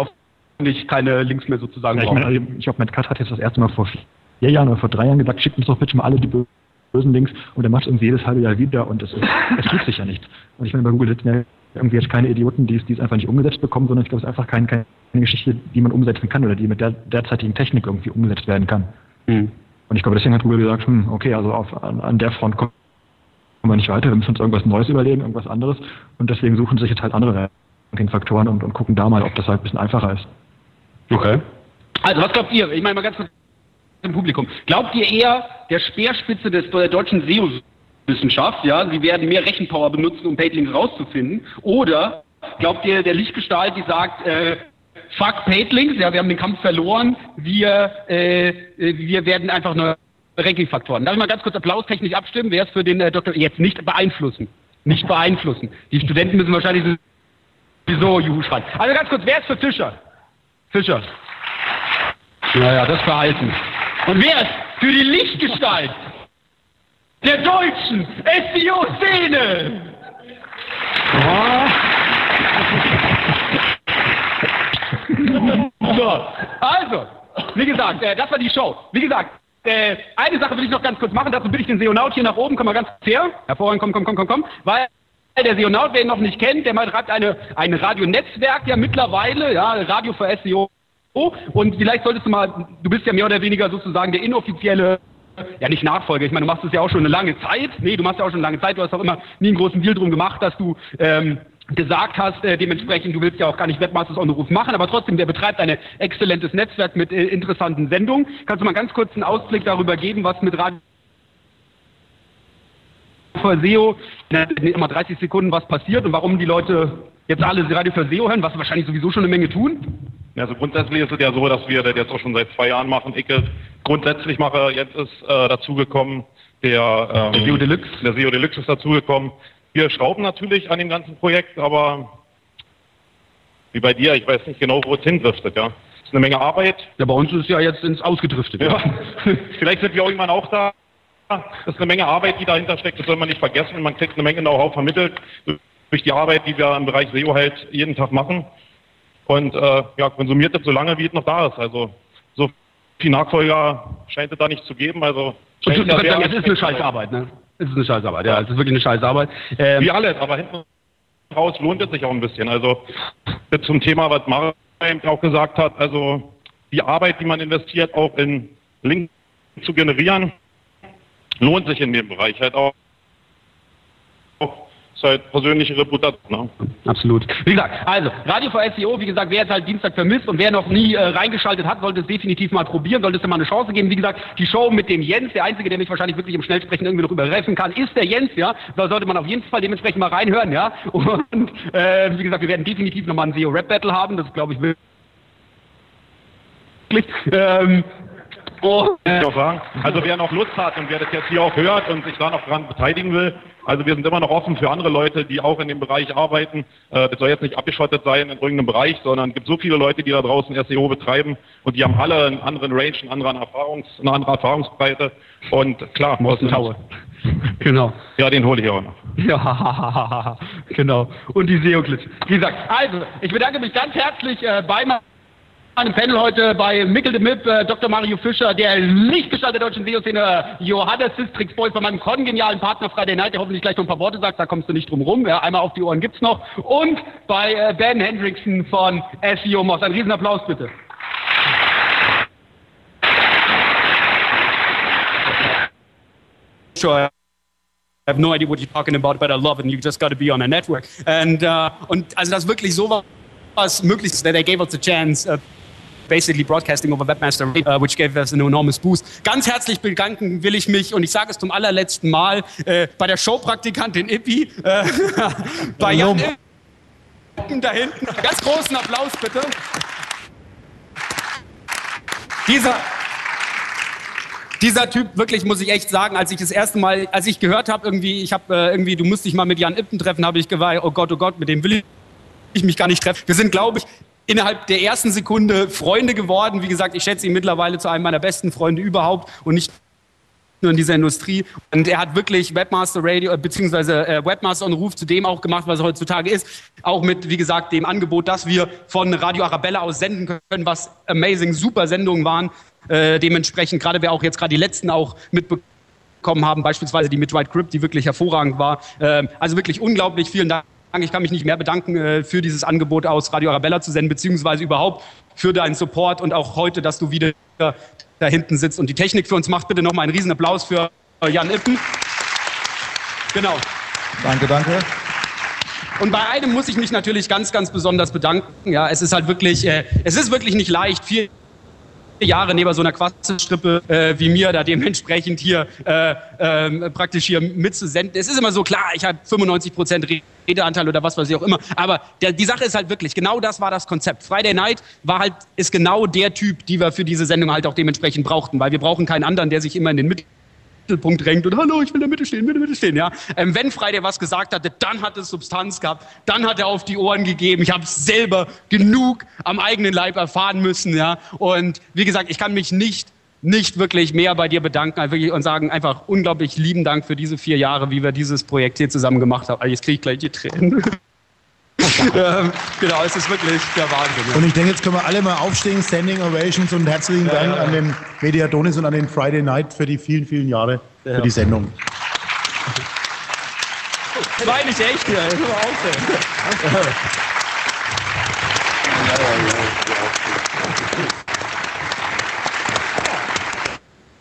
Speaker 4: hoffentlich keine Links mehr sozusagen
Speaker 9: Ja, ich
Speaker 4: brauchen.
Speaker 9: meine, ich glaube, Matt Cut hat jetzt das erste Mal vor vier Jahren oder vor drei Jahren gesagt, schickt uns doch bitte mal alle die bösen Links und er macht es irgendwie jedes halbe Jahr wieder und es, es tut sich ja nichts. Und ich meine, bei Google sitzen ja irgendwie jetzt keine Idioten, die es, die es einfach nicht umgesetzt bekommen, sondern ich glaube, es ist einfach kein, keine Geschichte, die man umsetzen kann oder die mit der derzeitigen Technik irgendwie umgesetzt werden kann.
Speaker 4: Mhm.
Speaker 9: Und ich glaube, deswegen hat Google gesagt, hm, okay, also auf, an, an der Front kommen wir nicht weiter, wir müssen uns irgendwas Neues überlegen, irgendwas anderes und deswegen suchen sich jetzt halt andere Ranking-Faktoren und, und gucken da mal, ob das halt ein bisschen einfacher ist.
Speaker 4: Okay. Also, was glaubt ihr? Ich meine mal ganz kurz im Publikum. Glaubt ihr eher der Speerspitze des, der deutschen SEO-Wissenschaft, ja, sie werden mehr Rechenpower benutzen, um Paidlinks rauszufinden? Oder glaubt ihr der Lichtgestalt, die sagt, äh, fuck Paidlinks, ja, wir haben den Kampf verloren, wir, äh, äh, wir werden einfach neue Ranking-Faktoren. Darf ich mal ganz kurz applaustechnisch abstimmen? Wer ist für den äh, Doktor jetzt nicht beeinflussen? Nicht beeinflussen. Die Studenten müssen wahrscheinlich sowieso Juhu schreien. Also ganz kurz, wer ist für Fischer? Fischer. Naja, das Verhalten. Und wer ist für die Lichtgestalt der deutschen SEO-Szene? So, also, wie gesagt, äh, das war die Show. Wie gesagt, äh, eine Sache will ich noch ganz kurz machen, dazu bitte ich den Seonaut hier nach oben, komm mal ganz kurz her. Hervorragend, komm, komm, komm, komm, komm. Weil der Seonaut, wer ihn noch nicht kennt, der betreibt eine, ein Radionetzwerk ja mittlerweile, ja, Radio für SEO. Und vielleicht solltest du mal, du bist ja mehr oder weniger sozusagen der inoffizielle, ja nicht Nachfolger, ich meine, du machst es ja auch schon eine lange Zeit. Nee, du machst ja auch schon eine lange Zeit, du hast auch immer nie einen großen Deal drum gemacht, dass du ähm, gesagt hast, äh, dementsprechend, du willst ja auch gar nicht Webmasters on the Roof machen, aber trotzdem, der betreibt ein exzellentes Netzwerk mit äh, interessanten Sendungen. Kannst du mal ganz kurz einen Ausblick darüber geben, was mit Radio für SEO in immer 30 Sekunden was passiert und warum die Leute jetzt alle Radio für SEO hören, was wahrscheinlich sowieso schon eine Menge tun?
Speaker 14: Also grundsätzlich ist es ja so, dass wir das jetzt auch schon seit zwei Jahren machen. Ich es grundsätzlich mache, jetzt ist äh, dazugekommen der, ähm,
Speaker 4: Der SEO Deluxe.
Speaker 14: Der SEO Deluxe ist dazugekommen. Wir schrauben natürlich an dem ganzen Projekt, aber wie bei dir, ich weiß nicht genau, wo es hindriftet, ja. Es ist eine Menge Arbeit.
Speaker 4: Ja, bei uns ist es ja jetzt ins Ausgedriftet.
Speaker 14: Ja. Vielleicht sind wir irgendwann auch da. Das ist eine Menge Arbeit, die dahinter steckt, das soll man nicht vergessen. Man kriegt eine Menge Know-how vermittelt durch die Arbeit, die wir im Bereich SEO halt jeden Tag machen. Und äh, ja, konsumiert das so lange, wie es noch da ist. Also so viel Nachfolger scheint es da nicht zu geben. Also
Speaker 4: es ist eine Scheißarbeit, ne? Es ist eine Scheißarbeit, ja, es ist wirklich eine Scheißarbeit. Ähm,
Speaker 14: Wie alles, aber hinten raus lohnt es sich auch ein bisschen. Also zum Thema, was Mario eben auch gesagt hat, also die Arbeit, die man investiert, auch in Links zu generieren, lohnt sich in dem Bereich halt auch. Ist halt persönliche Reputation. Ne?
Speaker 4: Absolut. Wie gesagt, also Radio für SEO, wie gesagt, wer jetzt halt Dienstag vermisst und wer noch nie äh, reingeschaltet hat, sollte es definitiv mal probieren, sollte es mal eine Chance geben. Wie gesagt, die Show mit dem Jens, der Einzige, der mich wahrscheinlich wirklich im Schnellsprechen irgendwie noch überreffen kann, ist der Jens, ja. Da sollte man auf jeden Fall dementsprechend mal reinhören, ja. Und äh, wie gesagt, wir werden definitiv nochmal ein SEO-Rap-Battle haben, das glaube ich wirklich. Ähm,
Speaker 14: Oh. Also wer noch Lust hat und wer das jetzt hier auch hört und sich da noch dran beteiligen will, also wir sind immer noch offen für andere Leute, die auch in dem Bereich arbeiten. Äh, das soll jetzt nicht abgeschottet sein in irgendeinem Bereich, sondern es gibt so viele Leute, die da draußen SEO betreiben und die haben alle einen anderen Range, einen anderen Erfahrungs, eine andere Erfahrungsbreite. Und klar,
Speaker 4: Morten Taue. Genau.
Speaker 14: Ja, den hole ich auch noch.
Speaker 4: Ja, genau. Und die SEO-Glitch. Wie gesagt, also, ich bedanke mich ganz herzlich äh, bei
Speaker 15: einem Panel heute bei Mickel de Mip, äh, Dr. Mario Fischer, der Lichtgestalt der deutschen SEO-Szene, Johannes Sistrix Boy von meinem kongenialen Partner Friday Night, der hoffentlich gleich noch ein paar Worte sagt, da kommst du nicht drum rum. Ja, einmal auf die Ohren gibt's noch. Und bei äh, Ben Hendrickson von SEO Moss. Ein Riesenapplaus bitte.
Speaker 4: Sure. I have no idea what you're talking about, but I love it, and you just got to be on a network. And, uh, und also das wirklich so was möglich ist, that they gave us a chance, uh, basically broadcasting over Webmaster, uh, which gave us an enormous boost. Ganz herzlich bedanken will ich mich, und ich sage es zum allerletzten Mal, äh, bei der Showpraktikantin Ippi, äh, bei Jan Ippen da hinten. Ganz großen Applaus bitte. Dieser, dieser Typ, wirklich muss ich echt sagen, als ich das erste Mal, als ich gehört habe, irgendwie, ich habe äh, irgendwie, du musst dich mal mit Jan Ippen treffen, habe ich geweint, oh Gott, oh Gott, mit dem will ich mich gar nicht treffen. Wir sind, glaube ich, innerhalb der ersten Sekunde Freunde geworden. Wie gesagt, ich schätze ihn mittlerweile zu einem meiner besten Freunde überhaupt und nicht nur in dieser Industrie. Und er hat wirklich Webmaster Radio, beziehungsweise äh, Webmaster on Ruf zu dem auch gemacht, was er heutzutage ist. Auch mit, wie gesagt, dem Angebot, dass wir von Radio Arabella aus senden können, was amazing, super Sendungen waren. Äh, dementsprechend, gerade wer auch jetzt gerade die letzten auch mitbekommen haben, beispielsweise die mit White Grip, die wirklich hervorragend war. Äh, also wirklich unglaublich vielen Dank. Ich kann mich nicht mehr bedanken äh, für dieses Angebot aus Radio Arabella zu senden, beziehungsweise überhaupt für deinen Support und auch heute, dass du wieder da hinten sitzt und die Technik für uns macht. Bitte nochmal einen riesen Applaus für Jan Ippen. Genau.
Speaker 12: Danke, danke.
Speaker 4: Und bei einem muss ich mich natürlich ganz, ganz besonders bedanken. Ja, es ist halt wirklich, äh, es ist wirklich nicht leicht, vier Jahre neben so einer Quasselstrippe äh, wie mir da dementsprechend hier äh, äh, praktisch hier mitzusenden. Es ist immer so klar, ich habe 95 Prozent Redeanteil oder was weiß ich auch immer. Aber der, die Sache ist halt wirklich, genau das war das Konzept. Friday Night war halt, ist genau der Typ, die wir für diese Sendung halt auch dementsprechend brauchten, weil wir brauchen keinen anderen, der sich immer in den Mittelpunkt drängt und hallo, ich will in der Mitte stehen, der Mitte stehen. Ja? Ähm, wenn Friday was gesagt hatte, dann hat es Substanz gehabt, dann hat er auf die Ohren gegeben. Ich habe es selber genug am eigenen Leib erfahren müssen. Ja? Und wie gesagt, ich kann mich nicht nicht wirklich mehr bei dir bedanken und sagen einfach unglaublich lieben Dank für diese vier Jahre, wie wir dieses Projekt hier zusammen gemacht haben. Also jetzt kriege ich gleich die Tränen. ähm, genau, es ist wirklich der Wahnsinn.
Speaker 7: Und ich denke, jetzt können wir alle mal aufstehen, Standing Ovations und herzlichen
Speaker 4: Ja,
Speaker 7: Dank
Speaker 4: ja,
Speaker 7: an den Mediatonis und an den Friday Night für die vielen, vielen Jahre
Speaker 4: Ja.
Speaker 7: für die Sendung.
Speaker 4: Das war nicht echt hier.